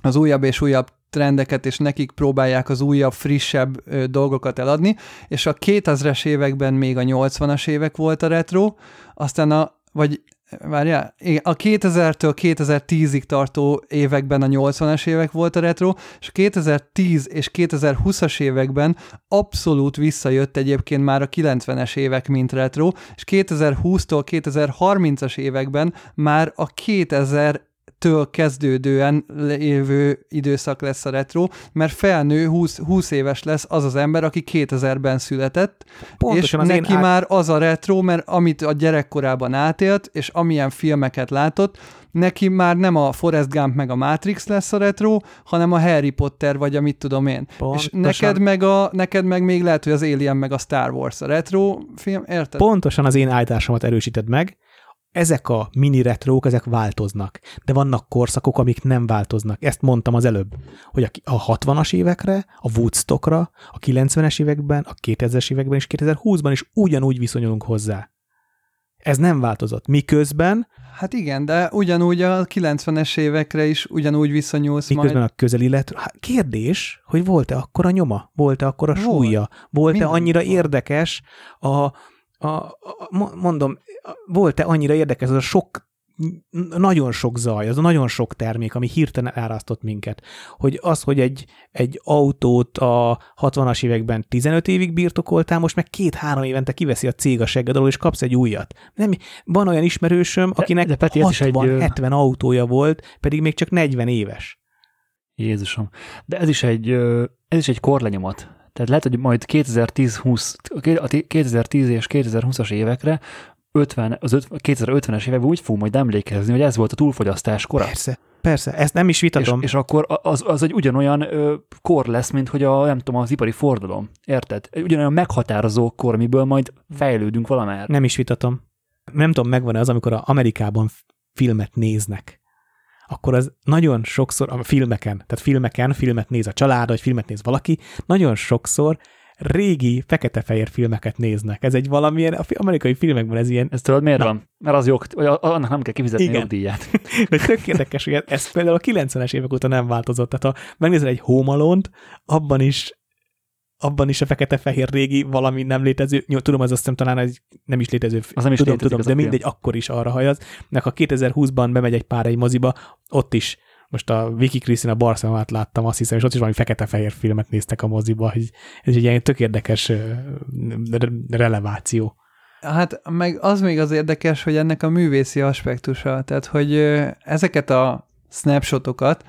az újabb és újabb trendeket, és nekik próbálják az újabb, frissebb ö, dolgokat eladni, és a 2000-es években még a 80-as évek volt a retro, aztán a, vagy várjál, a 2000-től 2010-ig tartó években a 80-as évek volt a retro, és a 2010 és 2020-as években abszolút visszajött egyébként már a 90-es évek, mint retro, és 2020-tól 2030-as években már a 2000 től kezdődően lévő időszak lesz a retro, mert felnő 20, 20 éves lesz az az ember, aki 2000-ben született, Pontosan és neki át... már az a retro, mert amit a gyerekkorában átélt, és amilyen filmeket látott, neki már nem a Forrest Gump meg a Matrix lesz a retro, hanem a Harry Potter, vagy amit tudom én. Pontosan. És neked meg, a, neked meg még lehet, hogy az Alien meg a Star Wars a retro film, érted? Pontosan az én állításomat erősíted meg, ezek a mini retrók, ezek változnak, de vannak korszakok, amik nem változnak. Ezt mondtam az előbb, hogy a 60-as évekre, a Woodstockra, a 90-es években, a 2000-es években és 2020-ban is ugyanúgy viszonyulunk hozzá. Ez nem változott. Miközben... Hát igen, de ugyanúgy a 90-es évekre is ugyanúgy viszonyulsz Miközben majd. a közeli lett... Hát kérdés, hogy volt-e akkor a nyoma? Volt-e akkor a súlya? Volt-e annyira érdekes a, a, a, mondom, volt-e annyira érdekes az a sok nagyon sok zaj, az a nagyon sok termék, ami hirtelen elráztott minket, hogy az, hogy egy, egy autót a 60-as években 15 évig birtokoltál, most meg két-három évente kiveszi a cég a segged alól, és kapsz egy újat. Nem, van olyan ismerősöm, akinek de, de Peti, 60-70 egy... autója volt, pedig még csak 40 éves. Jézusom. De ez is egy, ez is egy korlenyomat. Tehát lehet, hogy majd 2010, 20, a 2010 és 2020-as évekre 50, az 2050-es években úgy fogunk majd emlékezni, hogy ez volt a túlfogyasztás kora. Persze, persze, ezt nem is vitatom. És, és akkor az, az egy ugyanolyan ö, kor lesz, mint hogy a, nem tudom, az ipari fordulom. Érted? Egy ugyanolyan meghatározó kor, amiből majd fejlődünk valamelyet. Nem is vitatom. Nem tudom, megvan az, amikor a Amerikában filmet néznek, akkor az nagyon sokszor, a filmeken, tehát filmeken, filmet néz a család, vagy filmet néz valaki, nagyon sokszor régi fekete-fehér filmeket néznek. Ez egy valamilyen, amerikai filmekben ez ilyen... Ez tudod miért Na. van? Mert az jog, vagy annak nem kell kifizetni Igen. a díját. De tök érdekes, hogy ez például a 90-es évek óta nem változott. Tehát ha megnézel egy Home abban is abban is a fekete-fehér régi valami nem létező, jó, tudom, az azt hiszem talán egy nem is létező, az nem is tudom, tudom, de mindegy, film. akkor is arra hajaz. Nek ha 2020-ban bemegy egy pár egy moziba, ott is most a Vicky Cristina Barcelonát láttam, azt hiszem, és ott is valami fekete-fehér filmet néztek a moziba, hogy ez egy ilyen tök érdekes releváció. Hát meg az még az érdekes, hogy ennek a művészi aspektusa, tehát hogy ezeket a snapshotokat,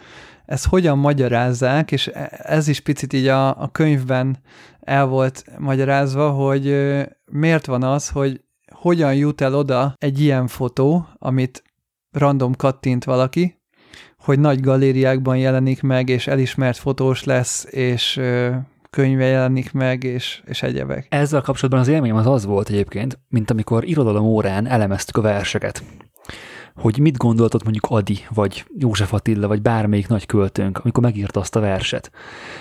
ezt hogyan magyarázzák, és e, ez is picit így a, a könyvben el volt magyarázva, hogy miért van az, hogy hogyan jut el oda egy ilyen fotó, amit random kattint valaki, hogy nagy galériákban jelenik meg, és elismert fotós lesz, és könyve jelenik meg, és, és egyebek. Ezzel kapcsolatban az élményem az az volt egyébként, mint amikor irodalom órán elemeztük a verseket hogy mit gondoltott mondjuk Adi, vagy József Attila, vagy bármelyik nagy költőnk, amikor megírta azt a verset.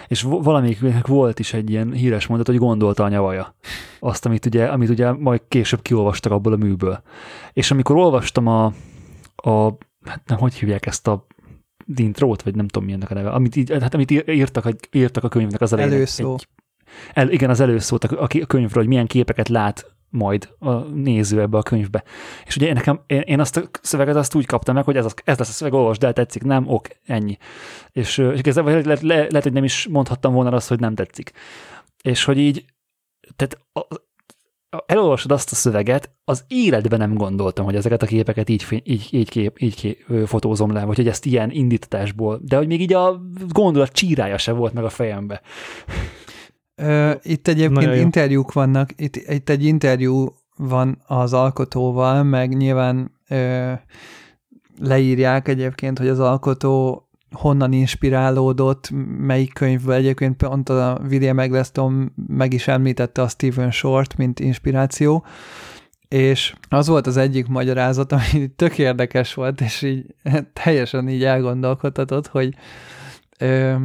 És valamelyiknek volt is egy ilyen híres mondat, hogy gondolta a nyavaja. Azt, amit ugye, amit ugye majd később kiolvastak abból a műből. És amikor olvastam a, a hát nem, hogy hívják ezt a intrót, vagy nem tudom milyennek a neve, amit, így, hát, amit írtak, írtak a könyvnek az elején. Előszó. Egy, el, igen, az előszót a, a könyvről, hogy milyen képeket lát majd a néző ebbe a könyvbe. És ugye nekem, én, én azt a szöveget azt úgy kaptam meg, hogy ez, az, ez lesz a szöveg, olvasd el, tetszik, nem, ok, ennyi. És, és ez, le, le, le, lehet, hogy nem is mondhattam volna azt, hogy nem tetszik. És hogy így, tehát elolvasod azt a szöveget, az életben nem gondoltam, hogy ezeket a képeket így, így, így, kép, így kép, fotózom le, vagy hogy ezt ilyen indítatásból, de hogy még így a gondolat csírája se volt meg a fejembe. Itt egyébként interjúk vannak, itt, itt egy interjú van az alkotóval, meg nyilván ö, leírják egyébként, hogy az alkotó honnan inspirálódott, melyik könyvből. Egyébként pont a William Eggleston meg is említette a Stephen Short, mint inspiráció, és az volt az egyik magyarázat, ami tök érdekes volt, és így teljesen így elgondolkodhatott, hogy ö,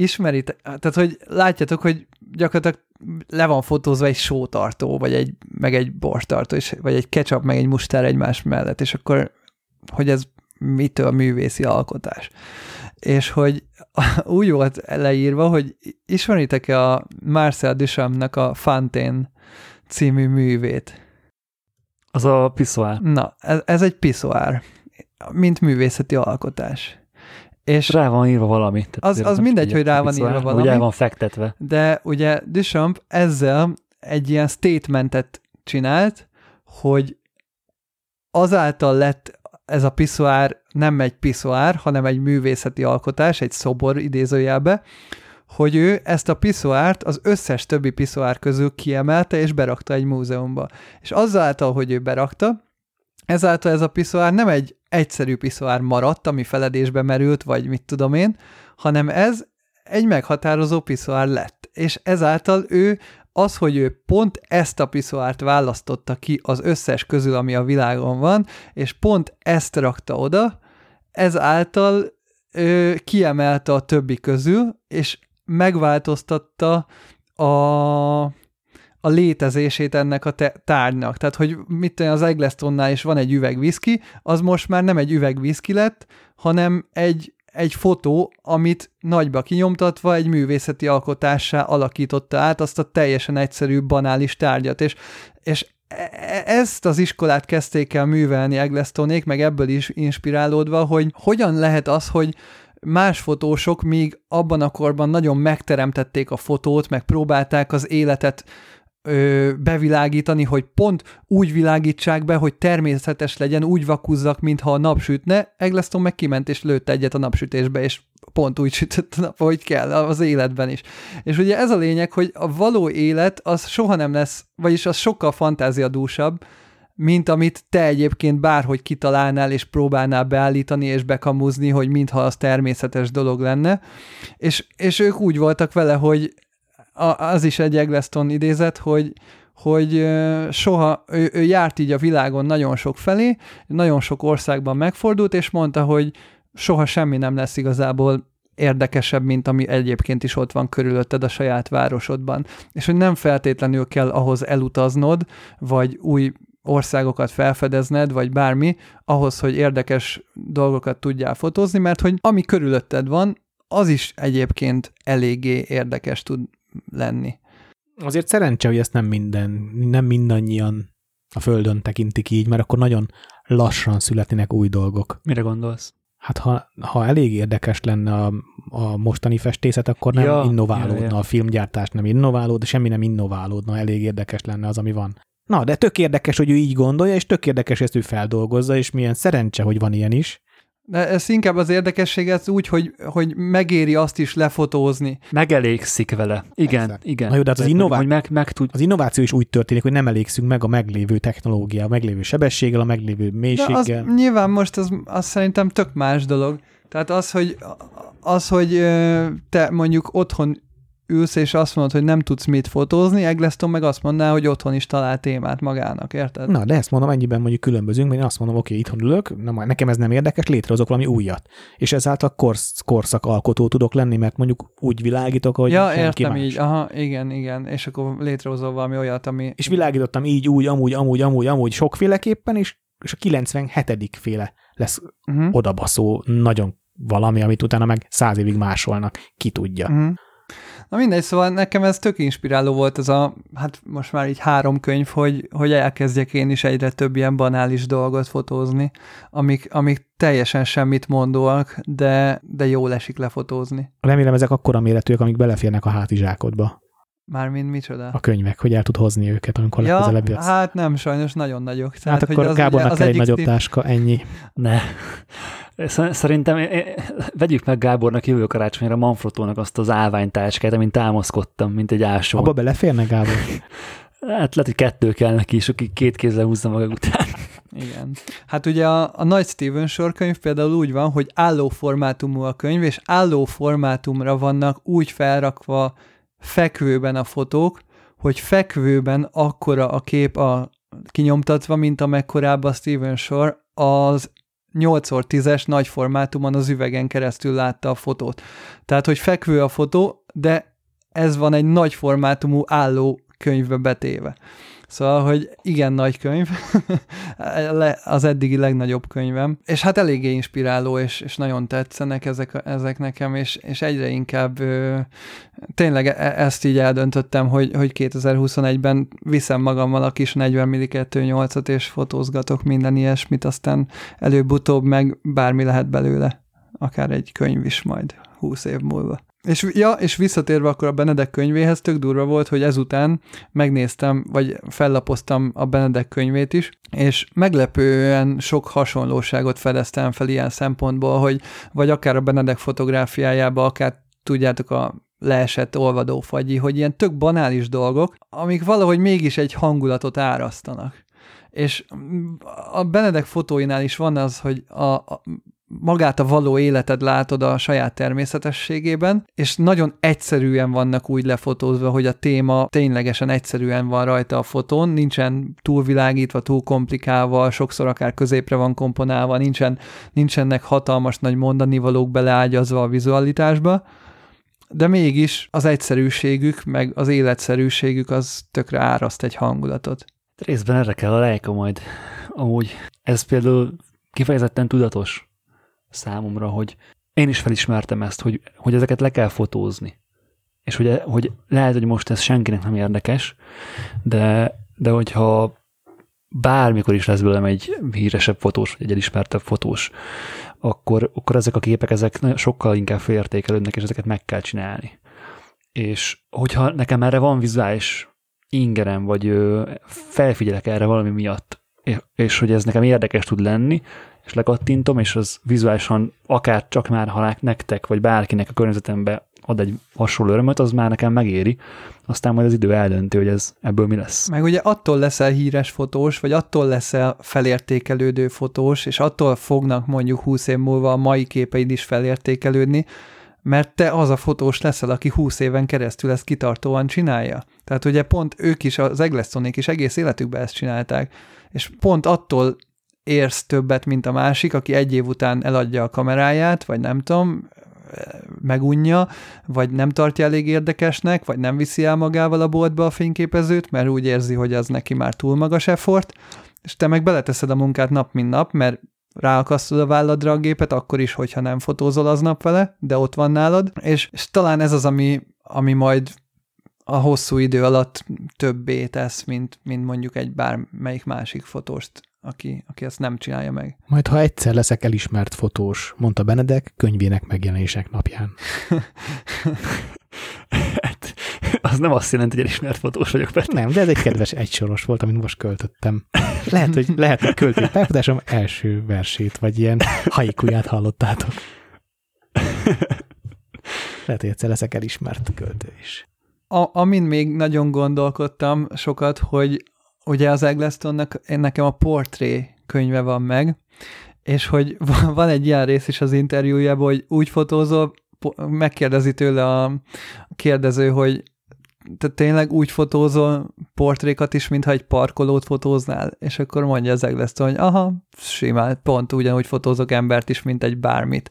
ismeritek, tehát hogy látjátok, hogy gyakorlatilag le van fotózva egy sótartó, vagy egy, meg egy bortartó, és, vagy egy ketchup, meg egy mustár egymás mellett, és akkor, hogy ez mitől művészi alkotás. És hogy úgy volt leírva, hogy ismeritek-e a Marcel Duchampnak a Fantén című művét? Az a piszoár. Na, ez, ez egy piszoár, mint művészeti alkotás. És rá van írva valami. Az, az mindegy, hogy rá van írva valami. Ugye van fektetve. De ugye Duchamp ezzel egy ilyen statementet csinált, hogy azáltal lett ez a piszoár nem egy piszoár, hanem egy művészeti alkotás, egy szobor idézőjelbe, hogy ő ezt a piszoárt az összes többi piszoár közül kiemelte és berakta egy múzeumba. És azáltal, hogy ő berakta, ezáltal ez a piszoár nem egy egyszerű piszoár maradt, ami feledésbe merült, vagy mit tudom én, hanem ez egy meghatározó piszoár lett. És ezáltal ő az, hogy ő pont ezt a piszoárt választotta ki az összes közül, ami a világon van, és pont ezt rakta oda, ezáltal ő kiemelte a többi közül, és megváltoztatta a a létezését ennek a te- tárgynak. Tehát, hogy mit az Egglestonnál is van egy üveg whisky, az most már nem egy üveg whisky lett, hanem egy, egy fotó, amit nagyba kinyomtatva egy művészeti alkotássá alakította át azt a teljesen egyszerű, banális tárgyat. És, és e, e, ezt az iskolát kezdték el művelni Egglestonék, meg ebből is inspirálódva, hogy hogyan lehet az, hogy más fotósok még abban a korban nagyon megteremtették a fotót, meg próbálták az életet bevilágítani, hogy pont úgy világítsák be, hogy természetes legyen, úgy vakuzzak, mintha a nap sütne. Eggleston meg kiment és lőtt egyet a napsütésbe, és pont úgy sütött a nap, ahogy kell az életben is. És ugye ez a lényeg, hogy a való élet az soha nem lesz, vagyis az sokkal fantáziadúsabb, mint amit te egyébként bárhogy kitalálnál, és próbálnál beállítani, és bekamuzni, hogy mintha az természetes dolog lenne. És, és ők úgy voltak vele, hogy az is egy Eggleston idézet, hogy, hogy soha, ő, ő járt így a világon nagyon sok felé, nagyon sok országban megfordult, és mondta, hogy soha semmi nem lesz igazából érdekesebb, mint ami egyébként is ott van körülötted a saját városodban. És hogy nem feltétlenül kell ahhoz elutaznod, vagy új országokat felfedezned, vagy bármi, ahhoz, hogy érdekes dolgokat tudjál fotózni, mert hogy ami körülötted van, az is egyébként eléggé érdekes tud lenni. Azért szerencse, hogy ezt nem minden, nem mindannyian a Földön tekintik így, mert akkor nagyon lassan születnének új dolgok. Mire gondolsz? Hát ha, ha elég érdekes lenne a, a mostani festészet, akkor nem ja, innoválódna, ja, ja. a filmgyártás nem innoválódna, semmi nem innoválódna, elég érdekes lenne az, ami van. Na, de tök érdekes, hogy ő így gondolja, és tök érdekes, hogy ezt ő feldolgozza, és milyen szerencse, hogy van ilyen is. De ez inkább az érdekesség ez úgy, hogy, hogy megéri azt is lefotózni. Megelégszik vele. Igen, Persze. igen. Na jó, de hát az, innová... hogy meg, meg tud... az innováció is úgy történik, hogy nem elégszünk meg a meglévő technológia, a meglévő sebességgel, a meglévő mélységgel. De az, nyilván most az, az szerintem tök más dolog. Tehát az, hogy az, hogy te mondjuk otthon ülsz, és azt mondod, hogy nem tudsz mit fotózni, Eggleston meg azt mondaná, hogy otthon is talál témát magának, érted? Na, de ezt mondom, ennyiben mondjuk különbözünk, mert én azt mondom, oké, itthon ülök, na, nekem ez nem érdekes, létrehozok valami újat. És ezáltal korsz, korszakalkotó tudok lenni, mert mondjuk úgy világítok, hogy Ja, értem más. így, aha, igen, igen, és akkor létrehozol valami olyat, ami... És világítottam így, úgy, amúgy, amúgy, amúgy, amúgy sokféleképpen, és, és a 97. féle lesz uh-huh. odabaszó nagyon valami, amit utána meg száz évig másolnak, ki tudja. Uh-huh. Na mindegy, szóval nekem ez tök inspiráló volt ez a, hát most már így három könyv, hogy, hogy elkezdjek én is egyre több ilyen banális dolgot fotózni, amik, amik teljesen semmit mondóak, de, de jól esik lefotózni. Remélem ezek akkora méretűek, amik beleférnek a hátizsákodba. Mármint micsoda? A könyvek, hogy el tud hozni őket, amikor ja, legközelebb jössz. hát nem, sajnos nagyon nagyok. Tehát, hát akkor az Gábornak kell egy nagyobb tip... táska, ennyi. Ne. Szerintem vegyük meg Gábornak jövő karácsonyra Manfrotónak azt az állványtáskát, amint támaszkodtam, mint egy ásó. Abba beleférne Gábor? Hát lehet, hogy kettő kell neki, és aki két kézzel húzza maga után. Igen. Hát ugye a, a nagy Steven sorkönyv például úgy van, hogy álló formátumú a könyv, és álló formátumra vannak úgy felrakva fekvőben a fotók, hogy fekvőben akkora a kép a kinyomtatva, mint amekkorában a Steven Shore az 8x10-es nagy formátumon az üvegen keresztül látta a fotót. Tehát, hogy fekvő a fotó, de ez van egy nagy formátumú álló könyvbe betéve. Szóval, hogy igen nagy könyv, az eddigi legnagyobb könyvem, és hát eléggé inspiráló, és, és nagyon tetszenek ezek, ezek nekem, és, és egyre inkább ö, tényleg e, ezt így eldöntöttem, hogy, hogy 2021-ben viszem magammal a kis 40 mm 8 és fotózgatok minden ilyesmit, aztán előbb-utóbb meg bármi lehet belőle, akár egy könyv is majd 20 év múlva. És, ja, és visszatérve akkor a Benedek könyvéhez, tök durva volt, hogy ezután megnéztem, vagy fellapoztam a Benedek könyvét is, és meglepően sok hasonlóságot fedeztem fel ilyen szempontból, hogy vagy akár a Benedek fotográfiájába, akár tudjátok a leesett olvadófagyi, hogy ilyen tök banális dolgok, amik valahogy mégis egy hangulatot árasztanak. És a Benedek fotóinál is van az, hogy a, a magát a való életed látod a saját természetességében, és nagyon egyszerűen vannak úgy lefotózva, hogy a téma ténylegesen egyszerűen van rajta a fotón, nincsen túlvilágítva, túl komplikálva, sokszor akár középre van komponálva, nincsen, nincsenek hatalmas nagy mondanivalók beleágyazva a vizualitásba, de mégis az egyszerűségük, meg az életszerűségük az tökre áraszt egy hangulatot. Részben erre kell a lejka majd. Amúgy ez például kifejezetten tudatos számomra, hogy én is felismertem ezt, hogy, hogy ezeket le kell fotózni. És hogy, hogy lehet, hogy most ez senkinek nem érdekes, de, de hogyha bármikor is lesz belőlem egy híresebb fotós, vagy egy elismertebb fotós, akkor, akkor ezek a képek ezek sokkal inkább félértékelődnek, és ezeket meg kell csinálni. És hogyha nekem erre van vizuális ingerem, vagy felfigyelek erre valami miatt, és hogy ez nekem érdekes tud lenni, és lekattintom, és az vizuálisan akár csak már ha nektek, vagy bárkinek a környezetembe ad egy hasonló örömöt, az már nekem megéri, aztán majd az idő eldönti, hogy ez ebből mi lesz. Meg ugye attól leszel híres fotós, vagy attól leszel felértékelődő fotós, és attól fognak mondjuk 20 év múlva a mai képeid is felértékelődni, mert te az a fotós leszel, aki 20 éven keresztül ezt kitartóan csinálja. Tehát ugye pont ők is, az Eglestonék is egész életükben ezt csinálták, és pont attól érsz többet, mint a másik, aki egy év után eladja a kameráját, vagy nem tudom, megunja, vagy nem tartja elég érdekesnek, vagy nem viszi el magával a boltba a fényképezőt, mert úgy érzi, hogy az neki már túl magas effort, és te meg beleteszed a munkát nap, mint nap, mert ráakasztod a válladra a gépet, akkor is, hogyha nem fotózol aznap vele, de ott van nálad, és, és talán ez az, ami, ami majd a hosszú idő alatt többé tesz, mint, mint mondjuk egy bármelyik másik fotóst aki, aki ezt nem csinálja meg. Majd, ha egyszer leszek elismert fotós, mondta Benedek könyvének megjelenések napján. hát, az nem azt jelenti, hogy elismert fotós vagyok. Mert... Nem, de ez egy kedves egysoros volt, amit most költöttem. Lehet, hogy lehet, hogy költő pályafutásom első versét, vagy ilyen haikuját hallottátok. Lehet, hogy egyszer leszek elismert költő is. A, amin még nagyon gondolkodtam sokat, hogy ugye az Egglestonnak nekem a portré könyve van meg, és hogy van egy ilyen rész is az interjújában, hogy úgy fotózol, megkérdezi tőle a kérdező, hogy te tényleg úgy fotózol portrékat is, mintha egy parkolót fotóznál, és akkor mondja az Eggleston, hogy aha, simán, pont ugyanúgy fotózok embert is, mint egy bármit.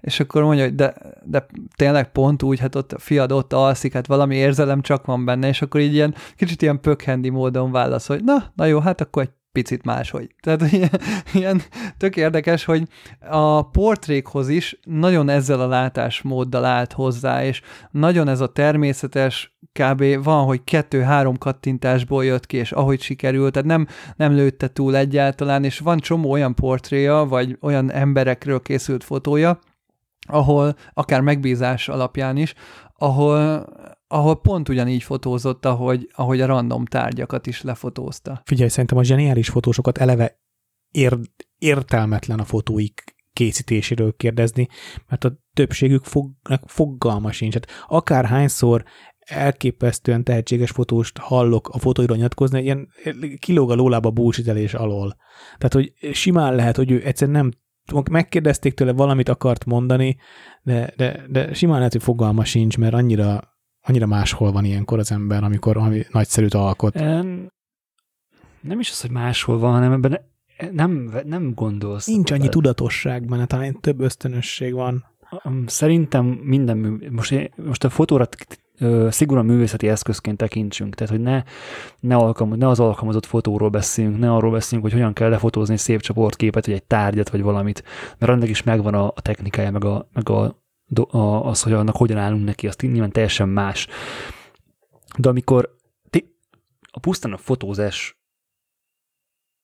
És akkor mondja, hogy de, de tényleg pont úgy, hát ott a fiad ott alszik, hát valami érzelem csak van benne, és akkor így ilyen kicsit ilyen pökhendi módon válaszol, hogy na, na jó, hát akkor egy picit máshogy. Tehát ilyen, ilyen tök érdekes, hogy a portrékhoz is nagyon ezzel a látásmóddal állt hozzá, és nagyon ez a természetes, kb. van, hogy kettő-három kattintásból jött ki, és ahogy sikerült, tehát nem, nem lőtte túl egyáltalán, és van csomó olyan portréja, vagy olyan emberekről készült fotója, ahol akár megbízás alapján is, ahol ahol pont ugyanígy fotózott, ahogy, ahogy a random tárgyakat is lefotózta. Figyelj, szerintem a zseniális fotósokat eleve ér, értelmetlen a fotóik készítéséről kérdezni, mert a többségük fog, fogalma sincs. Hát akárhányszor elképesztően tehetséges fotóst hallok a fotóira nyilatkozni, ilyen kilóg a lólába búcsítelés alól. Tehát, hogy simán lehet, hogy ő egyszerűen nem megkérdezték tőle, valamit akart mondani, de, de, de simán lehet, hogy fogalma sincs, mert annyira annyira máshol van ilyenkor az ember, amikor valami nagyszerűt alkot. Nem is az, hogy máshol van, hanem ebben nem, nem gondolsz. Nincs annyi tudatosság benne, talán több ösztönösség van. Szerintem minden mű, most, most a fotóra szigorúan művészeti eszközként tekintsünk, tehát hogy ne, ne, alkalmaz, ne az alkalmazott fotóról beszéljünk, ne arról beszéljünk, hogy hogyan kell lefotózni egy szép csoportképet, vagy egy tárgyat, vagy valamit, mert annak is megvan a, a technikája, meg a, meg a az, hogy annak hogyan állunk neki, azt nyilván teljesen más. De amikor a pusztán a fotózás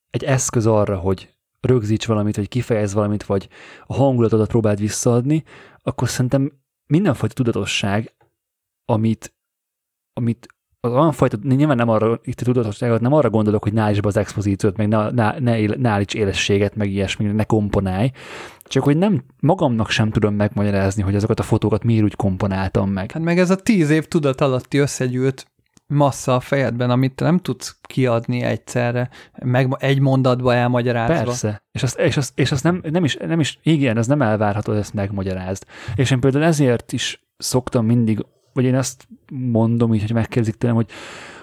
egy eszköz arra, hogy rögzíts valamit, vagy kifejez valamit, vagy a hangulatodat próbáld visszaadni, akkor szerintem mindenfajta tudatosság, amit, amit az olyan fajta, nyilván nem arra, itt a tudatosságot nem arra gondolok, hogy állíts be az expozíciót, meg ne, ne, ne, ne állíts élességet, meg ilyesmi, ne komponálj, csak hogy nem, magamnak sem tudom megmagyarázni, hogy azokat a fotókat miért úgy komponáltam meg. Hát meg ez a tíz év tudat alatti összegyűlt massza a fejedben, amit te nem tudsz kiadni egyszerre, meg egy mondatba elmagyarázva. Persze, és azt, és azt, és azt nem, nem, is, nem is, igen, ez nem elvárható, hogy ezt megmagyarázd. És én például ezért is szoktam mindig vagy én azt mondom így, hogy megkérdezik tőlem, hogy,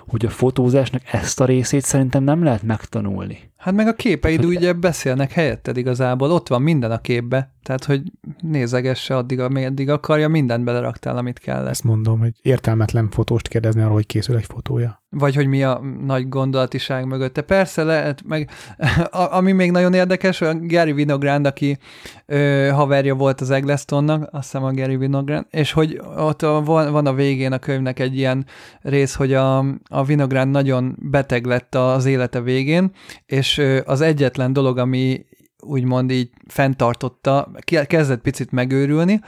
hogy a fotózásnak ezt a részét szerintem nem lehet megtanulni. Hát meg a képeid ugye beszélnek helyetted igazából, ott van minden a képbe, tehát hogy nézegesse addig, ameddig akarja, mindent beleraktál, amit kell. Ezt mondom, hogy értelmetlen fotóst kérdezni arról, hogy készül egy fotója. Vagy hogy mi a nagy gondolatiság mögötte. Persze lehet, meg ami még nagyon érdekes, a Gary Winogrand, aki ö, haverja volt az Egglestonnak, azt hiszem a Gary Winogrand, és hogy ott van, van a végén a könyvnek egy ilyen rész, hogy a, a Winogrand nagyon beteg lett az élete végén, és az egyetlen dolog, ami úgymond így fenntartotta, kezdett picit megőrülni,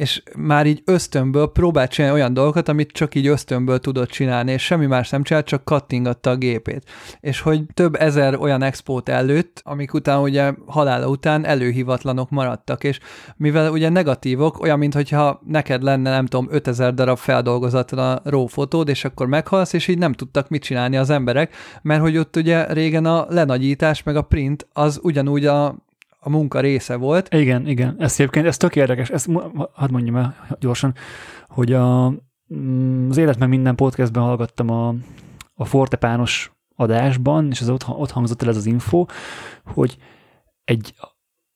és már így ösztönből próbált csinálni olyan dolgokat, amit csak így ösztönből tudott csinálni, és semmi más nem csinált, csak kattingatta a gépét. És hogy több ezer olyan expót előtt, amik után ugye halála után előhivatlanok maradtak, és mivel ugye negatívok, olyan, mintha neked lenne, nem tudom, 5000 darab feldolgozatlan a RAW fotód, és akkor meghalsz, és így nem tudtak mit csinálni az emberek, mert hogy ott ugye régen a lenagyítás meg a print az ugyanúgy a a munka része volt. Igen, igen. Ez egyébként, ez tök érdekes. Ezt hadd mondjam el gyorsan, hogy a, mm, az Élet meg minden podcastben hallgattam a, a Fortepános adásban, és az ott, ott hangzott el ez az info, hogy egy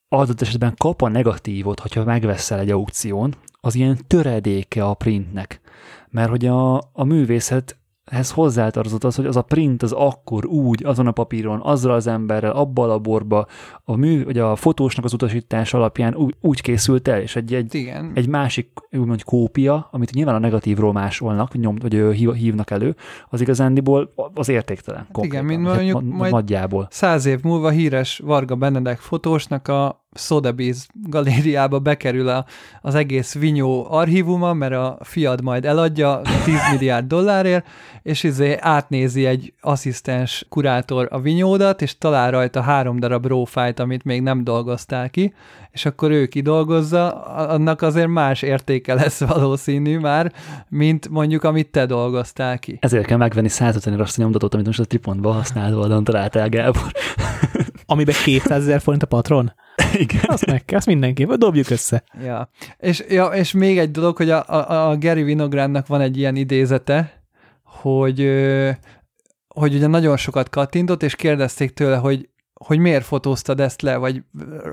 adott esetben kap a negatívot, hogyha megveszel egy aukción, az ilyen töredéke a printnek. Mert hogy a, a művészet ehhez hozzátartozott az, hogy az a print az akkor úgy, azon a papíron, azzal az emberrel, abban a laborba, a mű, vagy a fotósnak az utasítás alapján úgy, úgy készült el, és egy, egy, Igen. egy másik, úgymond kópia, amit nyilván a negatívról másolnak, nyom, vagy hívnak elő, az igazándiból az értéktelen. Igen, mint mondjuk majd nagyjából. száz év múlva híres Varga Benedek fotósnak a Sotheby's galériába bekerül a, az egész Vinyó archívuma, mert a fiad majd eladja 10 milliárd dollárért, és izé átnézi egy asszisztens kurátor a vinyódat, és talál rajta három darab rófájt, amit még nem dolgoztál ki, és akkor ő kidolgozza, annak azért más értéke lesz valószínű már, mint mondjuk, amit te dolgoztál ki. Ezért kell megvenni 150 azt a nyomdatot, amit most a tripontba használva oldalon találtál, Gábor. Amiben 200 ezer forint a patron? Igen. Azt meg kell, azt mindenképp, dobjuk össze. Ja. És, ja, és még egy dolog, hogy a, a, a Gary Winograndnak van egy ilyen idézete, hogy, hogy ugye nagyon sokat kattintott, és kérdezték tőle, hogy hogy miért fotóztad ezt le, vagy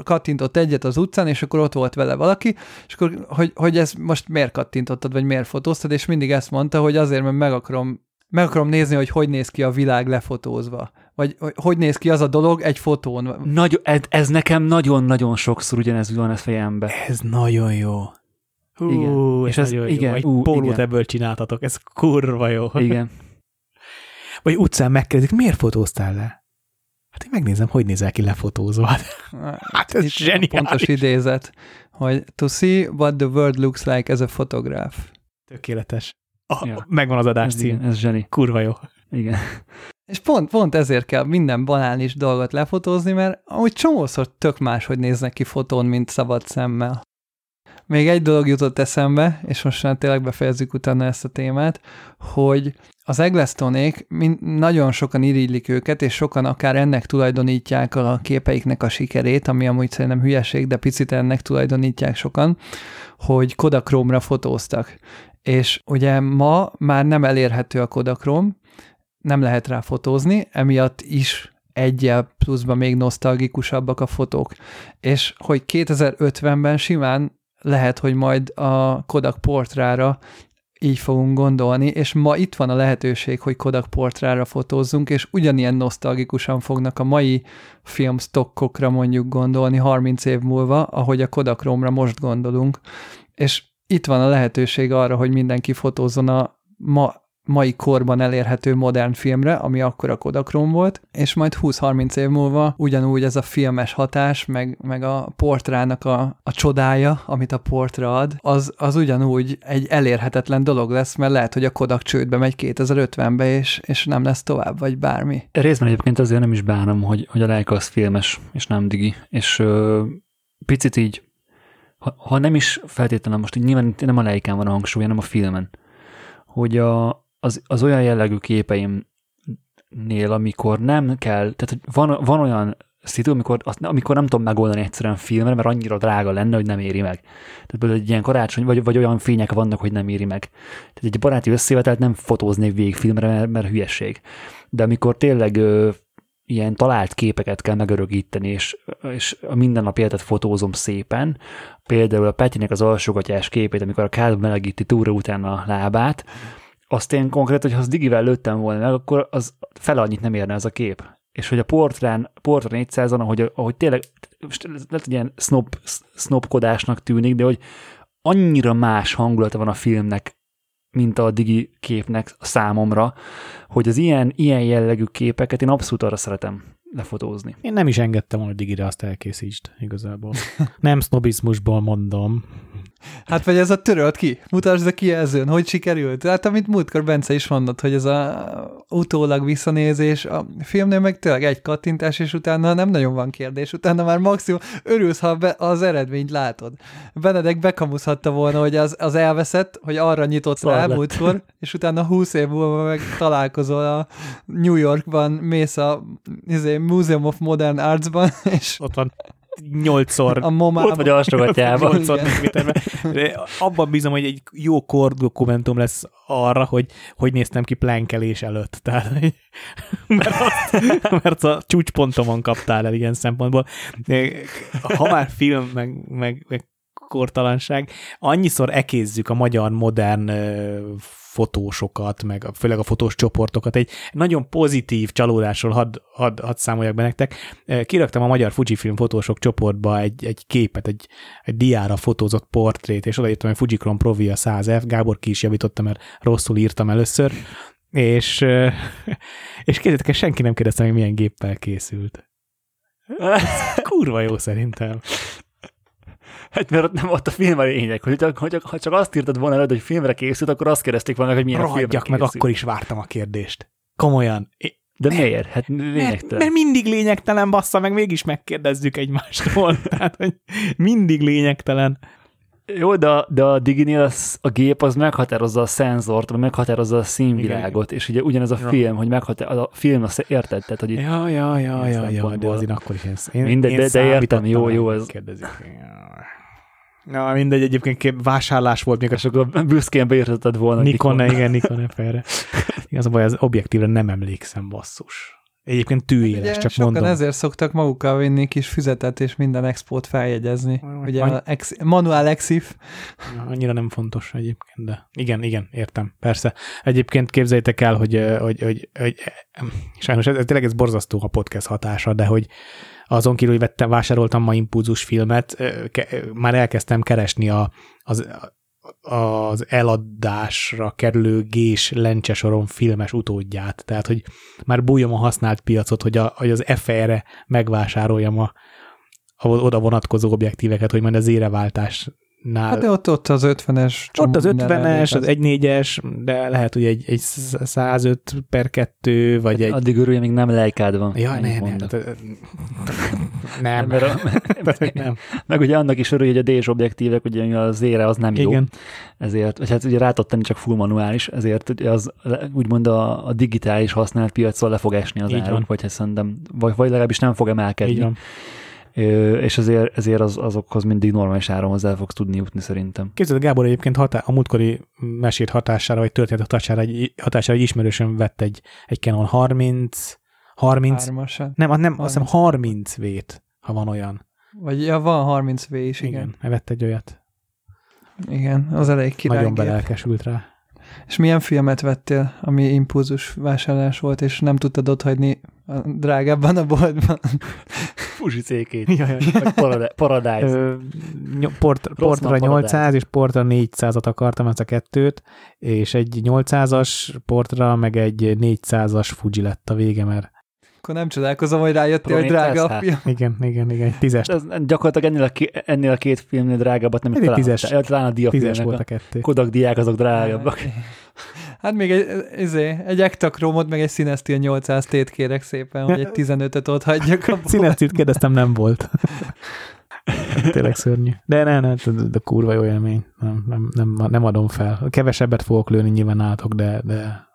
kattintott egyet az utcán, és akkor ott volt vele valaki, és akkor, hogy, hogy ezt most miért kattintottad, vagy miért fotóztad, és mindig ezt mondta, hogy azért, mert meg akarom, meg akarom nézni, hogy hogy néz ki a világ lefotózva vagy hogy néz ki az a dolog egy fotón. Nagy, ez, ez nekem nagyon-nagyon sokszor ugyanez van a fejembe. Ez nagyon jó. Hú, igen. És ez, igen, jó. Egy ú, pólót igen. ebből csináltatok, ez kurva jó. Igen. Vagy utcán megkérdezik, miért fotóztál le? Hát én megnézem, hogy nézel ki lefotózva. Hát ez zseniális. Pontos idézet, hogy to see what the world looks like as a photograph. Tökéletes. Oh, ja. Megvan az adás cím. Ez zseni. Kurva jó. Igen. És pont, pont ezért kell minden banális dolgot lefotózni, mert amúgy csomószor tök más, hogy néznek ki fotón, mint szabad szemmel. Még egy dolog jutott eszembe, és most már tényleg befejezzük utána ezt a témát, hogy az Eglestonék nagyon sokan irigylik őket, és sokan akár ennek tulajdonítják a képeiknek a sikerét, ami amúgy szerintem hülyeség, de picit ennek tulajdonítják sokan, hogy Kodachrome-ra fotóztak. És ugye ma már nem elérhető a Kodachrome, nem lehet rá fotózni, emiatt is egyel pluszban még nosztalgikusabbak a fotók. És hogy 2050-ben simán lehet, hogy majd a Kodak portrára így fogunk gondolni, és ma itt van a lehetőség, hogy Kodak portrára fotózzunk, és ugyanilyen nosztalgikusan fognak a mai filmstokkokra mondjuk gondolni 30 év múlva, ahogy a Kodak Romra most gondolunk. És itt van a lehetőség arra, hogy mindenki fotózzon a ma mai korban elérhető modern filmre, ami akkor a Kodakron volt, és majd 20-30 év múlva ugyanúgy ez a filmes hatás, meg, meg a portrának a, a csodája, amit a portra ad, az, az ugyanúgy egy elérhetetlen dolog lesz, mert lehet, hogy a Kodak csődbe megy 2050-be, és, és nem lesz tovább, vagy bármi. Részben egyébként azért nem is bánom, hogy, hogy a Leica az filmes, és nem digi, és ö, picit így ha, ha nem is feltétlenül most így nyilván nem a Leicán van a hangsúly, hanem a filmen, hogy a, az, az olyan jellegű képeimnél, amikor nem kell, tehát hogy van, van olyan szitu, amikor, azt, amikor nem tudom megoldani egyszerűen filmre, mert annyira drága lenne, hogy nem éri meg. Tehát például egy ilyen karácsony, vagy, vagy olyan fények vannak, hogy nem éri meg. Tehát egy baráti összevetelt nem fotóznék végig filmre, mert, mert hülyeség. De amikor tényleg ö, ilyen talált képeket kell megörögíteni, és, és a nap életet fotózom szépen, például a Petinek az alsógatyás képét, amikor a kád melegíti túra után a lábát, azt én konkrét, hogy ha az digivel lőttem volna meg, akkor az fele annyit nem érne ez a kép. És hogy a portrán, portra 400-on, ahogy, ahogy tényleg, lehet, hogy ilyen snob, snobkodásnak tűnik, de hogy annyira más hangulata van a filmnek, mint a digi képnek a számomra, hogy az ilyen, ilyen jellegű képeket én abszolút arra szeretem lefotózni. Én nem is engedtem volna, hogy digire azt elkészítsd igazából. nem sznobizmusból mondom. Hát vagy ez a törölt ki, mutasd a kijelzőn, hogy sikerült. Hát amit múltkor Bence is mondott, hogy ez a utólag visszanézés, a filmnél meg tényleg egy kattintás, és utána nem nagyon van kérdés, utána már maximum örülsz, ha be, az eredményt látod. Benedek bekamuszhatta volna, hogy az, az elveszett, hogy arra nyitott Szar rá múltkor, és utána húsz év múlva meg találkozol a New Yorkban, mész a izé, Museum of Modern Artsban, és ott van nyolcszor. A momában. Ott vagy alsógatjában. Abban bízom, hogy egy jó kor dokumentum lesz arra, hogy hogy néztem ki plánkelés előtt. Tehát, mert, azt, mert a csúcspontomon kaptál el ilyen szempontból. Ha már film, meg, meg, meg kortalanság, annyiszor ekézzük a magyar modern fotósokat, meg főleg a fotós csoportokat. Egy nagyon pozitív csalódásról hadd had, had számoljak be nektek. Kiraktam a magyar Fujifilm fotósok csoportba egy, egy képet, egy, egy diára fotózott portrét, és odaírtam, hogy Fujicron Provia 100F, Gábor ki is javította, mert rosszul írtam először, és, és kérdetek, senki nem kérdezte, hogy milyen géppel készült. kurva jó szerintem. Hát mert ott, nem ott a film a lényeg, hogy, hogy, ha csak azt írtad volna előtt, hogy filmre készült, akkor azt kérdezték volna, hogy milyen Rohadjak filmre meg, készült. akkor is vártam a kérdést. Komolyan. De nem, miért? Hát lényegtelen. Mert, mert mindig lényegtelen, bassza, meg mégis megkérdezzük egymástól. Tehát, hogy mindig lényegtelen. Jó, de, de a Diginél az, a gép az meghatározza a szenzort, vagy meghatározza a színvilágot, Igen. és ugye ugyanez a ja. film, hogy meghatározza, a film azt érted, tehát, hogy Ja, ja, ja, ja, ja, de azért akkor is. Én, Mindegy, én de, de értem, jó, jó, ez. Kérdezik. Na, mindegy, egyébként vásárlás volt még. És akkor büszkén beírtad volna. Nikon, Nikon. igen, Nikon felre. Igaz, a baj, az objektívre nem emlékszem, basszus. Egyébként tűéles, Ugye, csak sokan mondom. ezért szoktak magukkal vinni kis füzetet és minden expót feljegyezni. Ugye Annyi... a ex, manuál exif. Annyira nem fontos egyébként, de igen, igen, értem, persze. Egyébként képzeljétek el, hogy, hogy, hogy, hogy sajnos ez, tényleg ez borzasztó a podcast hatása, de hogy azon kívül, hogy vettem, vásároltam ma impulzus filmet, már elkezdtem keresni a, az, az eladásra kerülő gés lencsesoron filmes utódját. Tehát, hogy már bújom a használt piacot, hogy, a, hogy az FR-re megvásároljam a, a oda vonatkozó objektíveket, hogy majd az éreváltás nál. Hát de ott, ott az 50-es. Ott az 50-es, az 1.4-es, de lehet, hogy egy, egy 105 per 2, vagy egy... Addig örülj, még nem lejkád van. Ja, ne, ne, nem. nem. nem. Meg ugye annak is örülj, hogy a DS objektívek, ugye az ére az nem Igen. jó. Ezért, vagy hát ugye rá tenni csak full manuális, ezért ugye az úgymond a, a digitális használt piacon le fog esni az áron, vagy hát szerintem, vagy, vagy legalábbis nem fog emelkedni. Így van és ezért, ezért az, azokhoz mindig normális áron hozzá fogsz tudni jutni szerintem. Képzeld, Gábor egyébként hatá- a múltkori mesét hatására, vagy történet hatására egy, hatására egy ismerősöm vett egy, egy Canon 30, 30, Hármasan. nem, nem, 30. azt hiszem 30 vét, ha van olyan. Vagy ja, van 30 V is, igen. Igen, vett egy olyat. Igen, az elég király. Nagyon belelkesült rá. És milyen filmet vettél, ami impulzus vásárlás volt, és nem tudtad otthagyni drágábban a boltban? Fuji C2. Ja, ja. Paradise. Ö, port, portra 800 és portra 400-at akartam, ezt a kettőt, és egy 800-as portra, meg egy 400-as Fuji lett a vége, mert akkor nem csodálkozom, hogy rájöttél, hogy drága a film. Igen, igen, igen, tízes. Ez gyakorlatilag ennél a, ennél a két filmnél drágábbat nem talán. Tízes. Talán a tízes volt a kettő. Kodak diák azok drágábbak. Hát még egy, izé, egy ektakromot, meg egy Cinestill 800 tét kérek szépen, hogy egy 15-öt ott hagyjak a Cinestill kérdeztem, nem volt. Tényleg szörnyű. De ne, ne, de kurva jó élmény. Nem, nem, nem, nem adom fel. Kevesebbet fogok lőni nyilván átok, de, de,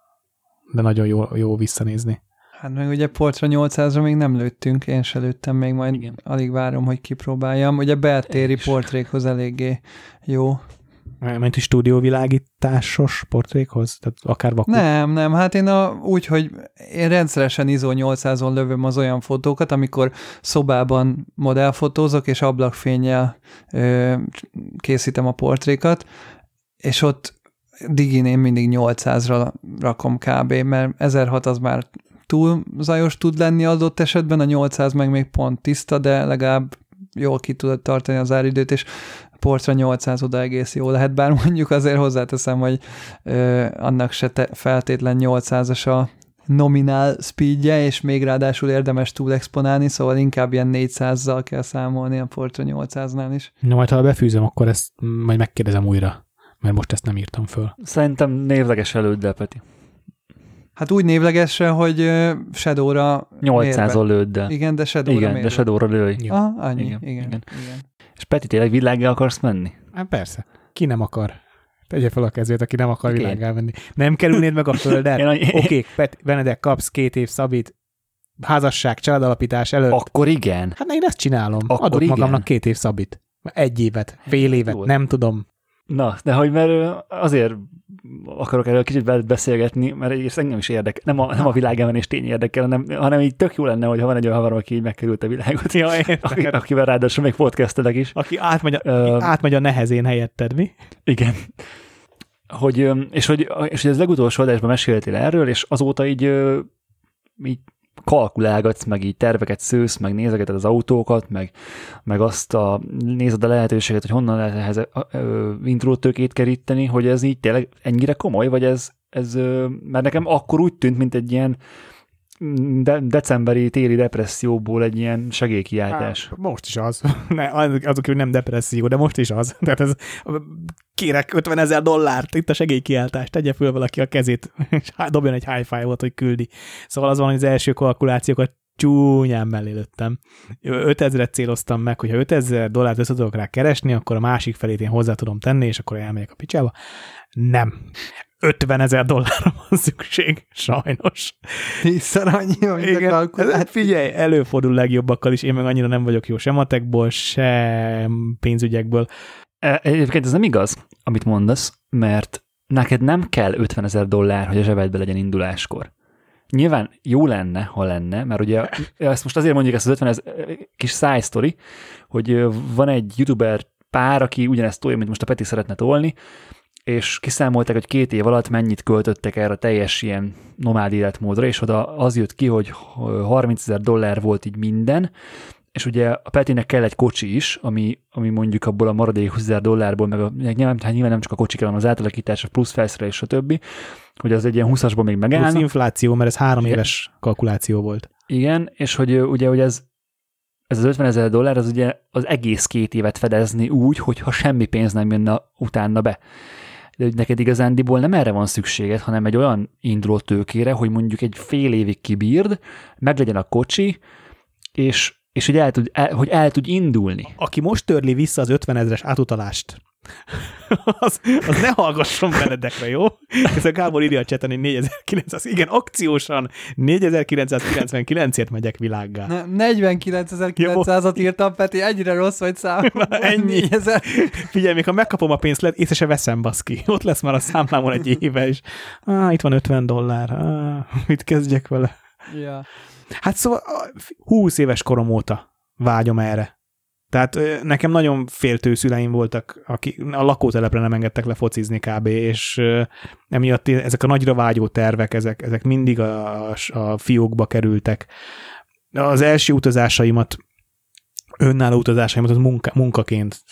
de nagyon jó, jó visszanézni. Hát meg ugye Portra 800-ra még nem lőttünk, én se lőttem még, majd Igen. alig várom, hogy kipróbáljam. Ugye beltéri portrékhoz eléggé jó. Ment is stúdióvilágításos portrékhoz? Tehát akár vakú? Nem, nem, hát én a, úgy, hogy én rendszeresen ISO 800-on lövöm az olyan fotókat, amikor szobában modellfotózok, és ablakfényjel ö, készítem a portrékat, és ott digin én mindig 800-ra rakom kb, mert 1006 az már túl zajos tud lenni adott esetben, a 800 meg még pont tiszta, de legalább jól ki tudod tartani az áridőt, és portra 800 oda egész jó lehet, bár mondjuk azért hozzáteszem, hogy ö, annak se te, feltétlen 800-as a nominál speedje, és még ráadásul érdemes túl exponálni, szóval inkább ilyen 400-zal kell számolni a Porto 800-nál is. Na majd ha befűzöm, akkor ezt majd megkérdezem újra, mert most ezt nem írtam föl. Szerintem névleges előddel, Peti. Hát úgy névlegesen, hogy Shadow-ra 800-ol lőd, Igen, de Shadow-ra Igen, de Shadow-ra lőj. Ah, annyi, igen, igen, igen. igen. És Peti, tényleg világgá akarsz menni? Hát persze. Ki nem akar? Tegye fel a kezét, aki nem akar világgá menni. Nem kerülnéd meg a földet? Oké, okay, Benedek, kapsz két év szabít, házasság, családalapítás előtt. Akkor igen. Hát én ezt csinálom. Akkor Adok igen. magamnak két év szabít. Egy évet, fél évet, Jó. nem tudom. Na, de hogy mert azért akarok erről kicsit beszélgetni, mert egyrészt engem is érdekel. Nem a, nem a világemenés tény érdekel, hanem, hanem így tök jó lenne, hogyha van egy olyan havarom, aki így megkerült a világot. Ja, aki, akivel ráadásul még podcastelek is. Aki átmegy a, uh, átmegy a nehezén helyetted, mi? Igen. Hogy, és, hogy, és hogy az legutolsó adásban meséltél erről, és azóta így, így kalkulálgatsz, meg így terveket szősz, meg nézegeted az autókat, meg, meg azt a, nézed a lehetőséget, hogy honnan lehet ehhez intrótőkét keríteni, hogy ez így tényleg ennyire komoly, vagy ez, ez mert nekem akkor úgy tűnt, mint egy ilyen de, decemberi téli depresszióból egy ilyen segélykiáltás. Hát, most is az. Ne, azok, hogy nem depresszió, de most is az. Tehát ez, kérek 50 ezer dollárt, itt a segélykiáltás, tegye föl valaki a kezét, és dobjon egy high five-ot, hogy küldi. Szóval az van, hogy az első kalkulációkat csúnyán mellé lőttem. 5000-et céloztam meg, hogyha 5000 dollárt össze tudok rá keresni, akkor a másik felét én hozzá tudom tenni, és akkor elmegyek a picsába. Nem. 50 ezer dollárra van szükség, sajnos. Tízszer annyi, amit Igen, hát figyelj, előfordul legjobbakkal is, én meg annyira nem vagyok jó sem matekból, sem pénzügyekből. E, egyébként ez nem igaz, amit mondasz, mert neked nem kell 50 ezer dollár, hogy a zsebedbe legyen induláskor. Nyilván jó lenne, ha lenne, mert ugye ezt most azért mondjuk ezt az 50 ezer kis side story, hogy van egy youtuber pár, aki ugyanezt tolja, mint most a Peti szeretne tolni, és kiszámolták, hogy két év alatt mennyit költöttek erre a teljes ilyen nomád életmódra, és oda az jött ki, hogy 30 ezer dollár volt így minden, és ugye a Petinek kell egy kocsi is, ami, ami mondjuk abból a maradék 20 ezer dollárból, meg, a, nyilván, hát nyilván nem csak a kocsi kell, hanem az átalakítás, a plusz felszerelés, stb., hogy az egy ilyen 20-asból még megállna. Plusz infláció, mert ez három éves kalkuláció volt. Igen, és hogy ugye hogy ez, ez az 50 ezer dollár, az ugye az egész két évet fedezni úgy, hogyha semmi pénz nem jönne utána be de hogy neked igazándiból nem erre van szükséged, hanem egy olyan induló tőkére, hogy mondjuk egy fél évig kibírd, meglegyen a kocsi, és, és hogy, el tud, el, hogy el tud indulni. Aki most törli vissza az 50 ezres átutalást, az, az ne hallgasson Benedekre, jó? Ez a Gábor írja a cseten, hogy 4900, igen, akciósan 4999-ért megyek világgá. 49.900-at írtam, Peti, ennyire rossz vagy szám. ennyi. Figyelj, még ha megkapom a pénzt, észre se veszem, baszki. Ott lesz már a számlámon egy éve, és ah, itt van 50 dollár, ah, mit kezdjek vele? Ja. Hát szóval 20 éves korom óta vágyom erre tehát nekem nagyon féltő szüleim voltak, akik a lakótelepre nem engedtek le focizni kb. és emiatt ezek a nagyra vágyó tervek, ezek, ezek mindig a, a fiókba kerültek. Az első utazásaimat önálló utazásaimat az munka, munkaként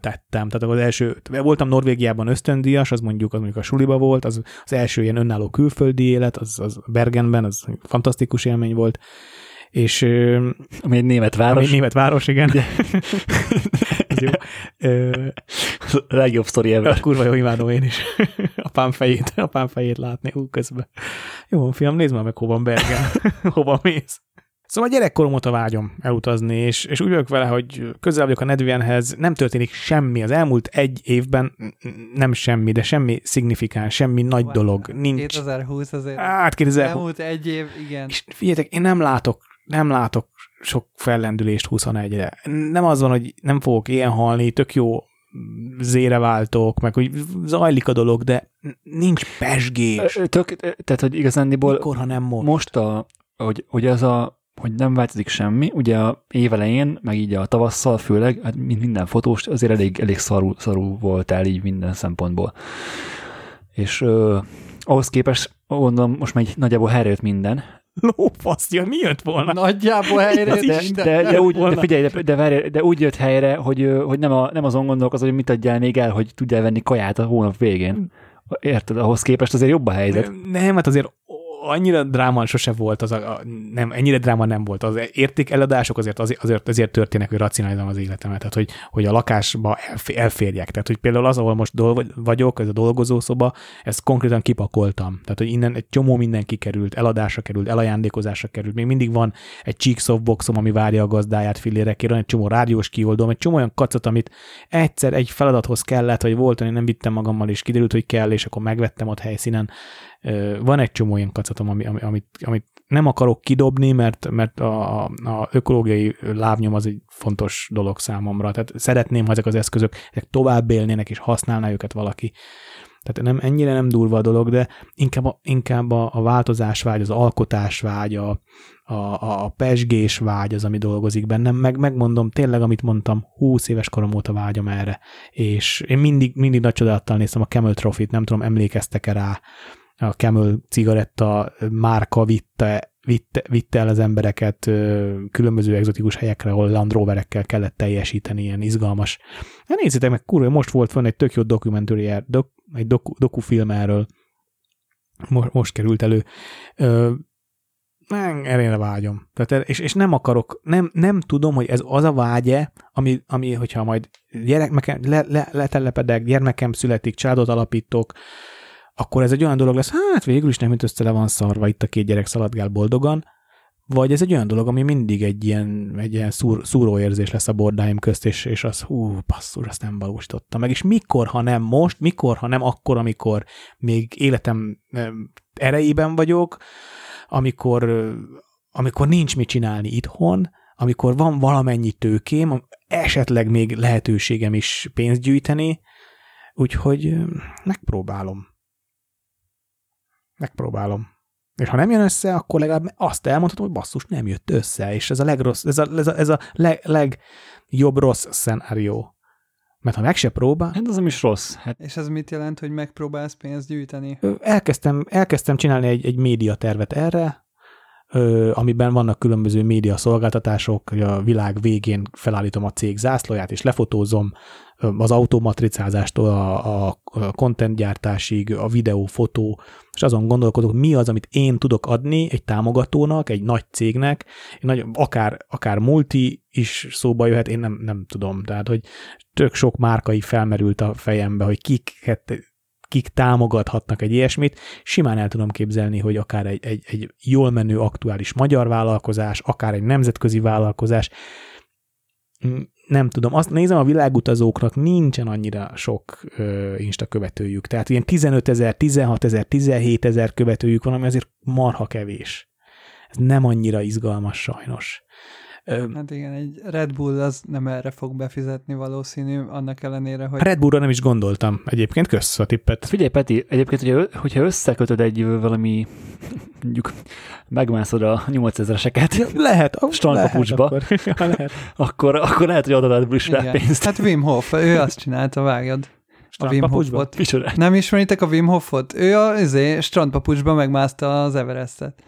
tettem. Tehát az első, voltam Norvégiában ösztöndíjas, az mondjuk, az mondjuk a suliba volt, az, az első ilyen önálló külföldi élet, az, az Bergenben, az fantasztikus élmény volt, és... Ami egy német város. Ami egy német város, igen. Ez jó. A legjobb sztori ever. Kurva jó, imádom én is. Apám fejét, apám fejét látni ú, közben. Jó, fiam, nézd már meg, hova van Bergen. hova mész. Szóval a gyerekkorom óta vágyom elutazni, és, és úgy vagyok vele, hogy közel vagyok a Nedvienhez, nem történik semmi. Az elmúlt egy évben nem semmi, de semmi szignifikáns, semmi nagy dolog. Nincs. 2020 azért. Hát 2020. Elmúlt egy év, igen. És figyeljetek, én nem látok nem látok sok fellendülést 21-re. Nem az van, hogy nem fogok ilyen halni, tök jó zére váltok, meg hogy zajlik a dolog, de nincs pesgés. Tök, tehát, hogy igazándiból Mikor, ha nem most. Most, a, hogy, hogy ez a hogy nem változik semmi. Ugye a évelején, meg így a tavasszal főleg, hát mint minden fotós, azért elég, elég szarú, szarú voltál így minden szempontból. És ö, ahhoz képest, gondolom, most már nagyjából helyre minden, lófasztja, mi jött volna? Nagyjából helyre, de, de, de, de, úgy, de figyelj, de, de, várj, de úgy jött helyre, hogy, hogy nem, a, nem azon gondolkozol, hogy mit adjál még el, hogy tudjál venni kaját a hónap végén. Érted? Ahhoz képest azért jobb a helyzet. Nem, hát azért annyira dráma sose volt, az a, a, nem, ennyire dráma nem volt. Az érték eladások azért, azért, azért, történnek, hogy racionalizálom az életemet, tehát hogy, hogy a lakásba elférjek. Tehát, hogy például az, ahol most dolg, vagyok, ez a dolgozószoba, ezt konkrétan kipakoltam. Tehát, hogy innen egy csomó minden kikerült, eladásra került, elajándékozásra került. Még mindig van egy cheek softboxom, ami várja a gazdáját fillérekért, egy csomó rádiós kioldom, egy csomó olyan kacot, amit egyszer egy feladathoz kellett, vagy volt, hogy nem vittem magammal, és kiderült, hogy kell, és akkor megvettem ott helyszínen van egy csomó ilyen kacatom, ami, amit, amit nem akarok kidobni, mert, mert a, a ökológiai lábnyom az egy fontos dolog számomra. Tehát szeretném, ha ezek az eszközök ezek tovább élnének, és használná őket valaki. Tehát nem, ennyire nem durva a dolog, de inkább a, inkább a, a változásvágy, az alkotásvágy, a, a, a pesgés vágy az, ami dolgozik bennem, meg megmondom tényleg, amit mondtam, 20 éves korom óta vágyom erre, és én mindig, mindig nagy csodálattal néztem a Camel Trophy-t, nem tudom, emlékeztek-e rá, a Camel cigaretta márka vitte, vitte, vitte el az embereket különböző egzotikus helyekre, ahol Land Roverekkel kellett teljesíteni, ilyen izgalmas. Hát nézzétek meg, kurva, most volt van egy tök jó dokumentari, dok, egy doku, dokufilm erről, most, most került elő. Ö, erre vágyom. Tehát, és, és nem akarok, nem, nem tudom, hogy ez az a vágye, ami, ami hogyha majd gyerek, le, le, letelepedek, gyermekem születik, családot alapítok, akkor ez egy olyan dolog lesz, hát végül is nem, össze le van szarva, itt a két gyerek szaladgál boldogan, vagy ez egy olyan dolog, ami mindig egy ilyen, egy ilyen szúr, szúróérzés lesz a bordáim közt, és, és az, hú, passzúr, azt nem valósította meg. És mikor, ha nem most, mikor, ha nem akkor, amikor még életem erejében vagyok, amikor, amikor nincs mit csinálni itthon, amikor van valamennyi tőkém, esetleg még lehetőségem is pénzt gyűjteni, úgyhogy megpróbálom megpróbálom. És ha nem jön össze, akkor legalább azt elmondhatom, hogy basszus, nem jött össze, és ez a legrossz, ez a, ez a, ez a leg, legjobb rossz szenárió. Mert ha meg se próbál... Hát az nem is rossz. Hát. És ez mit jelent, hogy megpróbálsz pénzt gyűjteni? Elkezdtem, elkezdtem csinálni egy, egy médiatervet erre, amiben vannak különböző média szolgáltatások, a világ végén felállítom a cég zászlóját, és lefotózom az automatricázástól a, a content a videó, fotó, és azon gondolkodok, mi az, amit én tudok adni egy támogatónak, egy nagy cégnek, nagy, akár, akár multi is szóba jöhet, én nem, nem tudom. Tehát, hogy tök sok márkai felmerült a fejembe, hogy kiket kik támogathatnak egy ilyesmit, simán el tudom képzelni, hogy akár egy, egy, egy jól menő aktuális magyar vállalkozás, akár egy nemzetközi vállalkozás, nem tudom, azt nézem, a világutazóknak nincsen annyira sok ö, Insta követőjük. Tehát ilyen 15 ezer, 16 ezer, 17 ezer követőjük van, ami azért marha kevés. Ez nem annyira izgalmas sajnos. Hát igen, egy Red Bull az nem erre fog befizetni valószínű, annak ellenére, hogy... Red Bullra nem is gondoltam egyébként, kösz a tippet. Figyelj Peti, egyébként, hogyha összekötöd egy valami, mondjuk megmászod a 8000-eseket lehet, strandpapucsba, akkor, ja, lehet. akkor, akkor lehet, hogy adod Red Bull is rá pénzt. Hát Wim Hof, ő azt csinálta, vágjad. A Wim Hofot. Nem ismeritek a Wim Hofot? Ő a izé, strandpapucsba megmászta az Everestet.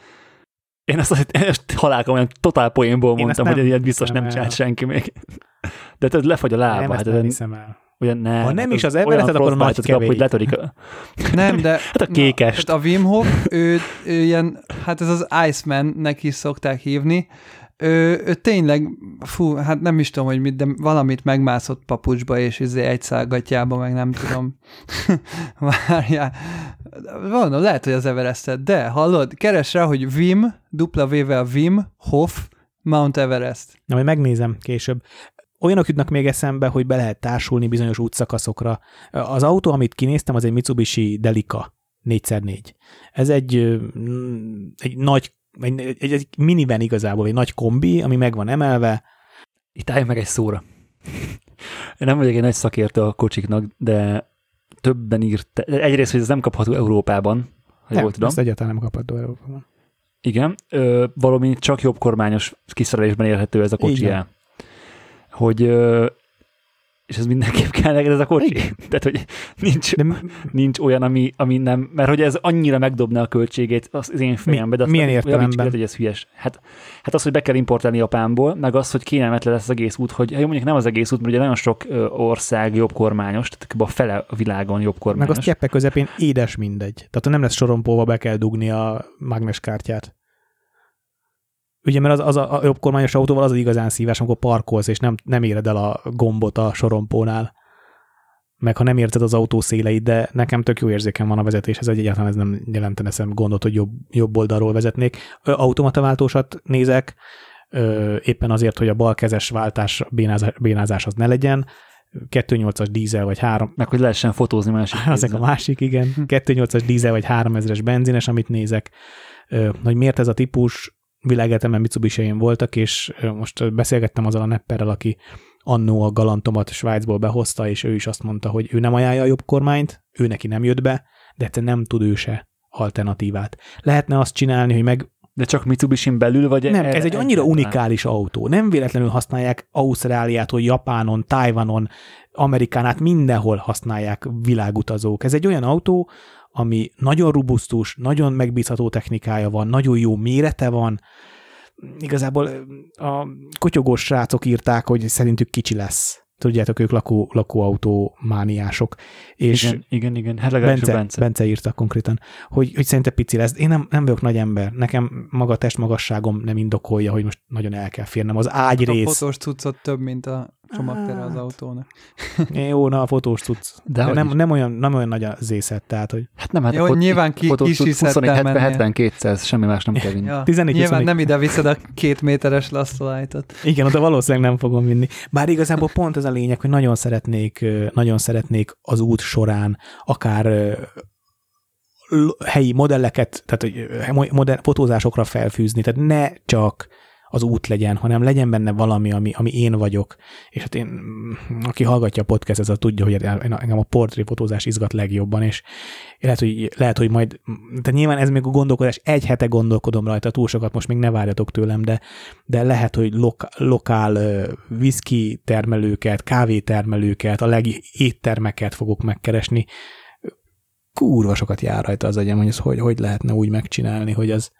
Én azt, ezt halálkom, olyan totál poénból mondtam, hogy ilyet biztos nem csinált senki még. De ez lefagy a lába. Nem, hát, nem hiszem el. Olyan nem. Ha nem is az Everestet, akkor a nagy kap, hogy letörik a... Nem, de... hát a kékest. Na, hát a Wim Hof, ő, ő ilyen, hát ez az Iceman-nek is szokták hívni, ő, ő tényleg, fú, hát nem is tudom, hogy mit, de valamit megmászott papucsba, és izé egy szágatjába, meg nem tudom. Várjál. Van, lehet, hogy az Everestet, de hallod, keres rá, hogy Vim, dupla V-vel Vim, Hof, Mount Everest. Na, majd megnézem később. Olyanok jutnak még eszembe, hogy be lehet társulni bizonyos útszakaszokra. Az autó, amit kinéztem, az egy Mitsubishi Delica 4x4. Ez egy, egy nagy egy, egy, egy minivan igazából, egy nagy kombi, ami meg van emelve. Itt állj meg egy szóra. Én nem vagyok egy nagy szakértő a kocsiknak, de többen írt, egyrészt, hogy ez nem kapható Európában, ha nem, jól tudom. ezt egyáltalán nem kapható Európában. Igen, ö, valami csak jobb kormányos kiszerelésben érhető ez a kocsi el. Hogy ö, és ez mindenképp kell neked ez a kocsi. Igen. Tehát, hogy nincs, de, nincs olyan, ami, ami nem, mert hogy ez annyira megdobna a költségét az, az én fejembe. De milyen értelemben? hogy ez hülyes. Hát, hát az, hogy be kell importálni Japánból, meg az, hogy kényelmetlen lesz az egész út, hogy jó, mondjuk nem az egész út, mert ugye nagyon sok ország jobb kormányos, tehát a fele a világon jobb kormányos. Meg azt cseppe közepén édes mindegy. Tehát nem lesz sorompóba be kell dugni a mágneskártyát. Ugye, mert az, az a, a jobb kormányos autóval az az igazán szívás, amikor parkolsz, és nem, nem éred el a gombot a sorompónál. Meg ha nem érted az autó széleit, de nekem tök jó érzékem van a vezetéshez, hogy egyáltalán ez nem jelentene szem gondot, hogy jobb, jobb oldalról vezetnék. Automataváltósat nézek, éppen azért, hogy a balkezes váltás bénázás az ne legyen, 2.8-as dízel vagy 3... Meg hogy lehessen fotózni másik. Ezek a másik, igen. 2.8-as dízel vagy 3000-es benzines, amit nézek, hogy miért ez a típus, világegyetemen mitsubishi voltak, és most beszélgettem azzal a nepperrel, aki annó a galantomat Svájcból behozta, és ő is azt mondta, hogy ő nem ajánlja a jobb kormányt, ő neki nem jött be, de te nem tud ő se alternatívát. Lehetne azt csinálni, hogy meg de csak mitsubishi belül, vagy? Nem, ez egy annyira unikális autó. Nem véletlenül használják Ausztráliától, Japánon, Tajvanon, Amerikán át mindenhol használják világutazók. Ez egy olyan autó, ami nagyon robusztus, nagyon megbízható technikája van, nagyon jó mérete van. Igazából a kotyogós srácok írták, hogy szerintük kicsi lesz. Tudjátok, ők lakó, lakóautó mániások. És igen, igen, igen. Hát Bence, Bence. Bence írta konkrétan, hogy, hogy szerintem pici lesz. Én nem, nem vagyok nagy ember. Nekem maga testmagasságom nem indokolja, hogy most nagyon el kell férnem. Az ágyrész... A fotós cuccot több, mint a csomagtere az autónak. Jó, na a fotós tudsz. De, De nem, nem, olyan, nem olyan nagy az észet, tehát, hogy... Hát nem, hát Jó, fot, nyilván ki, fotós is 70, 70 200, semmi más nem kell vinni. Ja, 14, nyilván 20, nem ide viszed a két méteres lasztolájtot. Igen, oda valószínűleg nem fogom vinni. Bár igazából pont ez a lényeg, hogy nagyon szeretnék, nagyon szeretnék az út során akár helyi modelleket, tehát modell, fotózásokra felfűzni, tehát ne csak az út legyen, hanem legyen benne valami, ami, ami én vagyok. És hát én, aki hallgatja a podcast, ez a tudja, hogy engem a portréfotózás izgat legjobban, és lehet, hogy, lehet, hogy majd, tehát nyilván ez még a gondolkodás, egy hete gondolkodom rajta, túl sokat most még ne várjatok tőlem, de, de lehet, hogy lok, lokál uh, whisky termelőket, kávétermelőket, a legéttermeket fogok megkeresni, kurva sokat jár rajta az agyam, hogy ez hogy, hogy lehetne úgy megcsinálni, hogy az,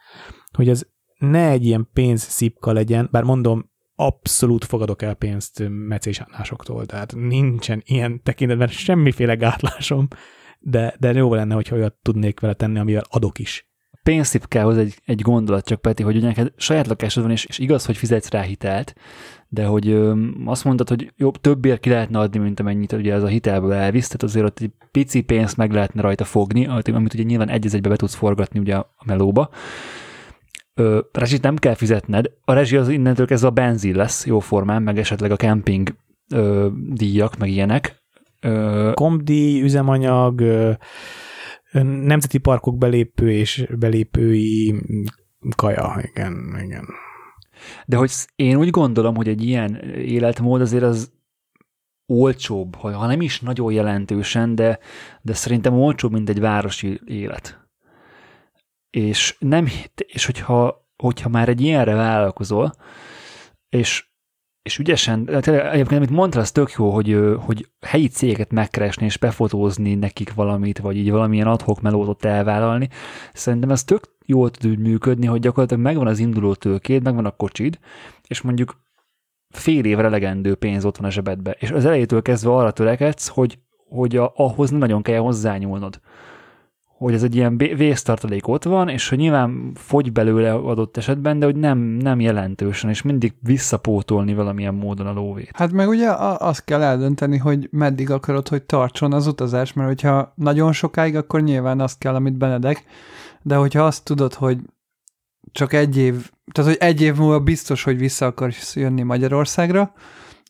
hogy az ne egy ilyen pénzszipka legyen, bár mondom, abszolút fogadok el pénzt mecésánásoktól, tehát nincsen ilyen tekintetben semmiféle gátlásom, de, de jó lenne, hogyha olyat tudnék vele tenni, amivel adok is. Pénzszipkához egy, egy gondolat csak, Peti, hogy ugye neked saját lakásod van, és, és igaz, hogy fizetsz rá hitelt, de hogy ö, azt mondtad, hogy jobb, többért ki lehetne adni, mint amennyit ugye ez a hitelből elvisz, tehát azért ott egy pici pénzt meg lehetne rajta fogni, amit ugye nyilván egy egybe be tudsz forgatni ugye a melóba, ö, rezsit nem kell fizetned, a rezsi az innentől kezdve a benzin lesz jó formán, meg esetleg a kemping ö, díjak, meg ilyenek. Ö, Komdíj, üzemanyag, ö, nemzeti parkok belépő és belépői kaja, igen, igen. De hogy én úgy gondolom, hogy egy ilyen életmód azért az olcsóbb, ha nem is nagyon jelentősen, de, de szerintem olcsóbb, mint egy városi élet és, nem, és hogyha, hogyha már egy ilyenre vállalkozol, és, és ügyesen, egyébként amit mondtál, az tök jó, hogy, hogy helyi cégeket megkeresni és befotózni nekik valamit, vagy így valamilyen adhok melótot elvállalni. Szerintem ez tök jól tud működni, hogy gyakorlatilag megvan az induló tőkéd, megvan a kocsid, és mondjuk fél évre elegendő pénz ott van a zsebedbe, és az elejétől kezdve arra törekedsz, hogy, hogy a, ahhoz nem nagyon kell hozzányúlnod hogy ez egy ilyen vésztartalék ott van, és hogy nyilván fogy belőle adott esetben, de hogy nem, nem jelentősen, és mindig visszapótolni valamilyen módon a lóvét. Hát meg ugye azt kell eldönteni, hogy meddig akarod, hogy tartson az utazás, mert hogyha nagyon sokáig, akkor nyilván azt kell, amit benedek, de hogyha azt tudod, hogy csak egy év, tehát hogy egy év múlva biztos, hogy vissza akarsz jönni Magyarországra,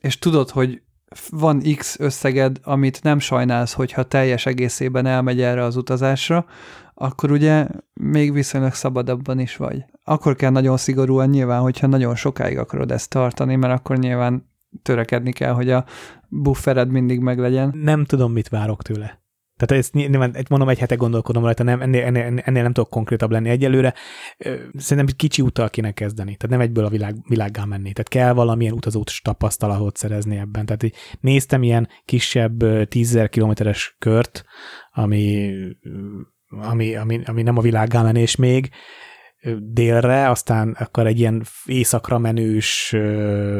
és tudod, hogy van X összeged, amit nem sajnálsz, hogyha teljes egészében elmegy erre az utazásra, akkor ugye még viszonylag szabadabban is vagy. Akkor kell nagyon szigorúan nyilván, hogyha nagyon sokáig akarod ezt tartani, mert akkor nyilván törekedni kell, hogy a buffered mindig meglegyen. Nem tudom, mit várok tőle. Tehát ezt nyilván, mondom, egy hete gondolkodom rajta, nem, ennél, ennél, ennél nem tudok konkrétabb lenni egyelőre. Szerintem kicsi utal kéne kezdeni, tehát nem egyből a világ, világgá menni. Tehát kell valamilyen utazós tapasztalatot szerezni ebben. Tehát néztem ilyen kisebb 10 kilométeres kört, ami, ami, ami, ami nem a világgá menés még, délre, aztán akkor egy ilyen északra menős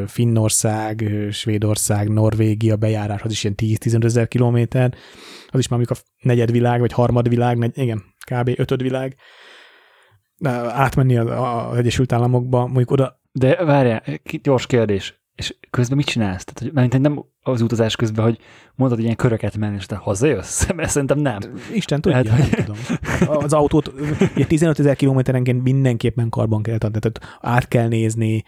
Finnország, Svédország, Norvégia bejárás, az is ilyen 10-15 ezer kilométer, az is már mondjuk a negyedvilág, vagy harmadvilág, negy, igen, kb. ötödvilág, átmenni az, az Egyesült Államokba, mondjuk oda. De várjál, gyors kérdés. És közben mit csinálsz? Tehát, hogy, mert nem az utazás közben, hogy mondod, hogy ilyen köröket menni, és te hazajössz? Mert szerintem nem. Isten tudja, hát, nem tudom. Az autót ugye 15 ezer kilométerenként mindenképpen karban kell adni, tehát át kell nézni,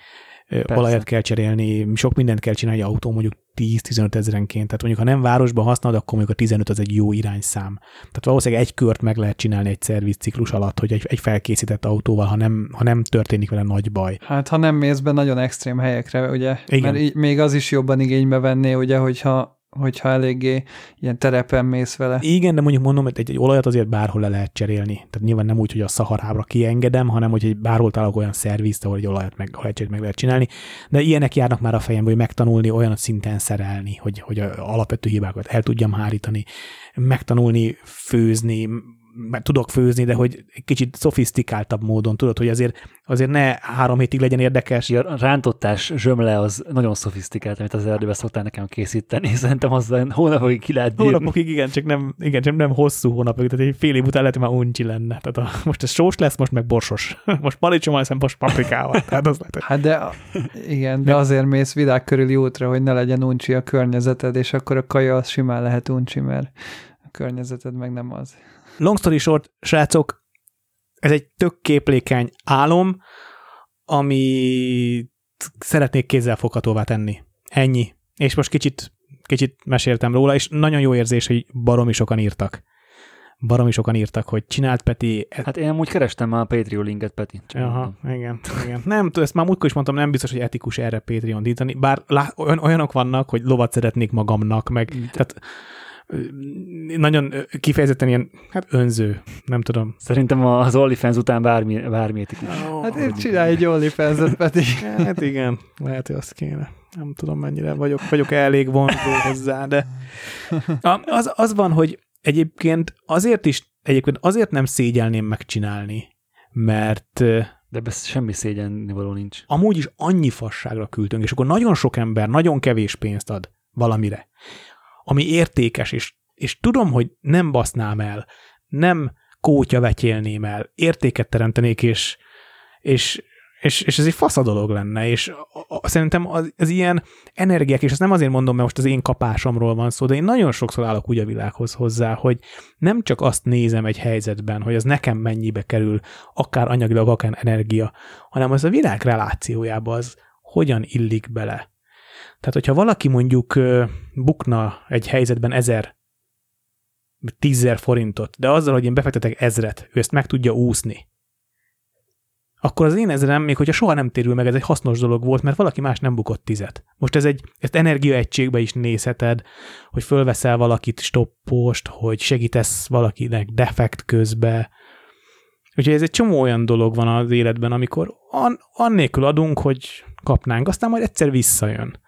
Persze. olajat kell cserélni, sok mindent kell csinálni egy autó mondjuk 10-15 ezerenként. Tehát mondjuk, ha nem városban használod, akkor mondjuk a 15 az egy jó irányszám. Tehát valószínűleg egy kört meg lehet csinálni egy szervizciklus alatt, hogy egy, egy felkészített autóval, ha nem, ha nem történik vele nagy baj. Hát ha nem mész be nagyon extrém helyekre, ugye? Igen. Mert még az is jobban igénybe venné, ugye, hogyha hogyha eléggé ilyen terepen mész vele. Igen, de mondjuk mondom, hogy egy, egy olajat azért bárhol le lehet cserélni. Tehát nyilván nem úgy, hogy a szaharábra kiengedem, hanem hogy egy bárhol találok olyan szervizt, ahol egy olajat meg, olajat meg lehet csinálni. De ilyenek járnak már a fejembe, hogy megtanulni olyan szinten szerelni, hogy, hogy a alapvető hibákat el tudjam hárítani, megtanulni főzni, mert tudok főzni, de hogy egy kicsit szofisztikáltabb módon, tudod, hogy azért, azért ne három hétig legyen érdekes. A rántottás zsömle az nagyon szofisztikált, amit az erdőbe szoktál nekem készíteni. Szerintem az hónapokig ki lehet bírni. Hónapokig igen, csak nem, igen, csak nem hosszú hónapokig, tehát egy fél év után lehet, hogy már uncsi lenne. Tehát a, most ez sós lesz, most meg borsos. Most paradicsommal, hiszem most paprikával. Tehát az lehet, hát de igen, de azért mész világ körüli útra, hogy ne legyen uncsi a környezeted, és akkor a kaja az simán lehet uncsi, mert a környezeted meg nem az. Long story short, srácok, ez egy tök képlékeny álom, ami szeretnék kézzelfoghatóvá tenni. Ennyi. És most kicsit, kicsit meséltem róla, és nagyon jó érzés, hogy baromi sokan írtak. Baromi sokan írtak, hogy csinált Peti. Hát én amúgy kerestem már a Patreon linket, Peti. Aha, igen, igen. Nem, ezt már múltkor is mondtam, nem biztos, hogy etikus erre Patreon dítani, bár lá, olyanok vannak, hogy lovat szeretnék magamnak, meg tehát nagyon kifejezetten ilyen, hát önző, nem tudom. Szerintem az OnlyFans után bármi, bármi etikus. Oh, hát én csinálj egy OnlyFans-et, Peti. hát igen, lehet, hogy azt kéne. Nem tudom, mennyire vagyok, vagyok elég vonzó hozzá, de az, az van, hogy egyébként azért is, egyébként azért nem szégyelném megcsinálni, mert de ebben semmi szégyenni való nincs. Amúgy is annyi fasságra küldtünk, és akkor nagyon sok ember nagyon kevés pénzt ad valamire ami értékes, és, és tudom, hogy nem basznám el, nem kótya vetyélném el, értéket teremtenék, és, és, és, és ez egy fasz dolog lenne, és szerintem az, az ilyen energiák, és ezt nem azért mondom, mert most az én kapásomról van szó, de én nagyon sokszor állok úgy a világhoz hozzá, hogy nem csak azt nézem egy helyzetben, hogy az nekem mennyibe kerül, akár anyagilag, akár energia, hanem az a világ relációjába az hogyan illik bele. Tehát, hogyha valaki mondjuk bukna egy helyzetben ezer, tízzer forintot, de azzal, hogy én befektetek ezret, ő ezt meg tudja úszni, akkor az én ezerem, még hogyha soha nem térül meg, ez egy hasznos dolog volt, mert valaki más nem bukott tizet. Most ez egy, ezt energiaegységbe is nézheted, hogy fölveszel valakit stoppost, hogy segítesz valakinek defekt közbe. Úgyhogy ez egy csomó olyan dolog van az életben, amikor an, annélkül adunk, hogy kapnánk, aztán majd egyszer visszajön.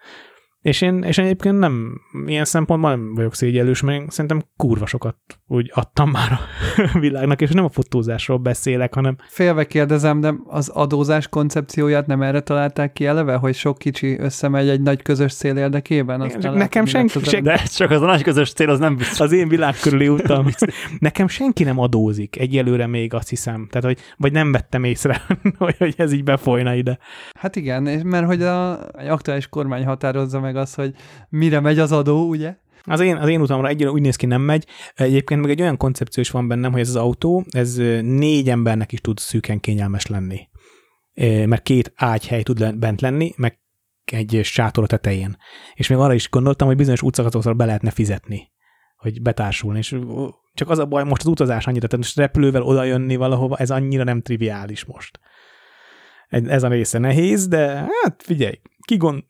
És én, és egyébként nem, ilyen szempontból nem vagyok szégyelős, mert szerintem kurva sokat úgy adtam már a világnak, és nem a fotózásról beszélek, hanem... Félve kérdezem, de az adózás koncepcióját nem erre találták ki eleve, hogy sok kicsi összemegy egy nagy közös cél érdekében? Igen, nekem senki, senki... De csak az a nagy közös cél, az nem biztos. Az én világ körüli utam. nekem senki nem adózik, egyelőre még azt hiszem. Tehát, hogy, vagy nem vettem észre, hogy ez így befolyna ide. Hát igen, mert hogy a, egy aktuális kormány határozza meg meg az, hogy mire megy az adó, ugye? Az én, az én utamra egy úgy néz ki, nem megy. Egyébként meg egy olyan koncepció is van bennem, hogy ez az autó, ez négy embernek is tud szűken kényelmes lenni. Mert két ágyhely tud bent lenni, meg egy sátor a tetején. És még arra is gondoltam, hogy bizonyos útszakaszokra be lehetne fizetni, hogy betársulni. És csak az a baj, most az utazás annyira, tehát most repülővel oda jönni valahova, ez annyira nem triviális most. Ez a része nehéz, de hát figyelj,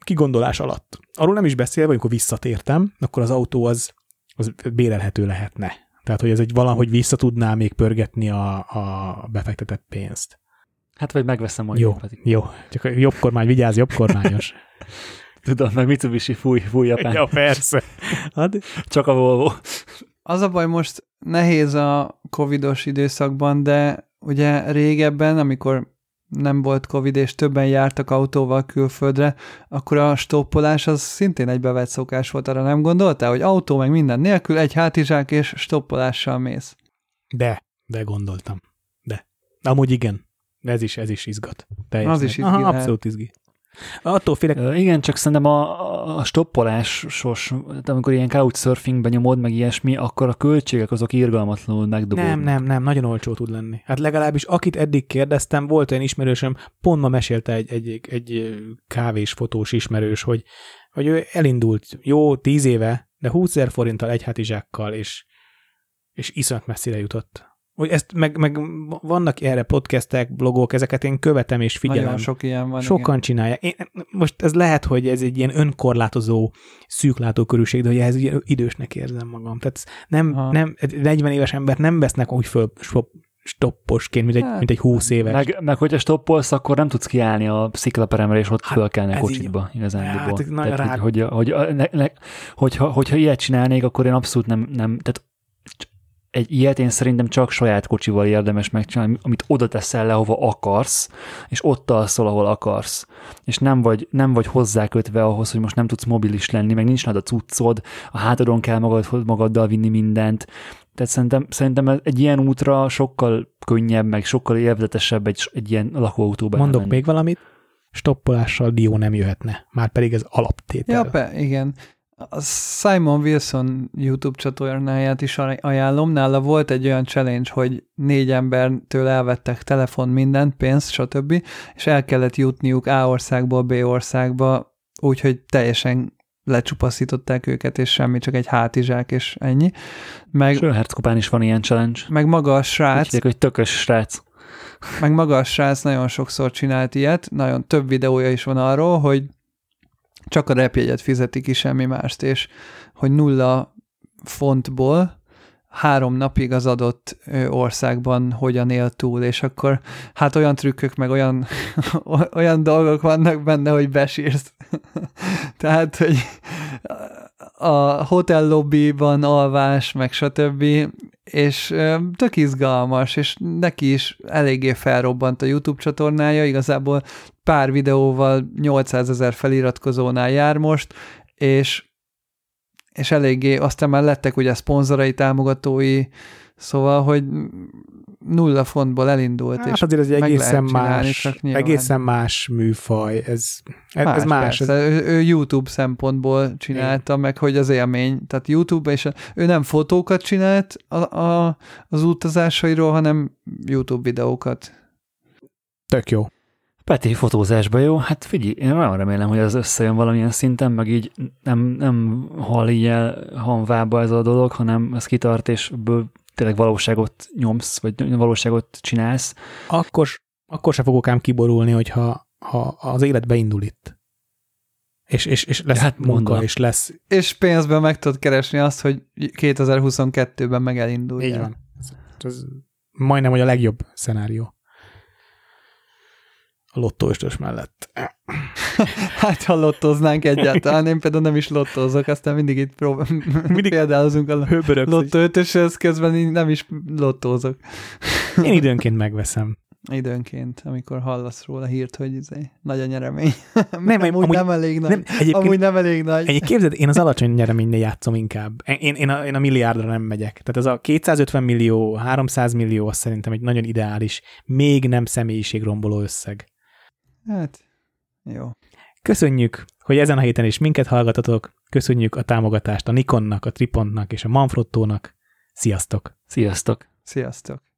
kigondolás alatt. Arról nem is beszélve, amikor visszatértem, akkor az autó az, az bérelhető lehetne. Tehát, hogy ez egy valahogy vissza tudná még pörgetni a, a befektetett pénzt. Hát vagy megveszem majd. Jó, jó. Csak a jobb kormány, vigyázz, jobb kormányos. Tudom, meg Mitsubishi fúj, fúj Japán. Ja, persze. Hát, csak a Volvo. Az a baj, most nehéz a covidos időszakban, de ugye régebben, amikor nem volt Covid, és többen jártak autóval külföldre, akkor a stoppolás az szintén egy bevett szokás volt, arra nem gondoltál, hogy autó meg minden nélkül, egy hátizsák és stoppolással mész? De, de gondoltam. De. Amúgy igen. Ez is, ez is izgat. Teljesen. Az is izgi. Aha, abszolút izgi. Attól félek... Igen, csak szerintem a, a stoppolásos, amikor ilyen couchsurfingben nyomod, meg ilyesmi, akkor a költségek azok irgalmatlanul megdobódnak. Nem, nem, nem, nagyon olcsó tud lenni. Hát legalábbis akit eddig kérdeztem, volt olyan ismerősöm, pont ma mesélte egy, egy, egy kávés fotós ismerős, hogy, hogy ő elindult jó tíz éve, de 20 ezer forinttal egy hátizsákkal, és, és iszonyat messzire jutott hogy ezt meg, meg vannak erre podcastek, blogok, ezeket én követem és figyelem. Nagyon sok ilyen van. Sokan igen. csinálják. Én, most ez lehet, hogy ez egy ilyen önkorlátozó szűklátókörűség, de hogy ehhez idősnek érzem magam. Tehát nem, nem, 40 éves embert nem vesznek úgy föl stopposként, mint egy, hát, mint egy 20 éves. Meg, meg hogyha stoppolsz, akkor nem tudsz kiállni a sziklaperemre, és ott hát, fölkelni a kocsitba igazán. Hát, tehát, hogy, hogy, hogy, ne, ne, hogyha, hogyha ilyet csinálnék, akkor én abszolút nem, nem tehát egy ilyet én szerintem csak saját kocsival érdemes megcsinálni, amit oda teszel le, hova akarsz, és ott alszol, ahol akarsz. És nem vagy, nem vagy hozzákötve ahhoz, hogy most nem tudsz mobilis lenni, meg nincs a cuccod, a hátadon kell magad, magaddal vinni mindent. Tehát szerintem, szerintem egy ilyen útra sokkal könnyebb, meg sokkal élvezetesebb egy, egy ilyen lakóautóba. Mondok menni. még valamit, stoppolással dió nem jöhetne, már pedig ez alaptétel. Ja, be, igen. A Simon Wilson YouTube csatornáját is ajánlom. Nála volt egy olyan challenge, hogy négy embertől elvettek telefon, mindent, pénzt, stb. És el kellett jutniuk A országból B országba, úgyhogy teljesen lecsupaszították őket, és semmi, csak egy hátizsák, és ennyi. Meg, Sőherckopán is van ilyen challenge. Meg maga a srác. Úgy hogy tökös srác. Meg maga a srác nagyon sokszor csinált ilyet, nagyon több videója is van arról, hogy csak a repjegyet fizeti ki, semmi mást, és hogy nulla fontból három napig az adott országban hogyan él túl, és akkor hát olyan trükkök, meg olyan, olyan dolgok vannak benne, hogy besírsz. Tehát, hogy a hotel lobbyban alvás, meg stb. És tök izgalmas, és neki is eléggé felrobbant a YouTube csatornája, igazából pár videóval 800 ezer feliratkozónál jár most, és, és eléggé, aztán már lettek ugye szponzorai, támogatói, szóval, hogy nulla fontból elindult, hát és azért ez egy egészen más, egészen más műfaj, ez más. Ez más. Ez... Ő, ő YouTube szempontból csinálta Én. meg, hogy az élmény, tehát YouTube, és ő nem fotókat csinált a, a, az utazásairól, hanem YouTube videókat. Tök jó. Peti fotózásba jó, hát figyelj, én nagyon remélem, hogy ez összejön valamilyen szinten, meg így nem, nem hal így el hanvába ez a dolog, hanem ez kitart, és ebből tényleg valóságot nyomsz, vagy valóságot csinálsz. Akkor, akkor se fogok ám kiborulni, hogyha ha az élet beindul itt. És, és, és lesz hát munka, mondom. és lesz... És pénzben meg tudod keresni azt, hogy 2022-ben meg elindulj. Így van. Ez, ez majdnem, hogy a legjobb szenárió a lottóöstös mellett. hát, ha lottoznánk egyáltalán, én például nem is lottózok, aztán mindig itt prób- mindig példálozunk a lottó ötöshez, közben én nem is lottózok. én időnként megveszem. Időnként, amikor hallasz róla hírt, hogy ez izé, nagy a nyeremény. Nem, amúgy, amúgy nem elég nagy. Nem, amúgy nem elég nagy. Egyébként képzeld, én az alacsony nyereménynél játszom inkább. Én, én, a, én a milliárdra nem megyek. Tehát ez a 250 millió, 300 millió, az szerintem egy nagyon ideális, még nem személyiségromboló összeg. Hát, jó. Köszönjük, hogy ezen a héten is minket hallgatatok. Köszönjük a támogatást a Nikonnak, a Tripontnak és a Manfrottónak. Sziasztok! Sziasztok! Sziasztok!